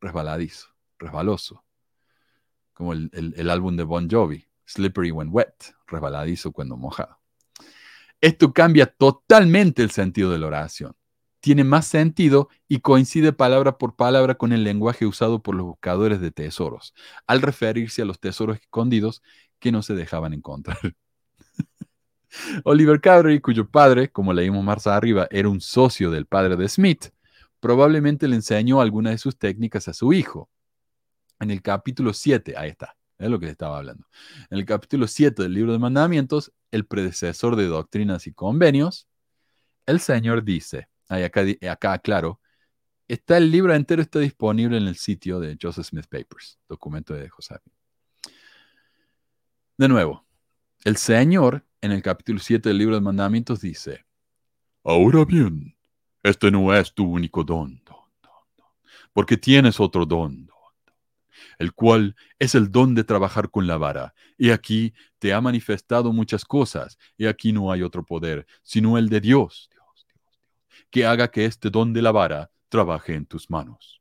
Resbaladizo, resbaloso. Como el, el álbum de Bon Jovi, Slippery When Wet, resbaladizo cuando mojado. Esto cambia totalmente el sentido de la oración tiene más sentido y coincide palabra por palabra con el lenguaje usado por los buscadores de tesoros, al referirse a los tesoros escondidos que no se dejaban encontrar. (laughs) Oliver Cowdery, cuyo padre, como leímos más arriba, era un socio del padre de Smith, probablemente le enseñó alguna de sus técnicas a su hijo. En el capítulo 7, ahí está, es lo que estaba hablando. En el capítulo 7 del libro de mandamientos, el predecesor de doctrinas y convenios, el Señor dice, acá, acá claro, está el libro entero, está disponible en el sitio de Joseph Smith Papers, documento de José. De nuevo, el Señor en el capítulo 7 del libro de mandamientos dice, ahora bien, este no es tu único don, don, don, porque tienes otro don, don, el cual es el don de trabajar con la vara. Y aquí te ha manifestado muchas cosas, y aquí no hay otro poder, sino el de Dios que haga que este don de la vara trabaje en tus manos.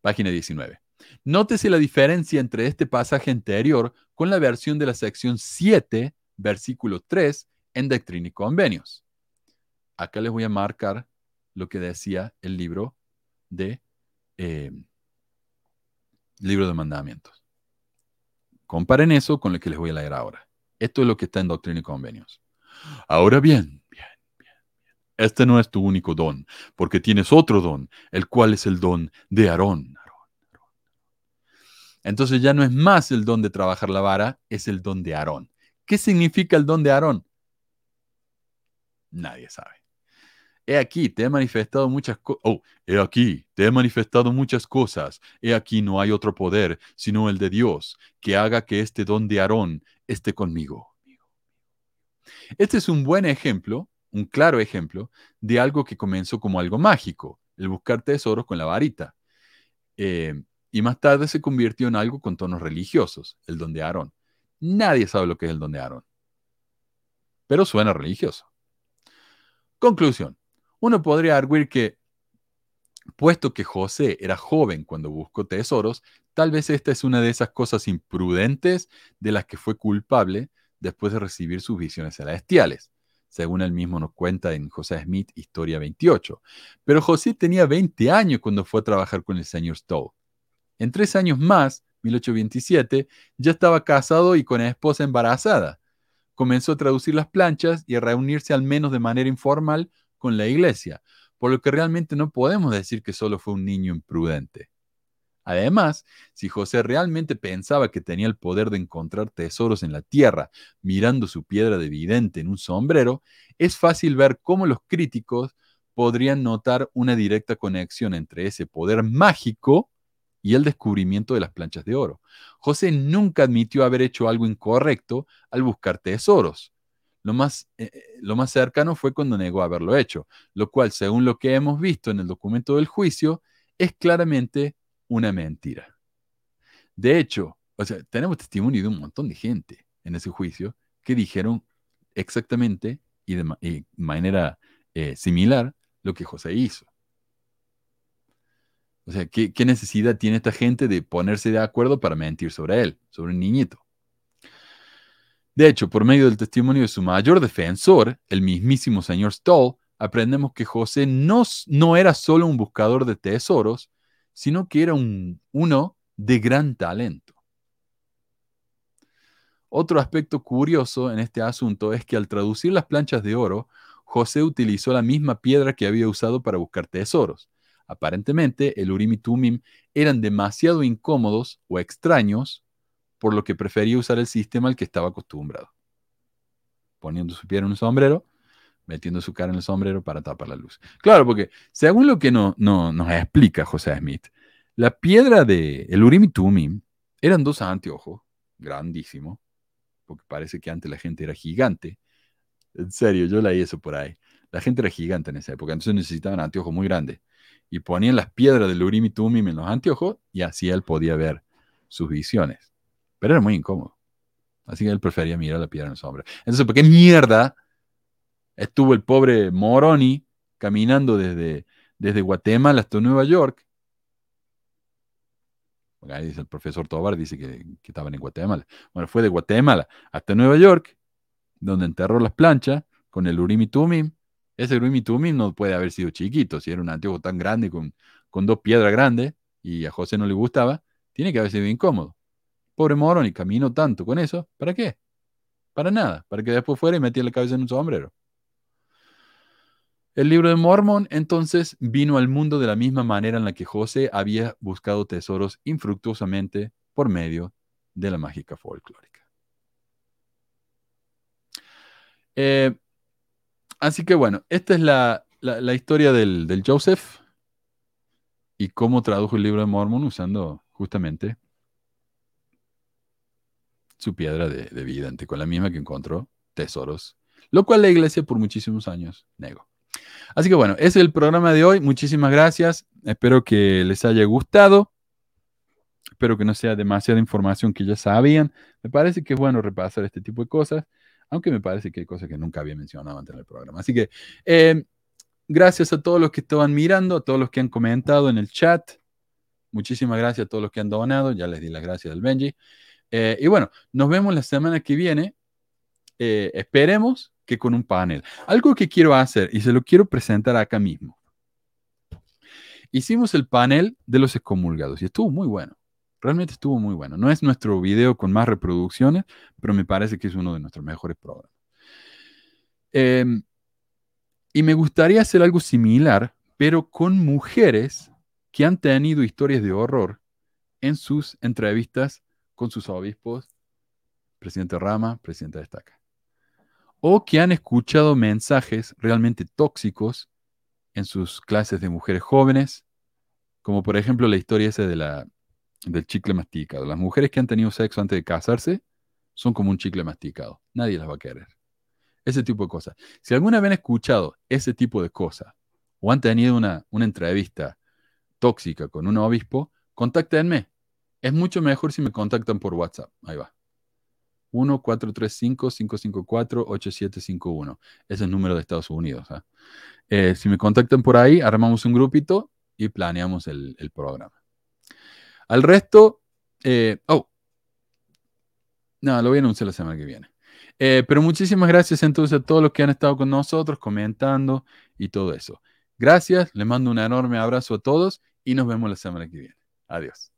Página 19. Nótese la diferencia entre este pasaje anterior con la versión de la sección 7, versículo 3, en Doctrina y Convenios. Acá les voy a marcar lo que decía el libro de eh, libro de mandamientos. Comparen eso con lo que les voy a leer ahora. Esto es lo que está en Doctrina y Convenios. Ahora bien, este no es tu único don, porque tienes otro don, el cual es el don de Aarón. Entonces ya no es más el don de trabajar la vara, es el don de Aarón. ¿Qué significa el don de Aarón? Nadie sabe. He aquí, te he manifestado muchas cosas. Oh, he aquí, te he manifestado muchas cosas. He aquí no hay otro poder, sino el de Dios, que haga que este don de Aarón esté conmigo. Este es un buen ejemplo, un claro ejemplo, de algo que comenzó como algo mágico, el buscar tesoros con la varita. Eh, y más tarde se convirtió en algo con tonos religiosos, el don de Aarón. Nadie sabe lo que es el don de Aarón, pero suena religioso. Conclusión. Uno podría arguir que, puesto que José era joven cuando buscó tesoros, tal vez esta es una de esas cosas imprudentes de las que fue culpable después de recibir sus visiones celestiales, según él mismo nos cuenta en José Smith, Historia 28. Pero José tenía 20 años cuando fue a trabajar con el señor Stowe. En tres años más, 1827, ya estaba casado y con esposa embarazada. Comenzó a traducir las planchas y a reunirse al menos de manera informal con la iglesia, por lo que realmente no podemos decir que solo fue un niño imprudente. Además, si José realmente pensaba que tenía el poder de encontrar tesoros en la tierra mirando su piedra de vidente en un sombrero, es fácil ver cómo los críticos podrían notar una directa conexión entre ese poder mágico y el descubrimiento de las planchas de oro. José nunca admitió haber hecho algo incorrecto al buscar tesoros. Lo más, eh, eh, lo más cercano fue cuando negó haberlo hecho, lo cual, según lo que hemos visto en el documento del juicio, es claramente una mentira. De hecho, o sea, tenemos testimonio de un montón de gente en ese juicio que dijeron exactamente y de manera eh, similar lo que José hizo. O sea, ¿qué, ¿qué, necesidad tiene esta gente de ponerse de acuerdo para mentir sobre él, sobre un niñito? De hecho, por medio del testimonio de su mayor defensor, el mismísimo señor Stoll, aprendemos que José no, no era solo un buscador de tesoros, sino que era un, uno de gran talento. Otro aspecto curioso en este asunto es que al traducir las planchas de oro, José utilizó la misma piedra que había usado para buscar tesoros. Aparentemente, el Urim y Tumim eran demasiado incómodos o extraños por lo que prefería usar el sistema al que estaba acostumbrado. Poniendo su pie en un sombrero, metiendo su cara en el sombrero para tapar la luz. Claro, porque según lo que no, nos explica José Smith, la piedra de el Urim y Tumim eran dos anteojos, grandísimos, porque parece que antes la gente era gigante. En serio, yo leí eso por ahí. La gente era gigante en esa época, entonces necesitaban anteojos muy grandes. Y ponían las piedras del Urim y Tumim en los anteojos y así él podía ver sus visiones. Pero era muy incómodo. Así que él prefería mirar la piedra en el sombrero. Entonces, ¿por qué mierda estuvo el pobre Moroni caminando desde, desde Guatemala hasta Nueva York? Ahí dice el profesor Tobar, dice que, que estaban en Guatemala. Bueno, fue de Guatemala hasta Nueva York, donde enterró las planchas con el Urim y Tumim. Ese Urim y Tumim no puede haber sido chiquito, si era un antiguo tan grande con, con dos piedras grandes y a José no le gustaba, tiene que haber sido incómodo. Pobre morón, y caminó tanto con eso. ¿Para qué? Para nada. Para que después fuera y metiera la cabeza en un sombrero. El libro de Mormón entonces vino al mundo de la misma manera en la que José había buscado tesoros infructuosamente por medio de la mágica folclórica. Eh, así que bueno, esta es la, historia del, del, Joseph y cómo tradujo el libro de Mormón usando justamente su piedra de, de con la misma que encontró tesoros, lo cual la iglesia por muchísimos años negó. Así que bueno, ese es el programa de hoy. Muchísimas gracias. Espero que les haya gustado. Espero que no sea demasiada información que ya sabían. Me parece que es bueno repasar este tipo de cosas, aunque me parece que hay cosas que nunca había mencionado antes en el programa. Así que eh, gracias a todos los que estaban mirando, a todos los que han comentado en el chat. Muchísimas gracias a todos los que han donado. Ya les di las gracias al Benji. Eh, y bueno, nos vemos la semana que viene. Eh, esperemos que con un panel. Algo que quiero hacer y se lo quiero presentar acá mismo. Hicimos el panel de los excomulgados y estuvo muy bueno. Realmente estuvo muy bueno. No es nuestro video con más reproducciones, pero me parece que es uno de nuestros mejores programas. Em, y me gustaría hacer algo similar, pero con mujeres que han tenido historias de horror en sus entrevistas con sus obispos, presidente Rama, presidente Destaca. O que han escuchado mensajes realmente tóxicos en sus clases de mujeres jóvenes, como por ejemplo la historia esa de la, del chicle masticado. Las mujeres que han tenido sexo antes de casarse son como un chicle masticado. Nadie las va a querer. Ese tipo de cosas. Si alguna vez han escuchado ese tipo de cosas o han tenido una, una entrevista tóxica con un obispo, contáctenme. Es mucho mejor si me contactan por WhatsApp. Ahí va. 1-435-554-8751. Ese es el número de Estados Unidos. ¿ah? Eh, si me contactan por ahí, armamos un grupito y planeamos el, programa. Al resto, eh, oh, no, lo voy a anunciar la semana que viene. Eh, pero muchísimas gracias entonces a todos los que han estado con nosotros, comentando y todo eso. Gracias, les mando un enorme abrazo a todos y nos vemos la semana que viene. Adiós.